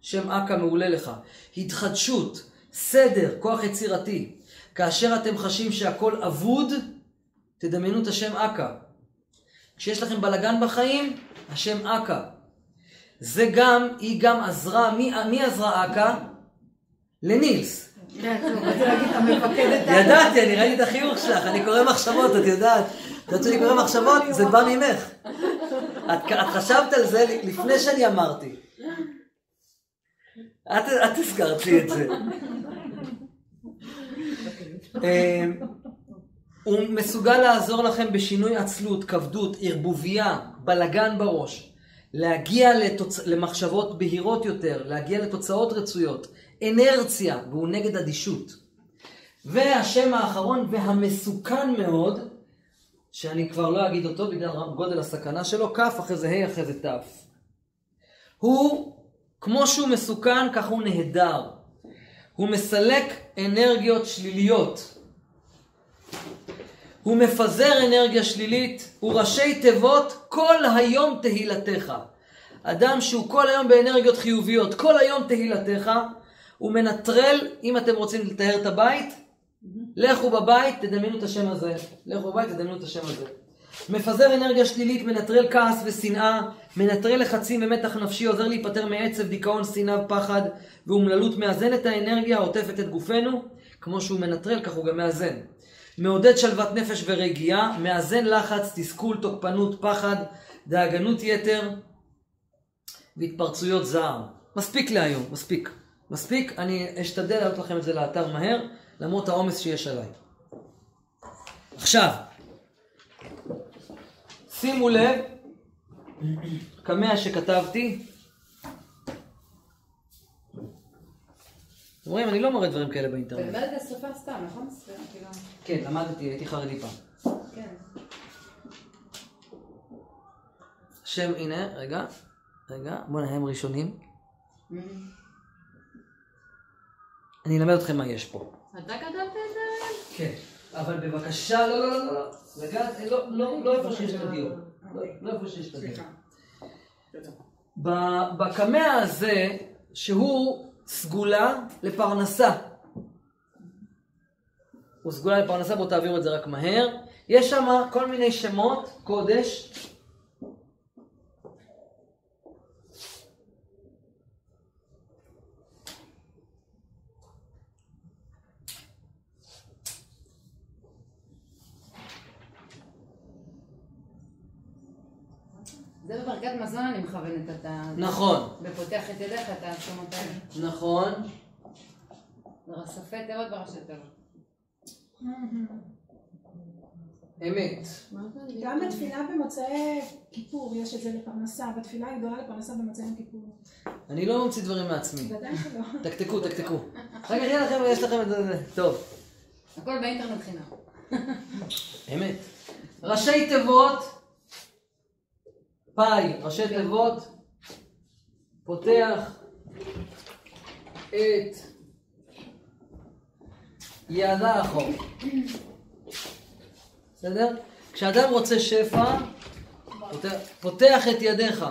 שם אכ"א מעולה לך. התחדשות, סדר, כוח יצירתי. כאשר אתם חשים שהכל אבוד, תדמיינו את השם אכ"א. כשיש לכם בלגן בחיים, השם אכ"א. זה גם, היא גם עזרה, מי, מי עזרה אכ"א? לנילס. ידעתי, אני ראיתי את החיוך שלך, אני קורא מחשבות, את יודעת. את יודעת שאני קורא מחשבות? זה בא ממך. את, חשבת על זה לפני שאני אמרתי. את הזכרת לי את זה. אה, הוא מסוגל לעזור לכם בשינוי עצלות, כבדות, ערבוביה, בלגן בראש. להגיע לתוצ... למחשבות בהירות יותר, להגיע לתוצאות רצויות, אנרציה, והוא נגד אדישות. והשם האחרון והמסוכן מאוד, שאני כבר לא אגיד אותו בגלל גודל הסכנה שלו, כ' אחרי זה ה' אחרי זה ת'. הוא, כמו שהוא מסוכן, כך הוא נהדר. הוא מסלק אנרגיות שליליות. הוא מפזר אנרגיה שלילית, הוא ראשי תיבות כל היום תהילתך. אדם שהוא כל היום באנרגיות חיוביות, כל היום תהילתך, הוא מנטרל, אם אתם רוצים לתאר את הבית, לכו בבית, תדמיינו את השם הזה. לכו בבית, תדמיינו את השם הזה. מפזר אנרגיה שלילית, מנטרל כעס ושנאה, מנטרל לחצים ומתח נפשי, עוזר להיפטר מעצב, דיכאון, שנאה ופחד ואומללות, מאזן את האנרגיה העוטפת את גופנו, כמו שהוא מנטרל, כך הוא גם מאזן. מעודד שלוות נפש ורגיעה, מאזן לחץ, תסכול, תוקפנות, פחד, דאגנות יתר והתפרצויות זעם. מספיק להיום, מספיק. מספיק, אני אשתדל להעלות לכם את זה לאתר מהר, למרות העומס שיש עליי. עכשיו, שימו לב, קמע שכתבתי. אתם רואים, אני לא מראה דברים כאלה באינטרנט. את השפה סתם, נכון? כאילו, כן, למדתי, הייתי חרדי פעם. כן. שם, הנה, רגע, רגע, בואו נראה הם ראשונים. אני אלמד אתכם מה יש פה. אתה כתבת את זה? כן, אבל בבקשה, לא, לא, לא, לא, לא, רגע, לא, לא, לא איפה שיש את הדיון. לא, לא איפה שיש את הדיון. בקמע הזה, שהוא סגולה לפרנסה. הוא סגולה לפרנסה, בואו תעבירו את זה רק מהר. יש שם כל מיני שמות, קודש. בברכת מזון אני מכוונת את ה... נכון, בפותח את ידיך, את השמות האלה. נכון. רספי תיבות וראשי תיבות. אמת. גם בתפילה במוצאי כיפור יש את זה לפרנסה, בתפילה הגדולה לפרנסה במוצאי כיפור. אני לא ממציא דברים מעצמי. ודאי שלא. תקתקו, תקתקו. אחר כך יהיה לכם, יש לכם את זה. טוב, הכל באינטרנט חינם. אמת. ראשי תיבות, פאי, ראשי תיבות, פותח את ידך. בסדר? כשאדם רוצה שפע, פותח, פותח את ידיך.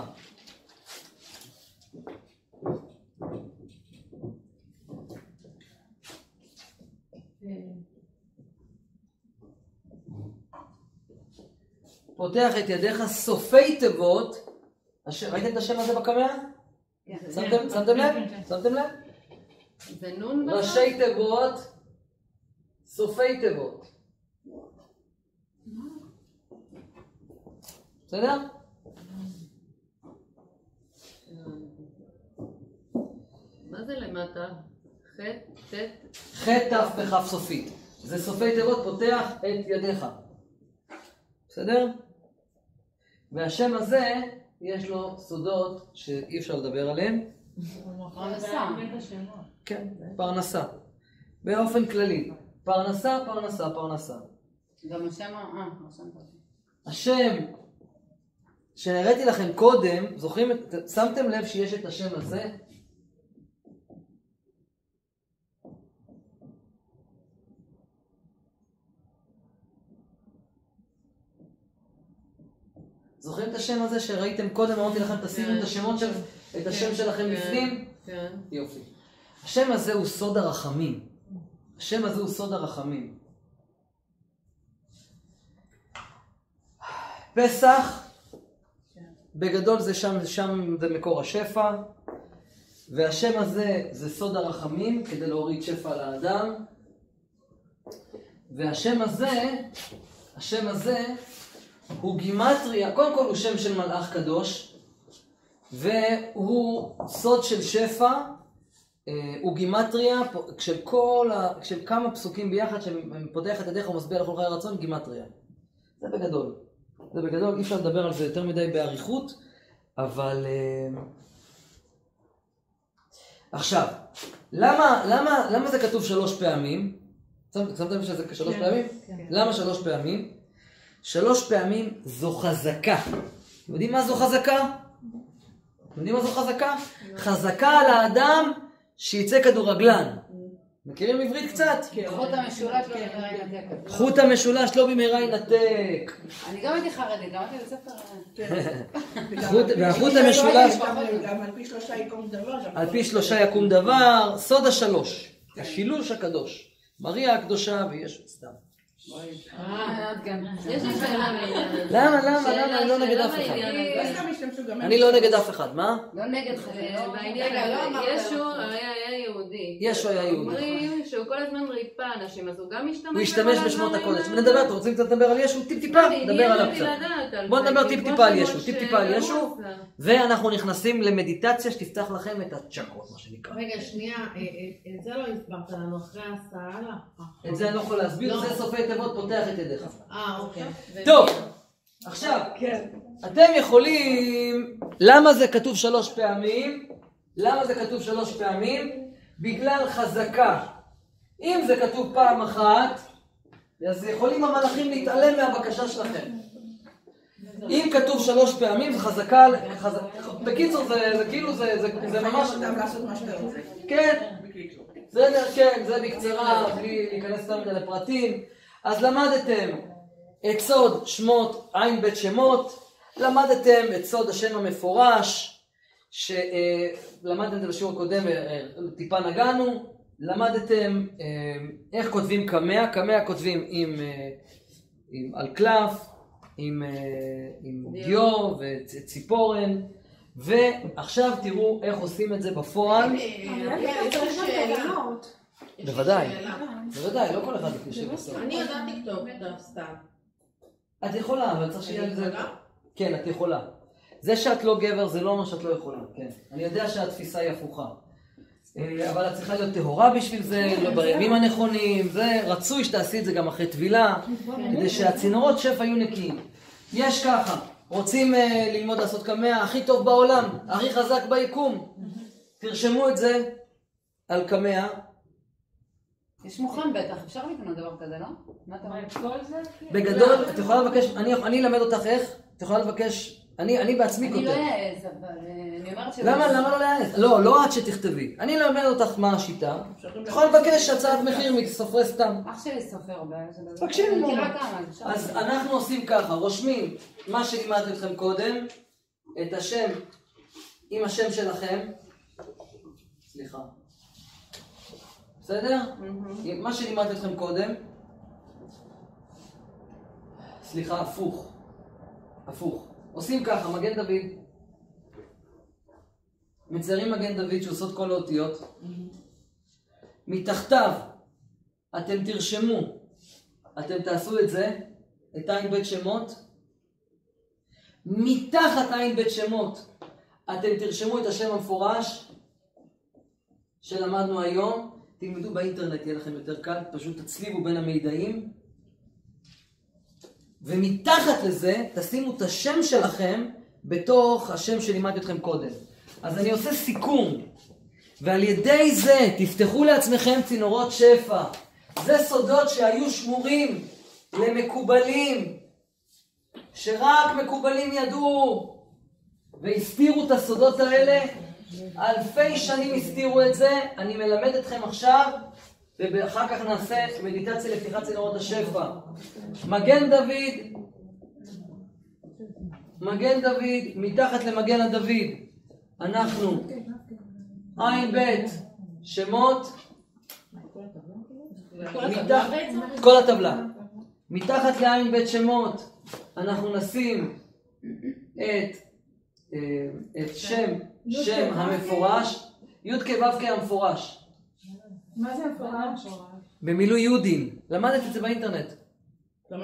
פותח את ידיך סופי תיבות. הש... ראיתם את השם הזה בקמע? כן. שמתם, שמתם לב? שמתם לב? זה נון בסוף? ראשי תיבות, סופי תיבות. בסדר? מה זה למטה? ח', ט', ח' ת' וכ' סופית. זה סופי תיבות פותח את ידיך. בסדר? והשם הזה, יש לו סודות שאי אפשר לדבר עליהם. פרנסה. כן, פרנסה. באופן כללי. פרנסה, פרנסה, פרנסה. גם השם, אה, רשמת אותי. השם שהראיתי לכם קודם, זוכרים, שמתם לב שיש את השם הזה? זוכרים את השם הזה שראיתם קודם, אמרתי לכם, תשימו את השמות של, את השם שלכם כן. בפנים? כן. יופי. השם הזה הוא סוד הרחמים. השם הזה הוא סוד הרחמים. פסח, בגדול זה שם, שם זה מקור השפע, והשם הזה זה סוד הרחמים כדי להוריד שפע לאדם, והשם הזה, השם הזה הוא גימטריה, קודם כל הוא שם של מלאך קדוש, והוא סוד של שפע, אה, הוא גימטריה של כל, ה, של כמה פסוקים ביחד, שפותח את ידיך ומשביע לכל חיי רצון, גימטריה. זה בגדול. זה בגדול, אי אפשר לדבר על זה יותר מדי באריכות, אבל... אה, עכשיו, למה, למה, למה זה כתוב שלוש פעמים? שמת- לב שזה שלוש כן, פעמים? כן. למה שלוש פעמים? שלוש פעמים זו חזקה. אתם יודעים מה זו חזקה? אתם יודעים מה זו חזקה? חזקה על האדם שיצא כדורגלן. מכירים עברית קצת? חוט המשולש לא במהרה ינתק. חוט המשולש לא במהרה ינתק. אני גם הייתי חרדית, למדתי בבית ספר... חוט- והחוט המשולש, גם על פי שלושה יקום דבר. גם על פי שלושה יקום דבר, סוד השלוש, השילוש הקדוש. מריה הקדושה וישו סתם. למה, למה, למה? אני לא נגד אף אחד. לא אני לא נגד אף אחד, מה? לא נגד. בעניין רגע, לא ישו היה יהודי. ישו היה יהודי. אומרים שהוא כל הזמן ריפא אנשים, אז הוא גם משתמש הוא השתמש בשמות הקודש. נדבר, אתם רוצים קצת לדבר על ישו? טיפ טיפה, אני נדבר עליו קצת. לדעת על בוא זה, נדבר כי טיפ כמו טיפה על ישו, טיפ טיפה על ישו. ואנחנו נכנסים למדיטציה שתפתח לכם את הצ'קרות, מה שנקרא. רגע, שנייה, אה, אה, את זה לא הסברת לנו, אחרי הסעה. את זה אני לא יכול להסביר, לא. זה סופי תיבות פותח את ידיך. אה, אוקיי. טוב, עכשיו, אתם יכולים, למה זה כתוב שלוש פעמים? למה זה כתוב שלוש פעמים? בגלל חזקה. אם זה כתוב פעם אחת, אז יכולים המלאכים להתעלם מהבקשה שלכם. אם כתוב שלוש פעמים, זה חזקה, חזק... בקיצור, זה, זה כאילו, זה, זה, זה ממש... כן, בקיצור. בסדר, כן, זה בקצרה, בלי להיכנס יותר מדי לפרטים. אז למדתם את סוד שמות עין בית שמות, למדתם את סוד השם המפורש, שלמדתם את זה בשיעור הקודם, אה, טיפה נגענו, למדתם אה, איך כותבים קמע, קמע כותבים עם, אה, עם על קלף, עם, אה, עם דיו וציפורן, ועכשיו תראו איך עושים את זה בפועל. בוודאי. בוודאי, לא כל אחד יושב בסוף. אני יודעת לכתוב דף סתם. את יכולה, אבל צריך שיהיה אני על זה... יכולה? כן, את יכולה. זה שאת לא גבר זה לא אומר שאת לא יכולה, כן. אני יודע שהתפיסה היא הפוכה. אה, אבל את צריכה להיות טהורה בשביל זה, לא בימים הנכונים, זה רצוי שתעשי את זה גם אחרי טבילה, כדי שהצינורות שפע יהיו נקיים. יש ככה, רוצים אה, ללמוד לעשות קמע הכי טוב בעולם, הכי חזק ביקום. תרשמו את זה על קמע, יש מוכן בטח, אפשר לקנות דבר כזה, לא? מה אתה אומר? בגדול, את יכולה לבקש, אני, אני אלמד אותך איך, את יכולה לבקש, אני, אני בעצמי אני לא כותב. אעז, אבל אה, אני אומרת ש... למה, למה לא להעז? לא, לא את שתכתבי. אני אלמד אותך מה השיטה. את יכולה לבקש הצעת מחיר מסופרי סתם. אח שלי סופר בעיה של דבר. תקשיבי, אני נו. מכירה כמה, אפשר. אז אנחנו עושים ככה, רושמים מה שלימדתי אתכם קודם, את השם עם השם שלכם. סליחה. בסדר? מה שלימדתי אתכם קודם. סליחה, הפוך. הפוך. עושים ככה, מגן דוד. מציירים מגן דוד שעושות כל האותיות. מתחתיו אתם תרשמו, אתם תעשו את זה, את עין בית שמות. מתחת עין בית שמות אתם תרשמו את השם המפורש שלמדנו היום. תלמדו באינטרנט, יהיה לכם יותר קל, פשוט תצליבו בין המידעים. ומתחת לזה תשימו את השם שלכם בתוך השם שלימדתי אתכם קודם. אז אני עושה סיכום, ועל ידי זה תפתחו לעצמכם צינורות שפע. זה סודות שהיו שמורים למקובלים, שרק מקובלים ידעו, והסתירו את הסודות האלה. אלפי שנים הסתירו את זה, אני מלמד אתכם עכשיו, ואחר כך נעשה מדיטציה לפתיחת צינורות השפע. מגן דוד, מגן דוד, מתחת למגן הדוד, אנחנו בית, שמות, כל הטבלה. מתחת בית שמות, אנחנו נשים את, אה, את שם, שם המפורש, י"ק ו"ק המפורש, מה זה המפורש? במילוי יהודים. למדת את זה באינטרנט. זה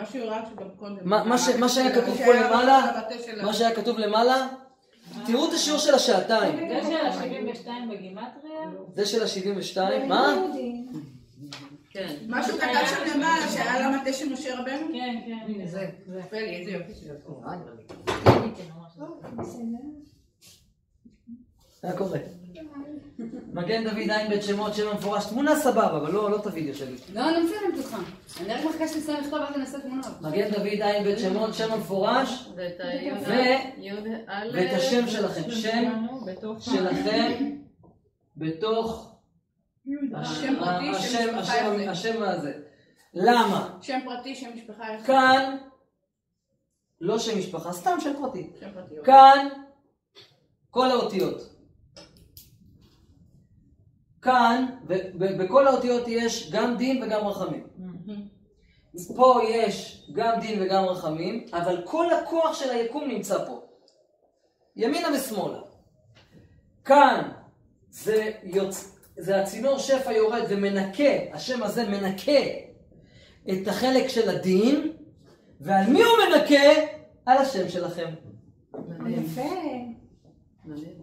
מה. מה- מה מה שהיה כתוב פה למעלה. מה שהיה כתוב למעלה, תראו את השיעור של השעתיים. זה של ה-72 בגימטריה? זה של ה-72, מה? כן. משהו קטן שם למעלה שהיה על המטה של משה רבנו? כן, כן. הנה זה. זה. פלי, איזה יופי של בסדר. מה קורה? מגן דוד עין בית שמות, שם המפורש, תמונה סבבה, אבל לא לא את הוידאו שלי. לא, אני מצלמת אותך. אני רק מחכה שתסיים לכתוב ואז אני אעשה תמונות. מגן דוד עין בית שמות, שם המפורש, ואת השם שלכם. שם שלכם בתוך השם- הזה. למה? שם פרטי, שם משפחה. כאן, לא שם משפחה, סתם שם פרטי. שם פרטי. כאן, כל האותיות. כאן, בכל האותיות יש גם דין וגם רחמים. פה יש גם דין וגם רחמים, אבל כל הכוח של היקום נמצא פה. ימינה ושמאלה. כאן זה, יוצ... זה הצינור שפע יורד ומנקה, השם הזה מנקה את החלק של הדין, ועל מי הוא מנקה? על השם שלכם. יפה.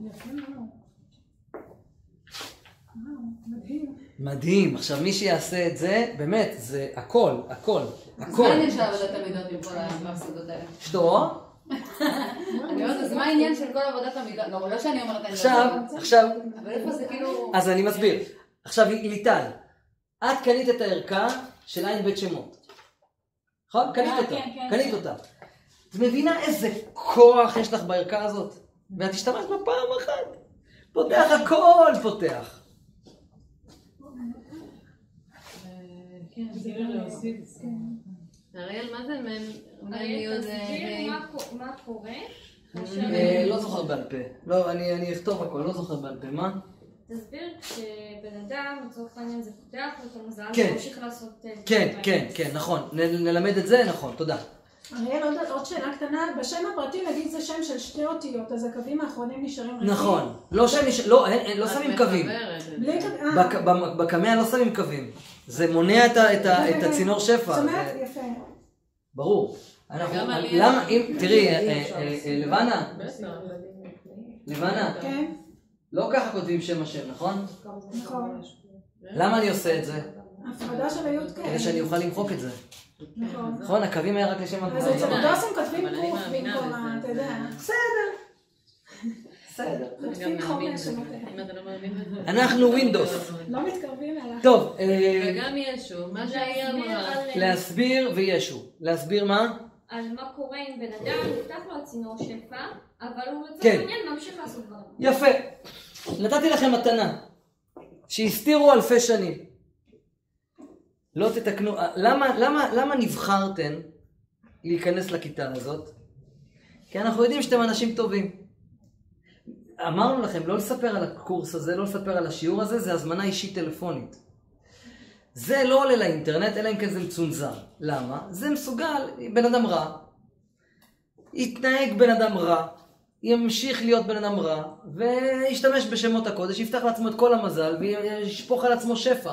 יפה מאוד. וואו, מדהים. עכשיו, מי שיעשה את זה, באמת, זה הכל, הכל, אז הכל. מה העניין של עבודת המידות עם כל המפסדות האלה? שתו, [laughs] אני אומרת, אז מה העניין של כל עבודת המידות? לא, לא שאני אומרת, אני לא עכשיו. עכשיו, אבל איפה זה כאילו... אז אני מסביר. עכשיו, ליטל, את קנית את הערכה של עין בית שמות. נכון? קנית אה, אותה. כן, כן. קנית אותה. את מבינה איזה כוח יש לך בערכה הזאת? ואת השתמשת בה פעם אחת. פותח הכל, פותח. כן, רציתי להוסיף. אריאל, מה זה מ"ם מ"ם אריאל, תסביר? מה קו- מה קורה. אה, לא זוכר בעל פה. לא, אני אני אכתוב הכל, לא זוכר בעל פה. מה? תסביר כשבן אדם, לצורך העניין זה פותח לו את המזל, כן. הוא ממשיך לעשות... אה, כן. כן, כן, נכון. נלמד את זה, נכון, תודה. אריאל, עוד, עוד שאלה קטנה, בשם הפרטי נגיד זה שם של שתי אותיות, אז הקווים האחרונים נשארים ריקים? נכון. לא שם, לא, לא שמים קווים. אה. בקמע לא שמים קווים. זה מונע את ה- את ה- את הצינור שפע. זאת אומרת, זה- יפה. ברור. אנחנו, למה, יד. אם, תראי, אה, אה, אה, לבנה. לבנה, כן, לא ככה כותבים שם השם, נכון? נכון. למה אני עושה את זה? הפרדה של היוד כן. כדי שאני אוכל למחוק את זה. נכון. נכון? הקווים היה רק לשם אז. אצל הדוסים כותבים קוף במקום ה... אתה יודע. בסדר. לא. אנחנו ווינדוס. לא מתקרבים אליו. טוב, אה, וגם ישו, מה שהיא אמרה. על- להסביר וישו. להסביר מה? על מה קורה עם בן אדם, נפתח לו הצינור שפע, אבל הוא לצורך כן. העניין ממשיך לעשות דברים. יפה. נתתי לכם מתנה, שהסתירו אלפי שנים. לא תתקנו, למה, למה, למה נבחרתם להיכנס לכיתה הזאת? כי אנחנו יודעים שאתם אנשים טובים. אמרנו לכם לא לספר על הקורס הזה, לא לספר על השיעור הזה, זה הזמנה אישית טלפונית. זה לא עולה לאינטרנט, אלא אם כן זה מצונזר. למה? זה מסוגל, בן אדם רע, יתנהג בן אדם רע, ימשיך להיות בן אדם רע, וישתמש בשמות הקודש, יפתח לעצמו את כל המזל, וישפוך על עצמו שפע.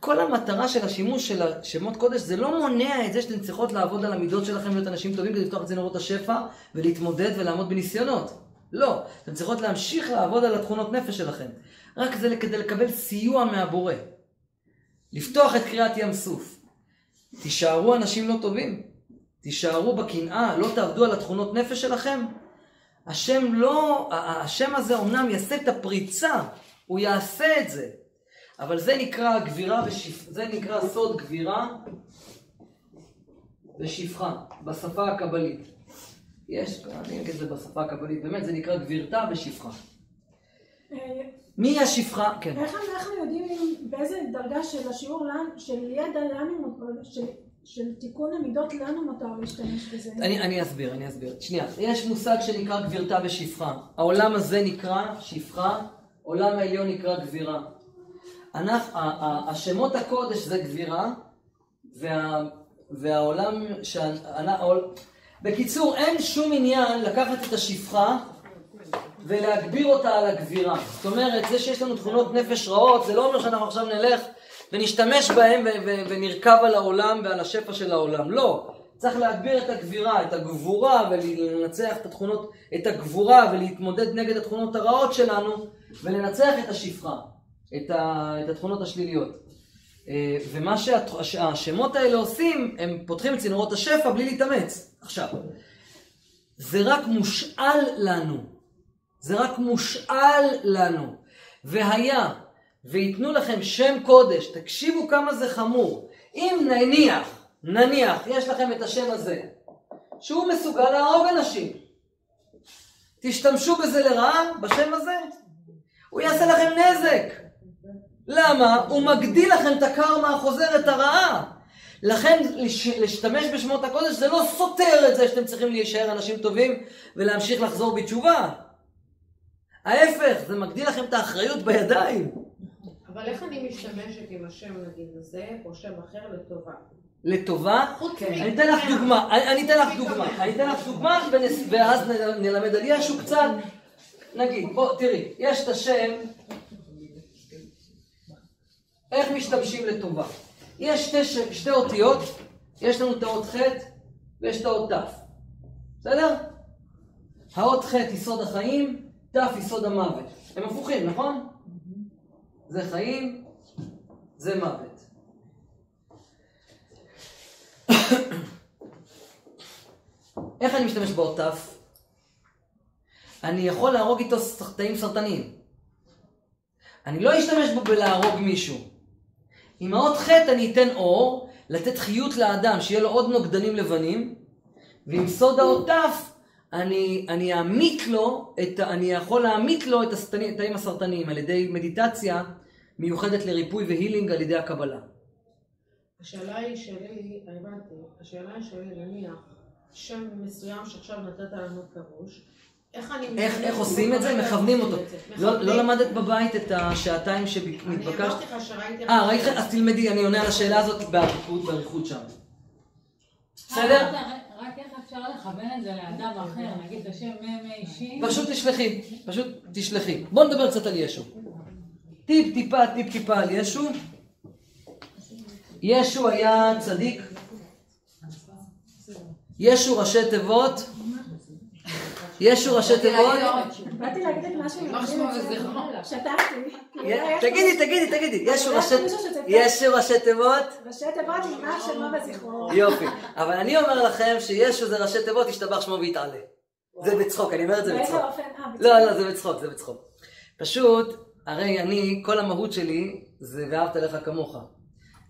כל המטרה של השימוש של השמות קודש זה לא מונע את זה שאתן צריכות לעבוד על המידות שלכם להיות אנשים טובים כדי לפתוח את צינורות השפע ולהתמודד ולעמוד בניסיונות. לא, אתן צריכות להמשיך לעבוד על התכונות נפש שלכם. רק זה כדי לקבל סיוע מהבורא. לפתוח את קריאת ים סוף. תישארו אנשים לא טובים. תישארו בקנאה, לא תעבדו על התכונות נפש שלכם. השם לא, השם הזה אומנם יעשה את הפריצה, הוא יעשה את זה. אבל זה נקרא גבירה ושפחה, זה נקרא סוד גבירה ושפחה, בשפה הקבלית. יש, אני אגיד את זה בשפה הקבלית, באמת זה נקרא גבירתה ושפחה. אה, מי השפחה? כן. איך אנחנו יודעים באיזה דרגה של השיעור של ידע לנו, של, תיקון המידות לנו מותר להשתמש בזה? אני, אני אסביר, אני אסביר. שנייה, יש מושג שנקרא גבירתה ושפחה. העולם הזה נקרא שפחה, עולם העליון נקרא גבירה. אנחנו, השמות הקודש זה גבירה, וה, והעולם, שה, בקיצור, אין שום עניין לקחת את השפחה ולהגביר אותה על הגבירה. זאת אומרת, זה שיש לנו תכונות נפש רעות, זה לא אומר שאנחנו עכשיו נלך ונשתמש ו- ונרכב על העולם ועל השפע של העולם. לא. צריך להגביר את הגבירה, את הגבורה, ולנצח את התכונות, את הגבורה, ולהתמודד נגד התכונות הרעות שלנו, ולנצח את השפחה, את, ה, את התכונות השליליות. אה, ומה שהשמות האלה עושים, הם פותחים את צינורות השפע בלי להתאמץ. עכשיו, זה רק מושאל לנו. זה רק מושאל לנו. והיה וייתנו לכם שם קודש, תקשיבו כמה זה חמור. אם נניח, נניח, יש לכם את השם הזה, שהוא מסוגל להרוג אנשים, תשתמשו בזה לרעה, בשם הזה, הוא יעשה לכם נזק. למה? הוא מגדיל לכם את הקרמה החוזרת הרעה. לכן לש- להשתמש בשמות הקודש זה לא סותר את זה שאתם צריכים להישאר אנשים טובים ולהמשיך לחזור בתשובה. ההפך, זה מגדיל לכם את האחריות בידיים. אבל איך אני משתמשת עם השם נגיד הזה, או שם אחר לטובה? לטובה. חוץ כן. מ- אני אתן לך דוגמה, אני אתן לך דוגמה, אני אתן לך דוגמה ואז נלמד על ישו קצת. נגיד, בוא, תראי, יש את השם, איך משתמשים לטובה. יש שתי, ש- שתי אותיות, יש לנו את האות ח' ויש את האות ת', בסדר? האות ח' היא סוד החיים, ת' היא סוד המוות. הם הפוכים, נכון? זה חיים, זה מוות. [coughs] איך אני משתמש באות ת'? אני יכול להרוג איתו תאים סרטניים. אני לא אשתמש בו בלהרוג מישהו. עם האות ח' אני אתן אור, לתת חיות לאדם, שיהיה לו עוד נוגדנים לבנים, ועם סוד ת' אני, אני אעמיק לו, את, אני יכול להעמיק לו את התאים הסרטניים על ידי מדיטציה מיוחדת לריפוי והילינג על ידי הקבלה. השאלה היא שלי, הבנתי, השאלה היא שלי, נניח, שם מסוים שעכשיו נתת לנו פירוש, איך אני... איך, עושים את זה? מכוונים אותו. לא. לא למדת בבית את השעתיים אני שנתבקשת? אמרתי לך שראיתי... אה, ראית? אז תלמדי, אני עונה על השאלה הזאת באריכות, באריכות שם. בסדר? רק איך אפשר לכוון את זה לאדם אחר, נגיד את השם מ"מ אישי. פשוט תשלחי, פשוט תשלחי. בוא נדבר קצת על ישו. טיפ טיפה, טיפ טיפה על ישו. ישו היה צדיק. ישו ראשי תיבות. ישו ראשי תיבות. באתי להגיד את משהו. שתקתי. י- תגידי, תגידי, תגידי. ישו יש ראשי תיבות. ראשי תיבות יימח שמו וזכרו. יופי. אבל אני אומר לכם שישו זה ראשי תיבות, ישתבח שמו ויתעלה. זה בצחוק, אני אומר את זה בצחוק. אה, בצחוק. לא, לא, זה בצחוק, זה בצחוק. פשוט, הרי אני, כל המהות שלי זה ואהבת לך כמוך.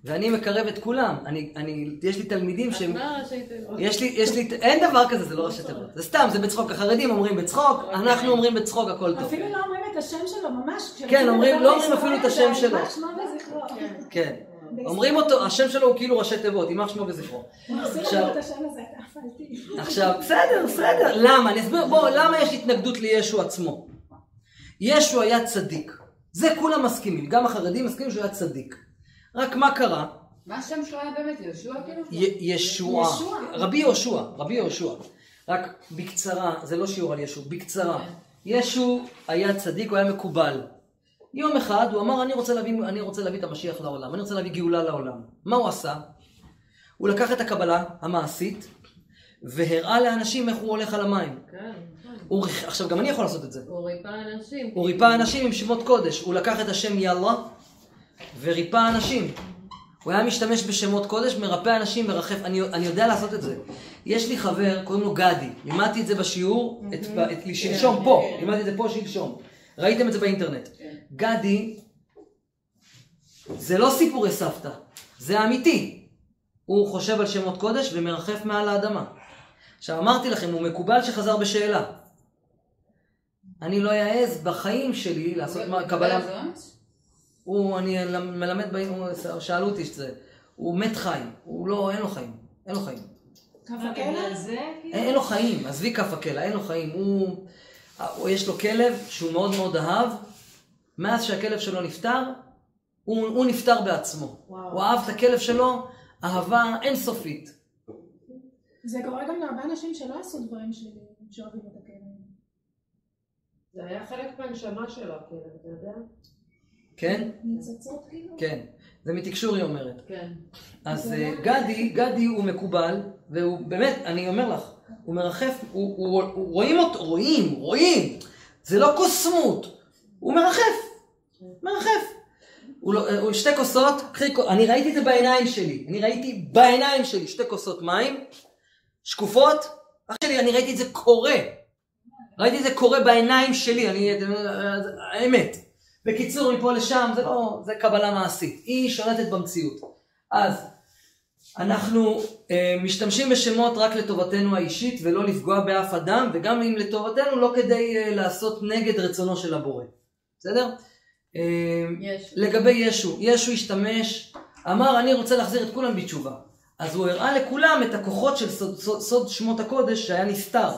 ואני מקרב את כולם. אני, אני, יש לי תלמידים שהם... מה ראשי תיבות? יש לי, יש לי, אין דבר כזה, זה לא ראשי תיבות. זה סתם, זה בצחוק. החרדים אומרים בצחוק, אנחנו אומרים בצחוק, הכל טוב. אפילו לא אומרים את השם שלו, ממש. כן, אומרים- לא אומרים אפילו את השם שלו. יימח שמו וזכרו. כן. אומרים אותו, השם שלו הוא כאילו ראשי תיבות, יימח שמו וזכרו. עכשיו- בסדר, בסדר. למה? אני אסביר, בוא, למה יש התנגדות לישו עצמו? ישו היה צדיק. זה כולם מסכימים, גם החרדים מסכימים שהוא היה צדיק. רק מה קרה? מה השם שלו היה באמת? יהושע כאילו? י- ישוע. ישוע. רבי יהושע, רבי יהושע. רק בקצרה, זה לא שיעור על ישו, בקצרה. ישו היה צדיק, הוא היה מקובל. יום אחד הוא אמר, אני רוצה להביא, אני רוצה להביא את המשיח לעולם, אני רוצה להביא גאולה לעולם. מה הוא עשה? הוא לקח את הקבלה המעשית, והראה לאנשים איך הוא הולך על המים. כן, נכון. הוא, עכשיו, גם אני יכול לעשות את זה. הוא ריפא אנשים. הוא ריפא אנשים עם שמות קודש. הוא לקח את השם יאללה וריפא אנשים. הוא היה משתמש בשמות קודש, מרפא אנשים, מרחף. אני, אני יודע לעשות את זה. יש לי חבר, קוראים לו גדי. לימדתי את זה בשיעור, את, את, שלשום פה. לימדתי את זה פה שלשום. ראיתם את זה באינטרנט. גדי, זה לא סיפורי סבתא, זה אמיתי. הוא חושב על שמות קודש ומרחף מעל האדמה. עכשיו אמרתי לכם, הוא מקובל שחזר בשאלה. אני לא אעז בחיים שלי לעשות קבלה. הוא, אני מלמד, שאלו אותי שזה, הוא מת חיים, הוא לא, אין לו חיים, אין לו חיים. כף הכלא? זה, כאילו? אין, לו חיים, עזבי כף הקלע, אין לו חיים. הוא, יש לו כלב שהוא מאוד מאוד אהב, מאז שהכלב שלו נפטר, הוא, הוא נפטר בעצמו. וואו. הוא אהב את הכלב שלו אהבה אינסופית. זה קורה גם להרבה אנשים שלא עשו דברים שליליים, שאוהבים את הכלב. זה היה חלק מהנשמה שלו, כאילו, אתה יודע? כן? ניצוצות כאילו? כן. זה מתקשור היא אומרת. כן. אז אה, גדי, גדי הוא מקובל, והוא באמת, אני אומר לך, הוא מרחף, הוא, הוא, הוא, רואים אותו, רואים, רואים, זה לא קוסמות, הוא מרחף, מרחף. הוא, לא, הוא שתי כוסות, קחי, אני ראיתי את זה בעיניים שלי, אני ראיתי בעיניים שלי שתי כוסות מים, שקופות, אח שלי, אני ראיתי את זה קורה, ראיתי את זה קורה בעיניים שלי, אני, האמת. בקיצור, מפה לשם, זה לא, זה קבלה מעשית. היא שולטת במציאות. אז, אנחנו אה, משתמשים בשמות רק לטובתנו האישית ולא לפגוע באף אדם, וגם אם לטובתנו, לא כדי אה, לעשות נגד רצונו של הבורא. בסדר? אה, יש. לגבי ישו, ישו השתמש, אמר אני רוצה להחזיר את כולם בתשובה. אז הוא הראה לכולם את הכוחות של סוד, סוד, סוד שמות הקודש שהיה נסתר.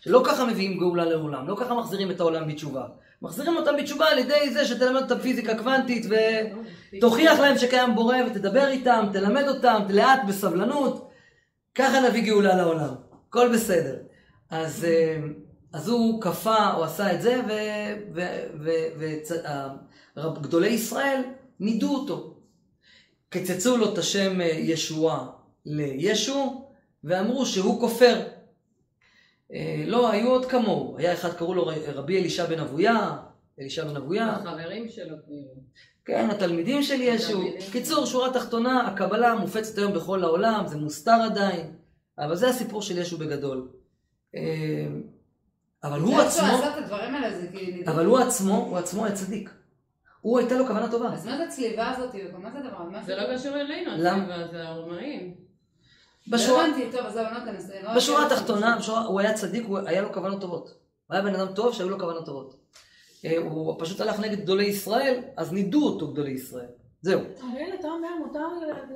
שלא ככה מביאים גאולה לעולם, לא ככה מחזירים את העולם בתשובה. מחזירים אותם בתשובה על ידי זה שתלמד אותם פיזיקה קוונטית ותוכיח להם שקיים בורא ותדבר איתם, תלמד אותם, לאט בסבלנות. ככה נביא גאולה לעולם. הכל בסדר. אז, אה, אז הוא כפה, הוא עשה את זה, וגדולי ישראל נידו אותו. קצצו לו את השם אה, ישועה לישו, ואמרו שהוא כופר. אה, לא, היו עוד כמוהו. היה אחד, קראו לו רבי אלישע בן אבויה, אלישע בן אבויה. החברים שלו כאילו. כן, התלמידים של ישו. קיצור, שורה תחתונה, הקבלה מופצת היום בכל העולם, זה מוסתר עדיין, אבל זה הסיפור של ישו בגדול. אה, אבל הוא עצמו, שהוא עשה את הדברים האלה זה כאילו... אבל הוא עצמו, הוא עצמו היה צדיק. הוא הייתה לו כוונה טובה. אז מה זה הצליבה הזאת? מה זה הדבר? זה לא קשור אלינו? הצבע, זה הרומאים. בשורה, לא הבנתי, טוב, עזוב, אני לא. לא בשורה. התחתונה, בשורה, הוא היה צדיק, הוא היה לו כוונות טובות. הוא היה בן אדם טוב שהיו לו כוונות טובות. אה, הוא פשוט הלך נגד גדולי ישראל, אז נידו אותו גדולי ישראל. זהו. אריאל, אתה אומר, מותר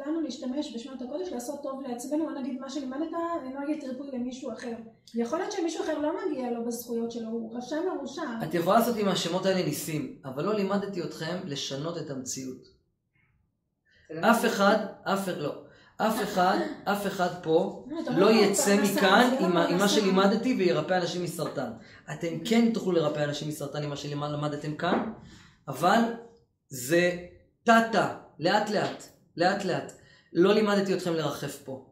לנו להשתמש בשמות הקודש, לעשות טוב לעצמנו, בוא נגיד מה שלימדת, אני לא אגיד ריפוי למישהו אחר. יכול להיות שמישהו אחר לא מגיע לו בזכויות שלו, הוא רשע מרושע. את יכולה לעשות עם השמות האלה ניסים, אבל לא לימדתי אתכם לשנות את המציאות. בסדר? אף אחד, אף אחד, לא. אף אחד, אף אחד פה אומר, לא יצא מכאן עם לא מה. שלימדתי וירפא אנשים מסרטן. אתם כן תוכלו לרפא אנשים מסרטן עם מה שלמדתם כאן, אבל זה טאטה, לאט לאט, לאט לאט. לא לימדתי אתכם לרחף פה.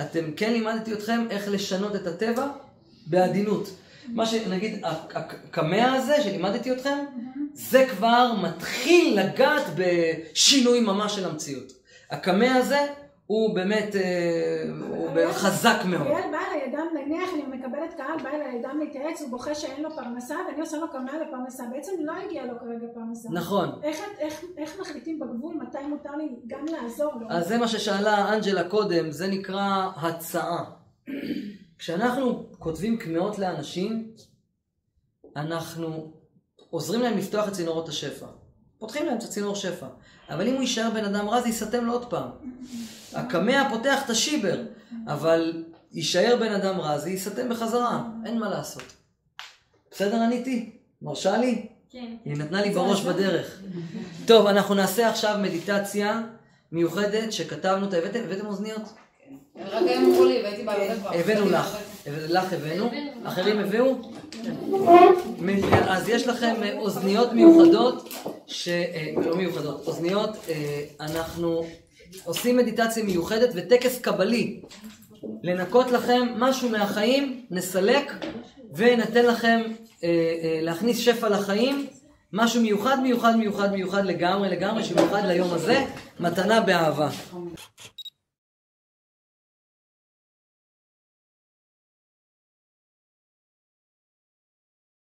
אתם כן לימדתי אתכם איך לשנות את הטבע בעדינות. מה שנגיד, הקמע הזה שלימדתי אתכם, זה כבר מתחיל לגעת בשינוי ממש של המציאות. הקמע הזה הוא באמת, אה, הוא באמת חזק מאוד. אריאל בא אליי אדם, נניח אני מקבלת קהל, בא אליי אדם להתייעץ, הוא בוכה שאין לו פרנסה, ואני עושה לו קמע לפרנסה. בעצם לא הגיע לו כרגע פרנסה. נכון. איך, איך, איך מחליטים בגבול מתי מותר לי גם לעזור לו? אז זה מה ששאלה אנג'לה קודם, זה נקרא הצעה. [clears throat] כשאנחנו כותבים קמעות לאנשים, אנחנו עוזרים להם לפתוח את צינורות השפע. פותחים להם את הצינור שפע. אבל אם הוא יישאר בן אדם רע, זה ייסתם לו עוד פעם. הקמע פותח את השיבר, אבל יישאר בן אדם רע, זה ייסתם בחזרה. אין מה לעשות. בסדר עניתי? מרשה לי? כן. היא נתנה לי בראש בדרך. טוב, אנחנו נעשה עכשיו מדיטציה מיוחדת שכתבנו אותה. הבאתם, אוזניות? רק היום אמרו לי והייתי בהרבה כבר. הבאנו לך. לך הבאנו. אחרים הביאו? אז יש לכם אה, אוזניות מיוחדות, ש... אה, לא מיוחדות, אוזניות, אה, אנחנו עושים מדיטציה מיוחדת וטקס קבלי. לנקות לכם משהו מהחיים, נסלק וניתן לכם להכניס שפע לחיים, משהו מיוחד מיוחד מיוחד מיוחד לגמרי לגמרי, שמיוחד ליום הזה, מתנה באהבה.